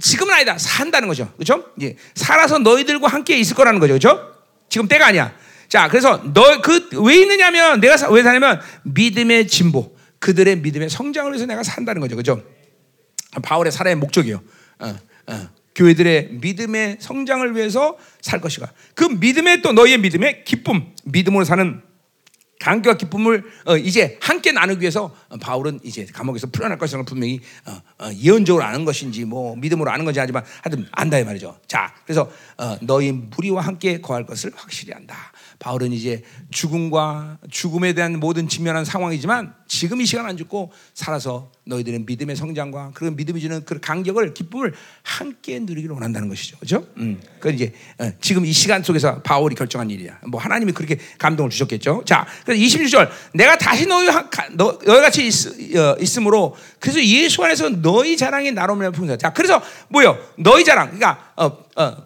지금은 아니다. 산다는 거죠. 그렇죠? 예. 살아서 너희들과 함께 있을 거라는 거죠. 그렇죠? 지금 때가 아니야. 자, 그래서 너 그 왜 있느냐면 내가 사, 왜 사냐면 믿음의 진보, 그들의 믿음의 성장을 위해서 내가 산다는 거죠. 그렇죠? 바울의 살아의 목적이요. 어, 어. 교회들의 믿음의 성장을 위해서 살 것이가. 그 믿음의 또 너희의 믿음의 기쁨, 믿음으로 사는 감격과 기쁨을 어, 이제 함께 나누기 위해서 바울은 이제 감옥에서 풀어날 것을 분명히 어, 어, 예언적으로 아는 것인지 뭐 믿음으로 아는 건지 하지만 하여튼 안다 이 말이죠. 자, 그래서 어, 너희 무리와 함께 거할 것을 확실히 안다. 바울은 이제 죽음과 죽음에 대한 모든 직면한 상황이지만 지금 이 시간 안 죽고 살아서 너희들의 믿음의 성장과 그런 믿음이 주는 그 간격을 기쁨을 함께 누리기를 원한다는 것이죠. 그렇죠? 음. 그 이제 어, 지금 이 시간 속에서 바울이 결정한 일이야. 뭐 하나님이 그렇게 감동을 주셨겠죠. 자, 그래서 26절 내가 다시 너희 너, 너희 같이 있, 어, 있으므로 그래서 예수 안에서 너희 자랑이 나로면 풍성. 자, 그래서 뭐요? 너희 자랑. 그러니까 어, 어,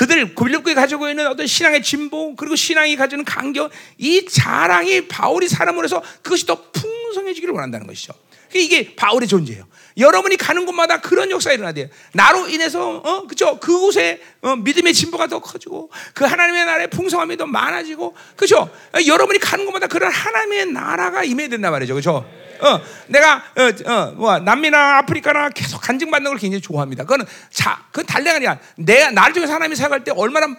그들 고빌립교에 가지고 있는 어떤 신앙의 진보 그리고 신앙이 가지는 간격 이 자랑이 바울이 사람으로 해서 그것이 더 풍성해지기를 원한다는 것이죠. 이게 바울의 존재예요. 여러분이 가는 곳마다 그런 역사가 일어나야 돼요. 나로 인해서 어 그죠 그곳에 어, 믿음의 진보가 더 커지고 그 하나님의 나라의 풍성함이 더 많아지고 그죠 여러분이 가는 곳마다 그런 하나님의 나라가 임해야 된단 말이죠. 그죠 어, 내가 어, 어, 뭐 남미나 아프리카나 계속 간증받는 걸 굉장히 좋아합니다. 그거는 자, 그 달래가 아니라 내가 나를 통해서 하나님이 사역할 때 얼마나 많은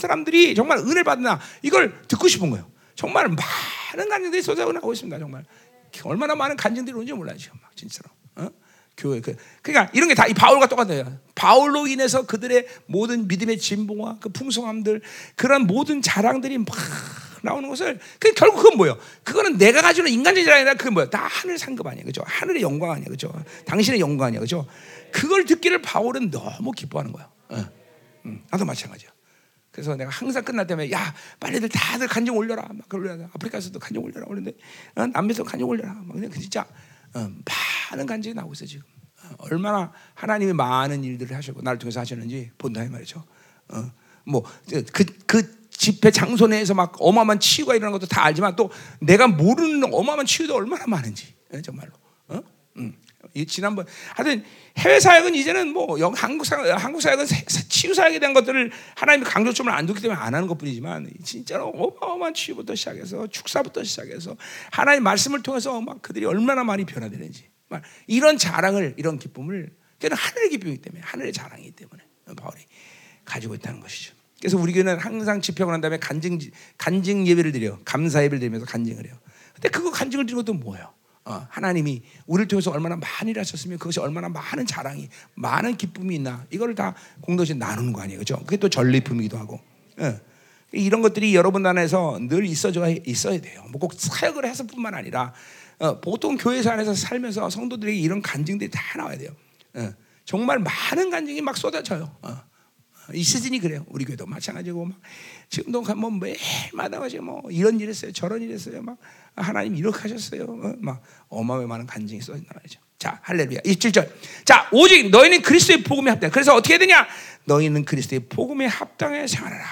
사람들이 정말 은혜를 받나 이걸 듣고 싶은 거예요. 정말 많은 간증들이 쏟아나오고 있습니다. 정말 얼마나 많은 간증들이 오는지 몰라요 지금 막 진짜로. 어? 교회 그 그러니까 이런 게 다 이 바울과 똑같아요. 바울로 인해서 그들의 모든 믿음의 진보와 그 풍성함들 그런 모든 자랑들이 막 나오는 것을 그 결국 그건 뭐예요? 그거는 내가 가지고 있는 인간적인 자랑이 아니라 그건 뭐야? 다 하늘 상급 아니야, 그죠? 하늘의 영광 아니야, 그죠? 당신의 영광 아니야, 그죠? 그걸 듣기를 바울은 너무 기뻐하는 거야. 어. 응. 나도 마찬가지야. 그래서 내가 항상 끝날 때면 야 빨리들 다들 간증 올려라 막 올려라 아프리카에서도 간증 올려라 올는데 어, 남미에서 간증 올려라 막 그냥 진짜 어, 많은 간증이 나오고 있어 지금 어, 얼마나 하나님이 많은 일들을 하셨고 나를 통해서 하셨는지 본다 이 말이죠. 어, 뭐그 그 집회 장소 내에서 막 어마어마한 치유가 일어나는 것도 다 알지만 또 내가 모르는 어마어마한 치유도 얼마나 많은지 예, 정말로. 어? 음. 지난번 하여튼 해외 사역은 이제는 뭐 한국 사역 한국 사역은 치유 사역에 대한 것들을 하나님이 강조점을 안 두기 때문에 안 하는 것뿐이지만 진짜로 어마어마한 치유부터 시작해서 축사부터 시작해서 하나님 말씀을 통해서 막 그들이 얼마나 많이 변화되는지 이런 자랑을 이런 기쁨을 그는 하늘의 기쁨이기 때문에 하늘의 자랑이기 때문에 바울이 가지고 있다는 것이죠. 그래서 우리 교회는 항상 집회하고 난 다음에 간증 간증 예배를 드려 감사 예배를 드리면서 간증을 해요. 근데 그거 간증을 드리는 것도 뭐예요? 어, 하나님이 우리를 통해서 얼마나 많이 하셨으면 그것이 얼마나 많은 자랑이 많은 기쁨이 있나 이거를 다 공동체 나누는 거 아니에요, 그렇죠? 그게 또 전리품이기도 하고 예. 이런 것들이 여러분 안에서 늘 있어져 있어야 돼요. 뭐꼭 사역을 해서뿐만 아니라 어, 보통 교회에서 안에서 살면서 성도들에게 이런 간증들이 다 나와야 돼요. 어, 정말 많은 간증이 막 쏟아져요. 어. 이 시즌이 그래요. 우리 교회도 마찬가지고 막 지금도 뭐 매일마다 가지고 뭐 이런 일 했어요. 저런 일 했어요. 막 하나님 이렇게 하셨어요. 어? 막 어마어마한 간증이 써진다 말이죠. 자, 할렐루야. 27절. 자, 오직 너희는 그리스도의 복음에 합당. 그래서 어떻게 해야 되냐? 너희는 그리스도의 복음에 합당해 생활하라.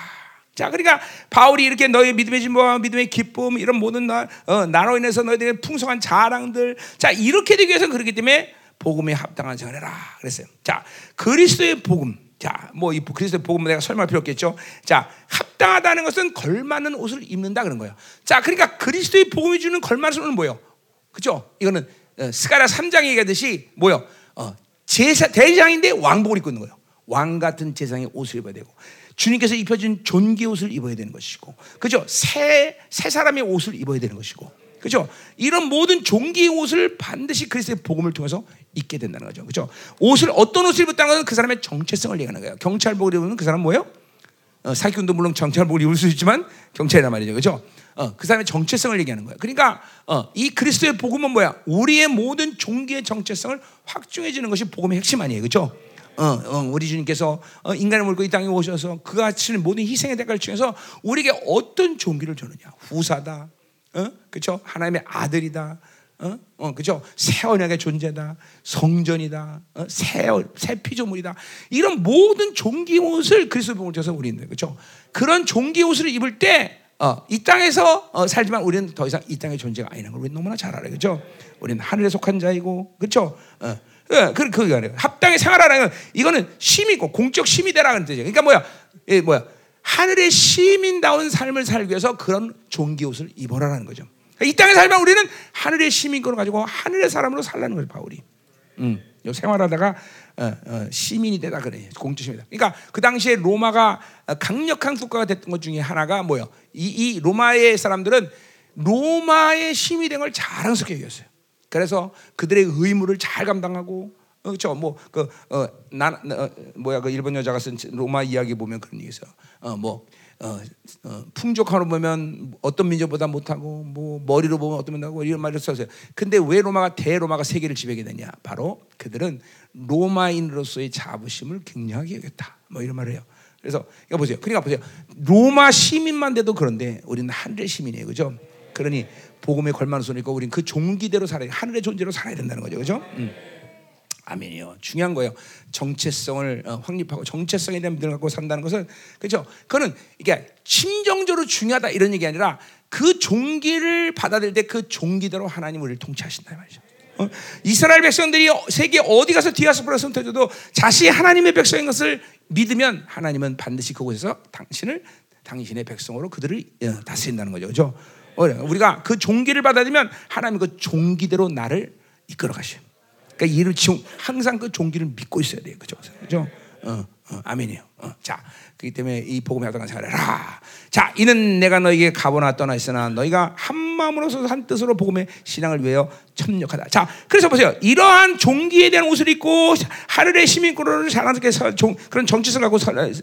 자, 그러니까 바울이 이렇게 너희 믿음의 진보와 믿음의 기쁨 이런 모든 나, 어, 나로 인해서 너희들의 풍성한 자랑들 자, 이렇게 되기 위해서 그렇기 때문에 복음에 합당한 생활해라. 그랬어요. 자, 그리스도의 복음. 자, 뭐 이 그리스도의 복음 내가 설명할 필요 없겠죠. 자, 합당하다는 것은 걸맞는 옷을 입는다 그런 거예요. 자, 그러니까 그리스도의 복음이 주는 걸맞는 옷은 뭐예요? 그죠? 이거는 어, 스가랴 3장 얘기하듯이 뭐요? 어, 제사 대장인데 왕복을 입고 있는 거예요. 왕 같은 제상의 옷을 입어야 되고 주님께서 입혀준 존귀 옷을 입어야 되는 것이고, 그죠? 새, 새 사람의 옷을 입어야 되는 것이고, 그죠? 이런 모든 종기의 옷을 반드시 그리스도의 복음을 통해서 입게 된다는 거죠. 그죠? 옷을 어떤 옷을 입었다는 것은 그 사람의 정체성을 얘기하는 거예요. 경찰복을 입으면 그 사람 뭐예요? 어, 사기꾼도 물론 경찰복을 입을 수 있지만 경찰이란 말이죠. 그죠? 어, 그 사람의 정체성을 얘기하는 거예요. 그러니까 어, 이 그리스도의 복음은 뭐야? 우리의 모든 종기의 정체성을 확증해 주는 것이 복음의 핵심 아니에요. 그죠? 어, 어, 우리 주님께서 어, 인간을 몰고 이 땅에 오셔서 그가 치는 모든 희생의 대가를 통해서 우리에게 어떤 종기를 주느냐? 후사다, 어? 그렇죠? 하나님의 아들이다. 어? 어, 그죠? 새 언약의 존재다. 성전이다. 어? 새, 새 피조물이다. 이런 모든 종기 옷을 그리스도 복음을 통해서 우리는 그죠? 그런 종기 옷을 입을 때, 어, 이 땅에서 어, 살지만 우리는 더 이상 이 땅의 존재가 아니라는 걸 우리는 너무나 잘 알아요. 그죠? 우리는 하늘에 속한 자이고, 그죠? 어. 예, 그, 그게 아니에요. 합당히 생활하라는 건 이거는 심이고 공적 심이 되라는 뜻이에요. 그러니까 뭐야? 예, 뭐야? 하늘의 시민다운 삶을 살기 위해서 그런 종기 옷을 입어라라는 거죠. 이 땅에 살면 우리는 하늘의 시민권을 가지고 하늘의 사람으로 살라는 거예요, 바울이. 음, 생활하다가 어, 어, 시민이 되다 그래, 공주시민이다. 그러니까 그 당시에 로마가 강력한 국가가 됐던 것 중에 하나가 뭐요? 이, 이 로마의 사람들은 로마의 시민이 된 걸 자랑스럽게 여겼어요. 그래서 그들의 의무를 잘 감당하고 어, 그렇죠. 뭐그 어, 뭐야 그 일본 여자가 쓴 로마 이야기 보면 그런 얘기 있어. 어뭐 어, 어, 풍족하로 보면 어떤 민족보다 못하고 뭐 머리로 보면 어떤 민족하고 이런 말을 썼어요. 근데 왜 로마가 대로마가 세계를 지배하게 되냐? 바로 그들은 로마인으로서의 자부심을 굉장하게 여겼다. 뭐 이런 말을 해요. 그래서 이거 보세요. 그러니까 보세요. 로마 시민만 돼도 그런데 우리는 하늘의 시민이에요. 그죠? 그러니 복음에 걸맞는 소리니까 우리는 그 종기대로 살아야 하늘의 존재로 살아야 된다는 거죠. 그죠? 음. 아멘이요. 중요한 거예요. 정체성을 어, 확립하고 정체성에 대한 믿음을 갖고 산다는 것은 그렇죠. 그거는 이게 심정적으로 중요하다 이런 얘기 아니라 그 종기를 받아들일 때 그 종기대로 하나님 우리를 통치하신다 말이죠. 어? 이스라엘 백성들이 세계 어디 가서 디아스포라 선택해도 자신이 하나님의 백성인 것을 믿으면 하나님은 반드시 그곳에서 당신을 당신의 백성으로 그들을 어, 다스린다는 거죠. 그죠? 어, 우리가 그 종기를 받아들면 하나님 그 종기대로 나를 이끌어 가셔. 그러니까 이를 항상 그 종기를 믿고 있어야 돼요. 그죠? 그죠? 어, 어, 아멘이에요. 어, 자, 그렇기 때문에 이 복음의 합당한 생활해라. 자, 이는 내가 너에게 가보나 떠나 있으나 너희가 한 마음으로서 한 뜻으로 복음의 신앙을 위하여 협력하다. 자, 그래서 보세요. 이러한 종기에 대한 옷을 입고 하늘의 시민권을 자랑스럽게 그런 정치성 갖고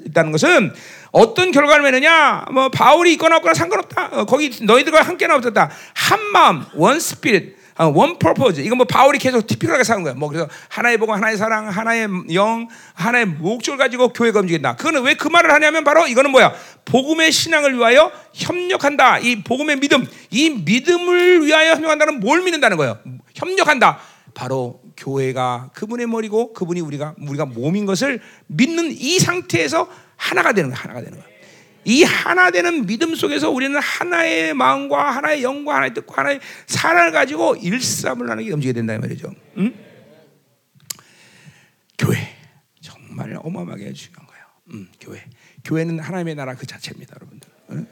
있다는 것은 어떤 결과를 맺느냐? 뭐 바울이 있거나 없거나 상관없다. 어, 거기 너희들과 함께나 없었다. 한 마음, one spirit. one purpose 이건 뭐 바울이 계속 typical하게 사는 거야. 뭐 그래서 하나의 복음, 하나의 사랑, 하나의 영, 하나의 목적을 가지고 교회가 움직인다. 그거는 왜 그 말을 하냐면 바로 이거는 뭐야? 복음의 신앙을 위하여 협력한다. 이 복음의 믿음, 이 믿음을 위하여 협력한다는 뭘 믿는다는 거예요? 협력한다. 바로 교회가 그분의 머리고 그분이 우리가 우리가 몸인 것을 믿는 이 상태에서 하나가 되는 거야. 하나가 되는 거야. 이 하나 되는 믿음 속에서 우리는 하나의 마음과 하나의 영과 하나의 뜻과 하나의 사랑을 가지고 일사불란하게 움직이게 된다 말이죠. 응? 교회 정말 어마어마하게 중요한 거예요. 응, 교회 교회는 하나님의 나라 그 자체입니다, 여러분들. 응?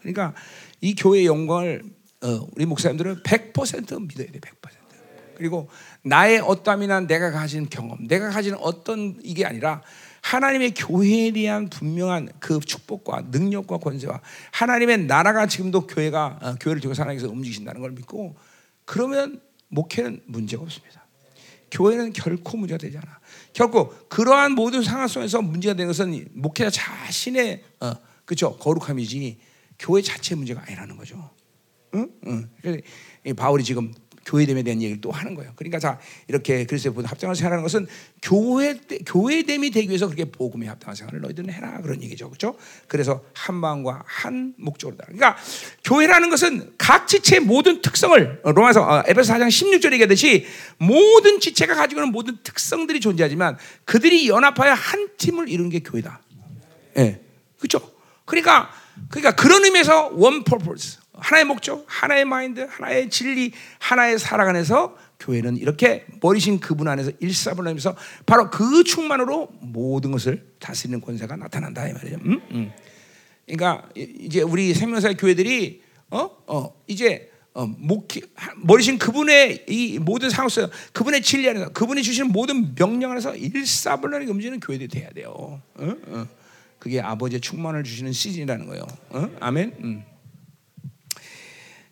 그러니까 이 교회의 영광을 어, 우리 목사님들은 100% 믿어야 돼, 100%. 그리고 나의 어떠함이나 내가 가진 경험, 내가 가진 어떤 이게 아니라 하나님의 교회에 대한 분명한 그 축복과 능력과 권세와 하나님의 나라가 지금도 교회가 어, 교회를 통해서 하나님께서 움직이신다는 걸 믿고 그러면 목회는 문제가 없습니다. 교회는 결코 문제가 되지 않아. 결코 그러한 모든 상황 속에서 문제가 되는 것은 목회자 자신의 어, 그죠 거룩함이지 교회 자체 문제가 아니라는 거죠. 응? 응. 바울이 지금 교회됨에 대한 얘기를 또 하는 거예요. 그러니까 자 이렇게 그리스도의 보 합당한 생활하는 것은 교회 교회됨이 되기 위해서 그렇게 복음에 합당한 생활을 너희들은 해라 그런 얘기죠, 그렇죠? 그래서 한 마음과 한 목적으로다. 그러니까 교회라는 것은 각 지체의 모든 특성을 로마서 어, 에베소 4장 16절에 얘기하듯이 모든 지체가 가지고 있는 모든 특성들이 존재하지만 그들이 연합하여 한 팀을 이루는 게 교회다. 예, 네. 그렇죠? 그러니까 그러니까 그런 의미에서 원 퍼포스 하나의 목적, 하나의 마인드, 하나의 진리, 하나의 사랑 안에서 교회는 이렇게 머리신 그분 안에서 일사분란하면서 바로 그 충만으로 모든 것을 다스리는 권세가 나타난다 이 말이죠. 음? 음. 그러니까 이제 우리 생명사 교회들이 어? 어, 이제 어, 목회, 머리신 그분의 이 모든 상황 속 그분의 진리 안에서 그분이 주시는 모든 명령 안에서 일사분란하게 움직이는 교회들이 돼야 돼요. 어? 어. 그게 아버지의 충만을 주시는 시즌이라는 거예요. 어? 아멘. 음.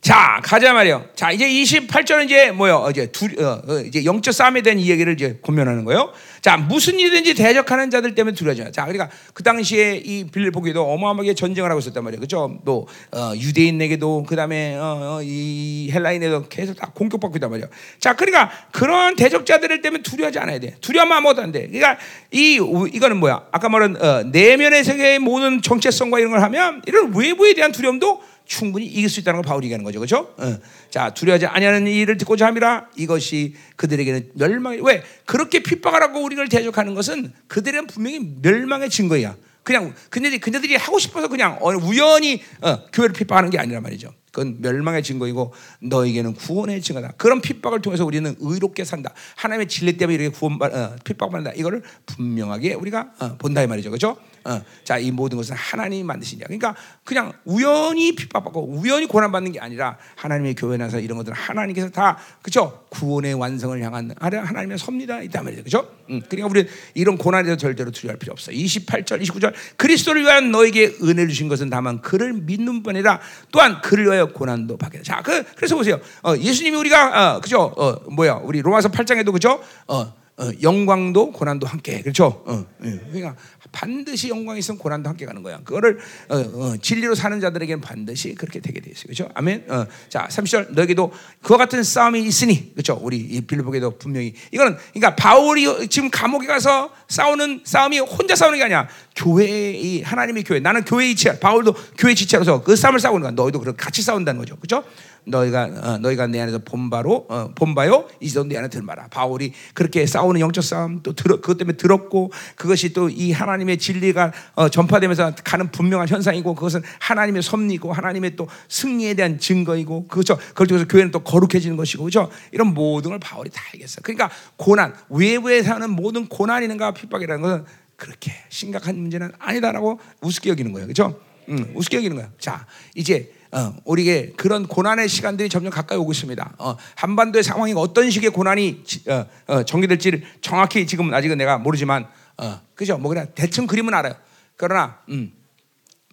자, 가자 말이요. 자, 이제 28절은 이제 뭐요? 이제 두, 어, 어, 이제 영적 싸움에 대한 이야기를 이제 고면하는 거예요. 자, 무슨 일이든지 대적하는 자들 때문에 두려워져. 자, 그러니까 그 당시에 이 빌보기도 어마어마하게 전쟁을 하고 있었단 말이에요. 그죠? 또, 어, 유대인에게도, 그 다음에, 어, 어, 이 헬라인에도 계속 다 공격받고 있단 말이에요. 자, 그러니까 그런 대적자들을 때문에 두려워하지 않아야 돼. 두려워하면 아무것도 안 돼. 그러니까 이, 이거는 뭐야? 아까 말한, 어, 내면의 세계의 모든 정체성과 이런 걸 하면 이런 외부에 대한 두려움도 충분히 이길 수 있다는 걸 바울이 얘기하는 거죠. 그렇죠? 어. 자, 두려워하지 아니하는 일을 듣고자 함이라 이것이 그들에게는 멸망이 왜 그렇게 핍박을 하고 우리를 대적하는 것은 그들은 분명히 멸망의 증거야. 그냥 그들이 그들이 하고 싶어서 그냥 우연히 어, 교회를 핍박하는 게 아니란 말이죠. 그건 멸망의 증거이고 너에게는 구원의 증거다. 그런 핍박을 통해서 우리는 의롭게 산다. 하나님의 진리 때문에 이렇게 구원 어, 핍박받는다. 이거를 분명하게 우리가 어, 본다 이 말이죠. 그렇죠? 어, 자, 이 모든 것은 하나님이 만드신 자. 그러니까 그냥 우연히 핍박받고 우연히 고난받는 게 아니라 하나님의 교회 나서 이런 것들은 하나님께서 다 그죠? 구원의 완성을 향한 하나님의 섭니다. 있다 말이죠. 그죠? 음, 그러니까 우리 이런 고난에 서 절대로 두려워할 필요 없어. 28절, 29절 그리스도를 위한 너에게 은혜 주신 것은 다만 그를 믿는 뿐 아니라 또한 그를 위하여 고난도 받게. 자, 그, 그래서 보세요. 어, 예수님이 우리가 어, 그죠? 어, 뭐야? 우리 로마서 8장에도 그죠? 어, 어, 영광도 고난도 함께 그렇죠. 어, 예. 그러니까 반드시 영광이 있으면 고난도 함께 가는 거야. 그거를 어, 어, 진리로 사는 자들에게는 반드시 그렇게 되게 돼 있어요. 그렇죠? 아멘. 어, 자, 30절 너에게도 그와 같은 싸움이 있으니 그렇죠? 우리 빌보에도 분명히 이거는 그러니까 바울이 지금 감옥에 가서 싸우는 싸움이 혼자 싸우는 게 아니야. 교회의 하나님의 교회. 나는 교회의 지체. 바울도 교회 지체로서 그 싸움을 싸우는 거야. 너희도 그렇게 같이 싸운다는 거죠. 그렇죠? 너희가 어, 너희가 내 안에서 본바로 어, 본바요 이제도 내 안에 들마라. 바울이 그렇게 싸우 싸우는 영적 싸움 또 들어, 그것 때문에 들었고 그것이 또 이 하나님의 진리가 어, 전파되면서 가는 분명한 현상이고 그것은 하나님의 섭리고 하나님의 또 승리에 대한 증거이고 그렇죠. 그걸 통해서 교회는 또 거룩해지는 것이고 그렇죠. 이런 모든 걸 바울이 다 얘기했어요. 그러니까 고난 외부에 사는 모든 고난이는가 핍박이라는 것은 그렇게 심각한 문제는 아니다라고 우습게 여기는 거예요. 그렇죠? 음, 우습게 여기는 거예요. 자, 이제 어, 우리에게 그런 고난의 시간들이 점점 가까이 오고 있습니다. 어, 한반도의 상황이 어떤 식의 고난이 지, 어, 어, 전개될지를 정확히 지금은 아직은 내가 모르지만, 어, 그죠? 뭐 그냥 대충 그림은 알아요. 그러나, 음,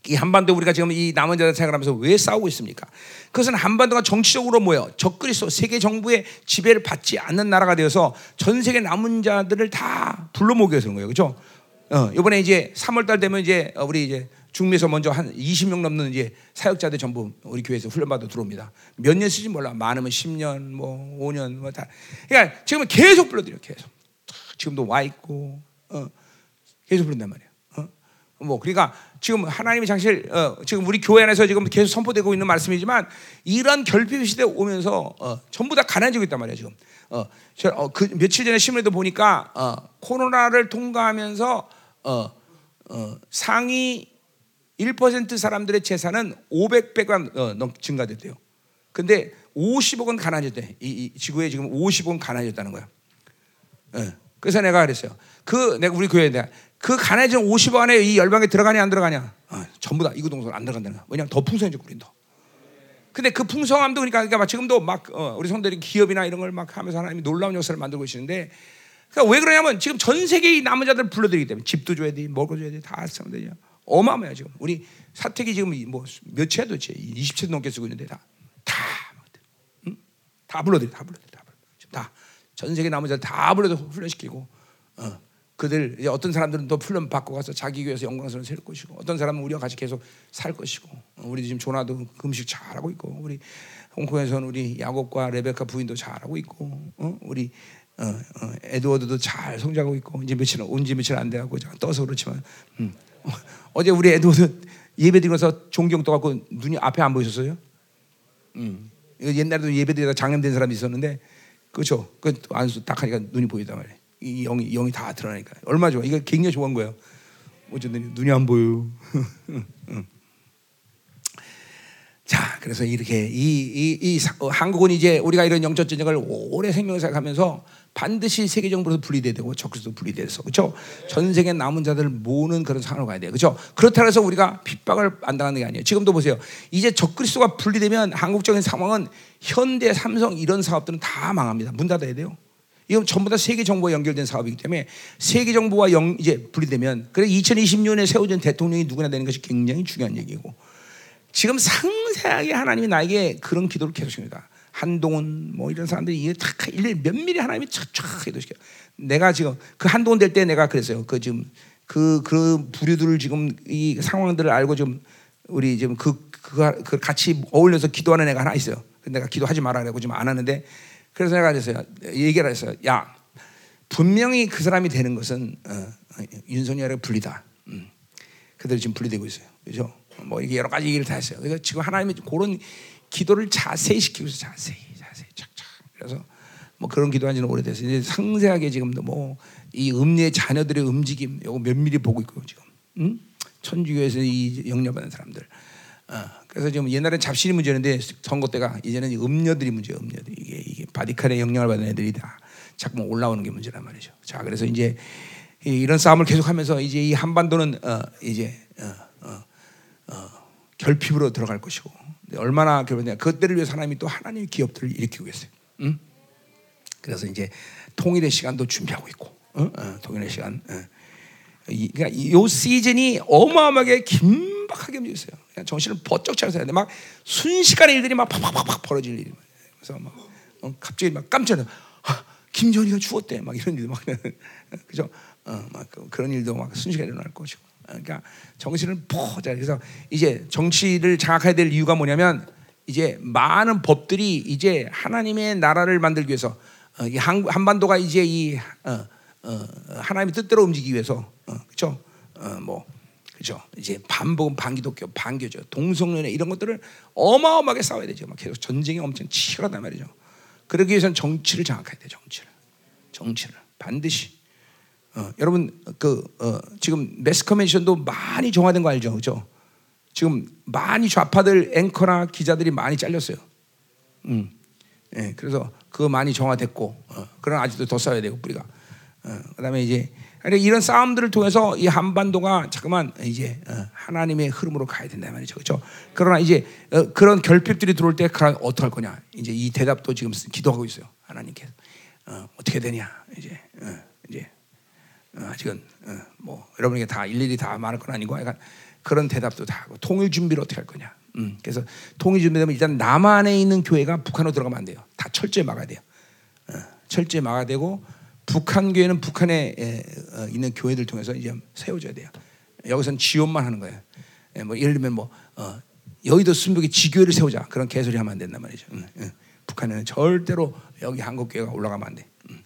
이 한반도 우리가 지금 이 남은 자들 생각하면서 왜 싸우고 있습니까? 그것은 한반도가 정치적으로 뭐요? 적그리스도 세계 정부의 지배를 받지 않는 나라가 되어서 전 세계 남은 자들을 다 불러 위해서 그런 거예요. 그죠? 어, 이번에 이제 3월 달 되면 이제 어, 우리 이제 중미에서 먼저 한 20명 넘는 이제 사역자들 전부 우리 교회에서 훈련받아 들어옵니다. 몇 년 쓰지 몰라. 많으면 10년, 뭐 5년, 뭐 다. 그러니까 지금은 계속 불러드려, 계속. 지금도 와 있고, 어, 계속 부른단 말이야. 어? 뭐 그러니까 지금 하나님의 장실, 어, 지금 우리 교회 안에서 지금 계속 선포되고 있는 말씀이지만 이런 결핍 시대 오면서 어, 전부 다 가난해지고 있단 말이야 지금. 어, 저, 어, 그 며칠 전에 신문에도 보니까 어, 코로나를 통과하면서 어, 어, 상위 1% 사람들의 재산은 500배가 어, 넘 증가됐대요. 근데 50억은 가난해졌대. 이, 이 지구에 지금 50억은 가난해졌다는 거야. 예. 그래서 내가 그랬어요. 그 내가 우리 교회에 대한 그 가난해진 50억 안에 이 열방에 들어가냐 안 들어가냐? 어, 전부 다 이구동성 안 들어간다는 거야. 왜냐면 더 풍성해지고 우린다. 근데 그 풍성함도 그러니까, 그러니까 지금도 막 어, 우리 성들이 기업이나 이런 걸 막 하면서 하나님이 놀라운 역사를 만들고 계시는데 그러니까 왜 그러냐면 지금 전 세계의 남은 자들 불러들이기 때문에 집도 줘야 돼, 먹어 줘야 돼, 다 쓰면 되냐. 어마어마해 지금. 우리 사택이 지금 뭐몇 채 도대체 20채 넘게 쓰고 있는데 다 다, 응? 다 불러들이, 다 불러들이, 다 불러. 다전 세계 남은 자들 다 불러서 훈련시키고, 어. 그들 이제 어떤 사람들은 또 훈련 받고 가서 자기 교회에서 영광스러운 세울 것이고, 어떤 사람은 우리와 같이 계속 살 것이고, 어, 우리 지금 조나도 금식 잘하고 있고, 우리 홍콩에서는 우리 야곱과 레베카 부인도 잘하고 있고, 어? 우리 에드워드도 잘 성장하고 있고 이제 며칠 온지 며칠 안 돼가고 떠서 그렇지만 음. 어제 우리 에드워드 예배 드리면서 종경 떠갖고 눈이 앞에 안 보이셨어요? 음. 이거 옛날에도 예배 드리다 장염된 사람이 있었는데 그렇죠. 그 안수 딱 하니까 눈이 보이단 말이에요. 이 영이 영이 다 드러나니까 얼마 좋아. 이거 굉장히 좋은 거예요. 어쨌든 눈이 안 보여. 자, 그래서 이렇게 이, 이, 이 어, 한국은 이제 우리가 이런 영적 전쟁을 오래 생명사하면서 반드시 세계 정부로 분리돼야 되고 적그리스도 분리돼서 그렇죠? 전 세계 남은 자들을 모으는 그런 상황으로 가야 돼요. 그렇죠? 그렇다 해서 우리가 핍박을 안 당하는 게 아니에요. 지금도 보세요. 이제 적그리스도가 분리되면 한국적인 상황은 현대 삼성 이런 사업들은 다 망합니다. 문 닫아야 돼요. 이건 전부 다 세계 정부와 연결된 사업이기 때문에 세계 정부와 영, 이제 분리되면 그래 2026년에 세워진 대통령이 누구나 되는 것이 굉장히 중요한 얘기고 지금 상세하게 하나님이 나에게 그런 기도를 계속 합니다. 한동훈 뭐 이런 사람들이 이게 탁 일일이 면밀히 하나님이 촥촥 기도시켜. 내가 지금 그 한동훈 될 때 내가 그랬어요. 그 지금 그, 그 부류들을 지금 이 상황들을 알고 좀 우리 지금 그, 그, 그 같이 어울려서 기도하는 애가 하나 있어요. 내가 기도하지 그러고 지금 안 하는데 그래서 내가 그랬어요. 얘기를 했어요. 야, 분명히 그 사람이 되는 것은 어, 어 윤석열의 분리다. 음. 그들 지금 분리되고 있어요. 그죠? 뭐 이게 여러 가지 얘기를 다 했어요. 그러니까 지금 하나님이 그런 기도를 자세히 시키고 있어요. 자세히, 자세히, 착착. 그래서 뭐 그런 기도한 지는 오래돼서 이제 상세하게 지금도 뭐 이 음리의 자녀들의 움직임 요거 면밀히 보고 있고 지금 응? 천주교에서 이 영려받는 사람들. 어, 그래서 지금 옛날엔 잡신이 문제였는데 선거 때가 이제는 음녀들이 문제예요. 음녀들 이게 이게 바디칸의 영향을 받는 애들이 다 자꾸 올라오는 게 문제란 말이죠. 자, 그래서 이제 이런 싸움을 계속하면서 이제 이 한반도는 어, 이제 어, 어, 어, 결핍으로 들어갈 것이고 얼마나 결핍냐 그것들을 위해 하나님이 또 하나님의 기업들을 일으키고 계세요. 응? 그래서 이제 통일의 시간도 준비하고 있고 어? 어, 통일의 시간. 어. 이, 그러니까 이 시즌이 어마어마하게 긴박하게 움직였어요. 그냥 정신을 번쩍 차려서 막 순식간에 일들이 막 팍팍팍팍 벌어질 일이 그래서 막 어, 갑자기 막 깜짝 놀 아, 김정희가 죽었대 막 이런 일도 막 그죠? 어, 막 그런 일도 막 순식간에 일어날 것이고 그러니까 정신을 포자 그래서 이제 정치를 장악해야 될 이유가 뭐냐면 이제 많은 법들이 이제 하나님의 나라를 만들기 위해서 어, 이 한, 한반도가 이제 이 어, 어, 하나님의 뜻대로 움직이기 위해서 어, 그렇죠? 뭐 그죠? 이제 반복은 반기독교, 반교죠. 동성연애 이런 것들을 어마어마하게 싸워야 되죠. 막 계속 전쟁이 엄청 치열하단 말이죠. 그러기 위해서는 정치를 장악해야 돼, 정치를. 정치를. 반드시. 어, 여러분 그 어, 지금 매스 커뮤니션도 많이 정화된 거 알죠, 그죠? 지금 많이 좌파들 앵커나 기자들이 많이 잘렸어요. 음, 예, 그래서 그거 많이 정화됐고, 어, 그러나 아직도 더 싸워야 되고 우리가. 어, 그다음에 이제 그러니까 이런 싸움들을 통해서 이 한반도가 잠깐만 이제 어, 하나님의 흐름으로 가야 된다 말이죠, 그렇죠? 그러나 이제 어, 그런 결핍들이 들어올 때 어떻게 할 거냐? 이제 이 대답도 지금 기도하고 있어요, 하나님께서 어, 어떻게 되냐? 이제 어, 이제 어, 뭐 여러분에게 다 일일이 다 말할 건 아니고 약간 그런 대답도 다 하고 통일 준비를 어떻게 할 거냐? 음, 그래서 통일 준비되면 일단 남한에 있는 교회가 북한으로 들어가면 안 돼요. 다 철저히 막아야 돼요. 어, 철저히 막아야 되고 북한 교회는 북한에 에, 어, 있는 교회들 통해서 이제 세워져야 돼요. 여기서는 지원만 하는 거예요. 예, 뭐 예를 들면 뭐 어, 여의도 순복에 지교회를 세우자 그런 개소리 하면 안 된단 말이죠. 음, 음. 북한에는 절대로 여기 한국 교회가 올라가면 안 돼. 음.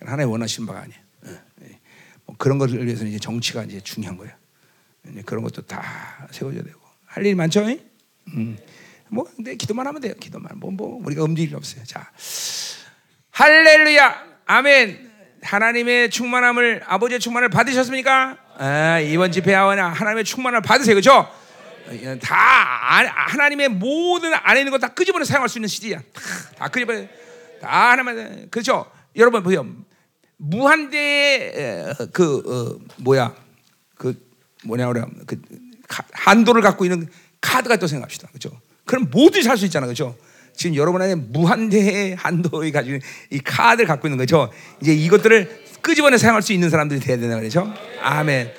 하나님 원하시는 바가 아니에요. 그런 것을 위해서는 이제 정치가 이제 중요한 거예요. 이제 그런 것도 다 세워져야 되고 할 일이 많죠. 음. 뭐 근데 기도만 하면 돼요. 기도만 뭐, 뭐 우리가 움직일 게 없어요. 자, 할렐루야, 아멘. 하나님의 충만함을 아버지의 충만을 받으셨습니까? 아, 이번 집회하거나 하나님의 충만을 받으세요, 그렇죠? 다 하나님의 모든 안에 있는 거 다 끄집어내 사용할 수 있는 시대야. 다, 다 끄집어내, 다 하나만 그렇죠? 여러분 보세요. 무한대의 그 어, 뭐야 그 뭐냐 그래 그 한도를 갖고 있는 카드가 또 생각합시다, 그렇죠? 그럼 모두 살 수 있잖아, 그렇죠? 지금 여러분 안에 무한대의 한도에 가지고 이 카드를 갖고 있는 거죠. 이제 이것들을 끄집어내 사용할 수 있는 사람들이 돼야 된다 말이죠. 아멘.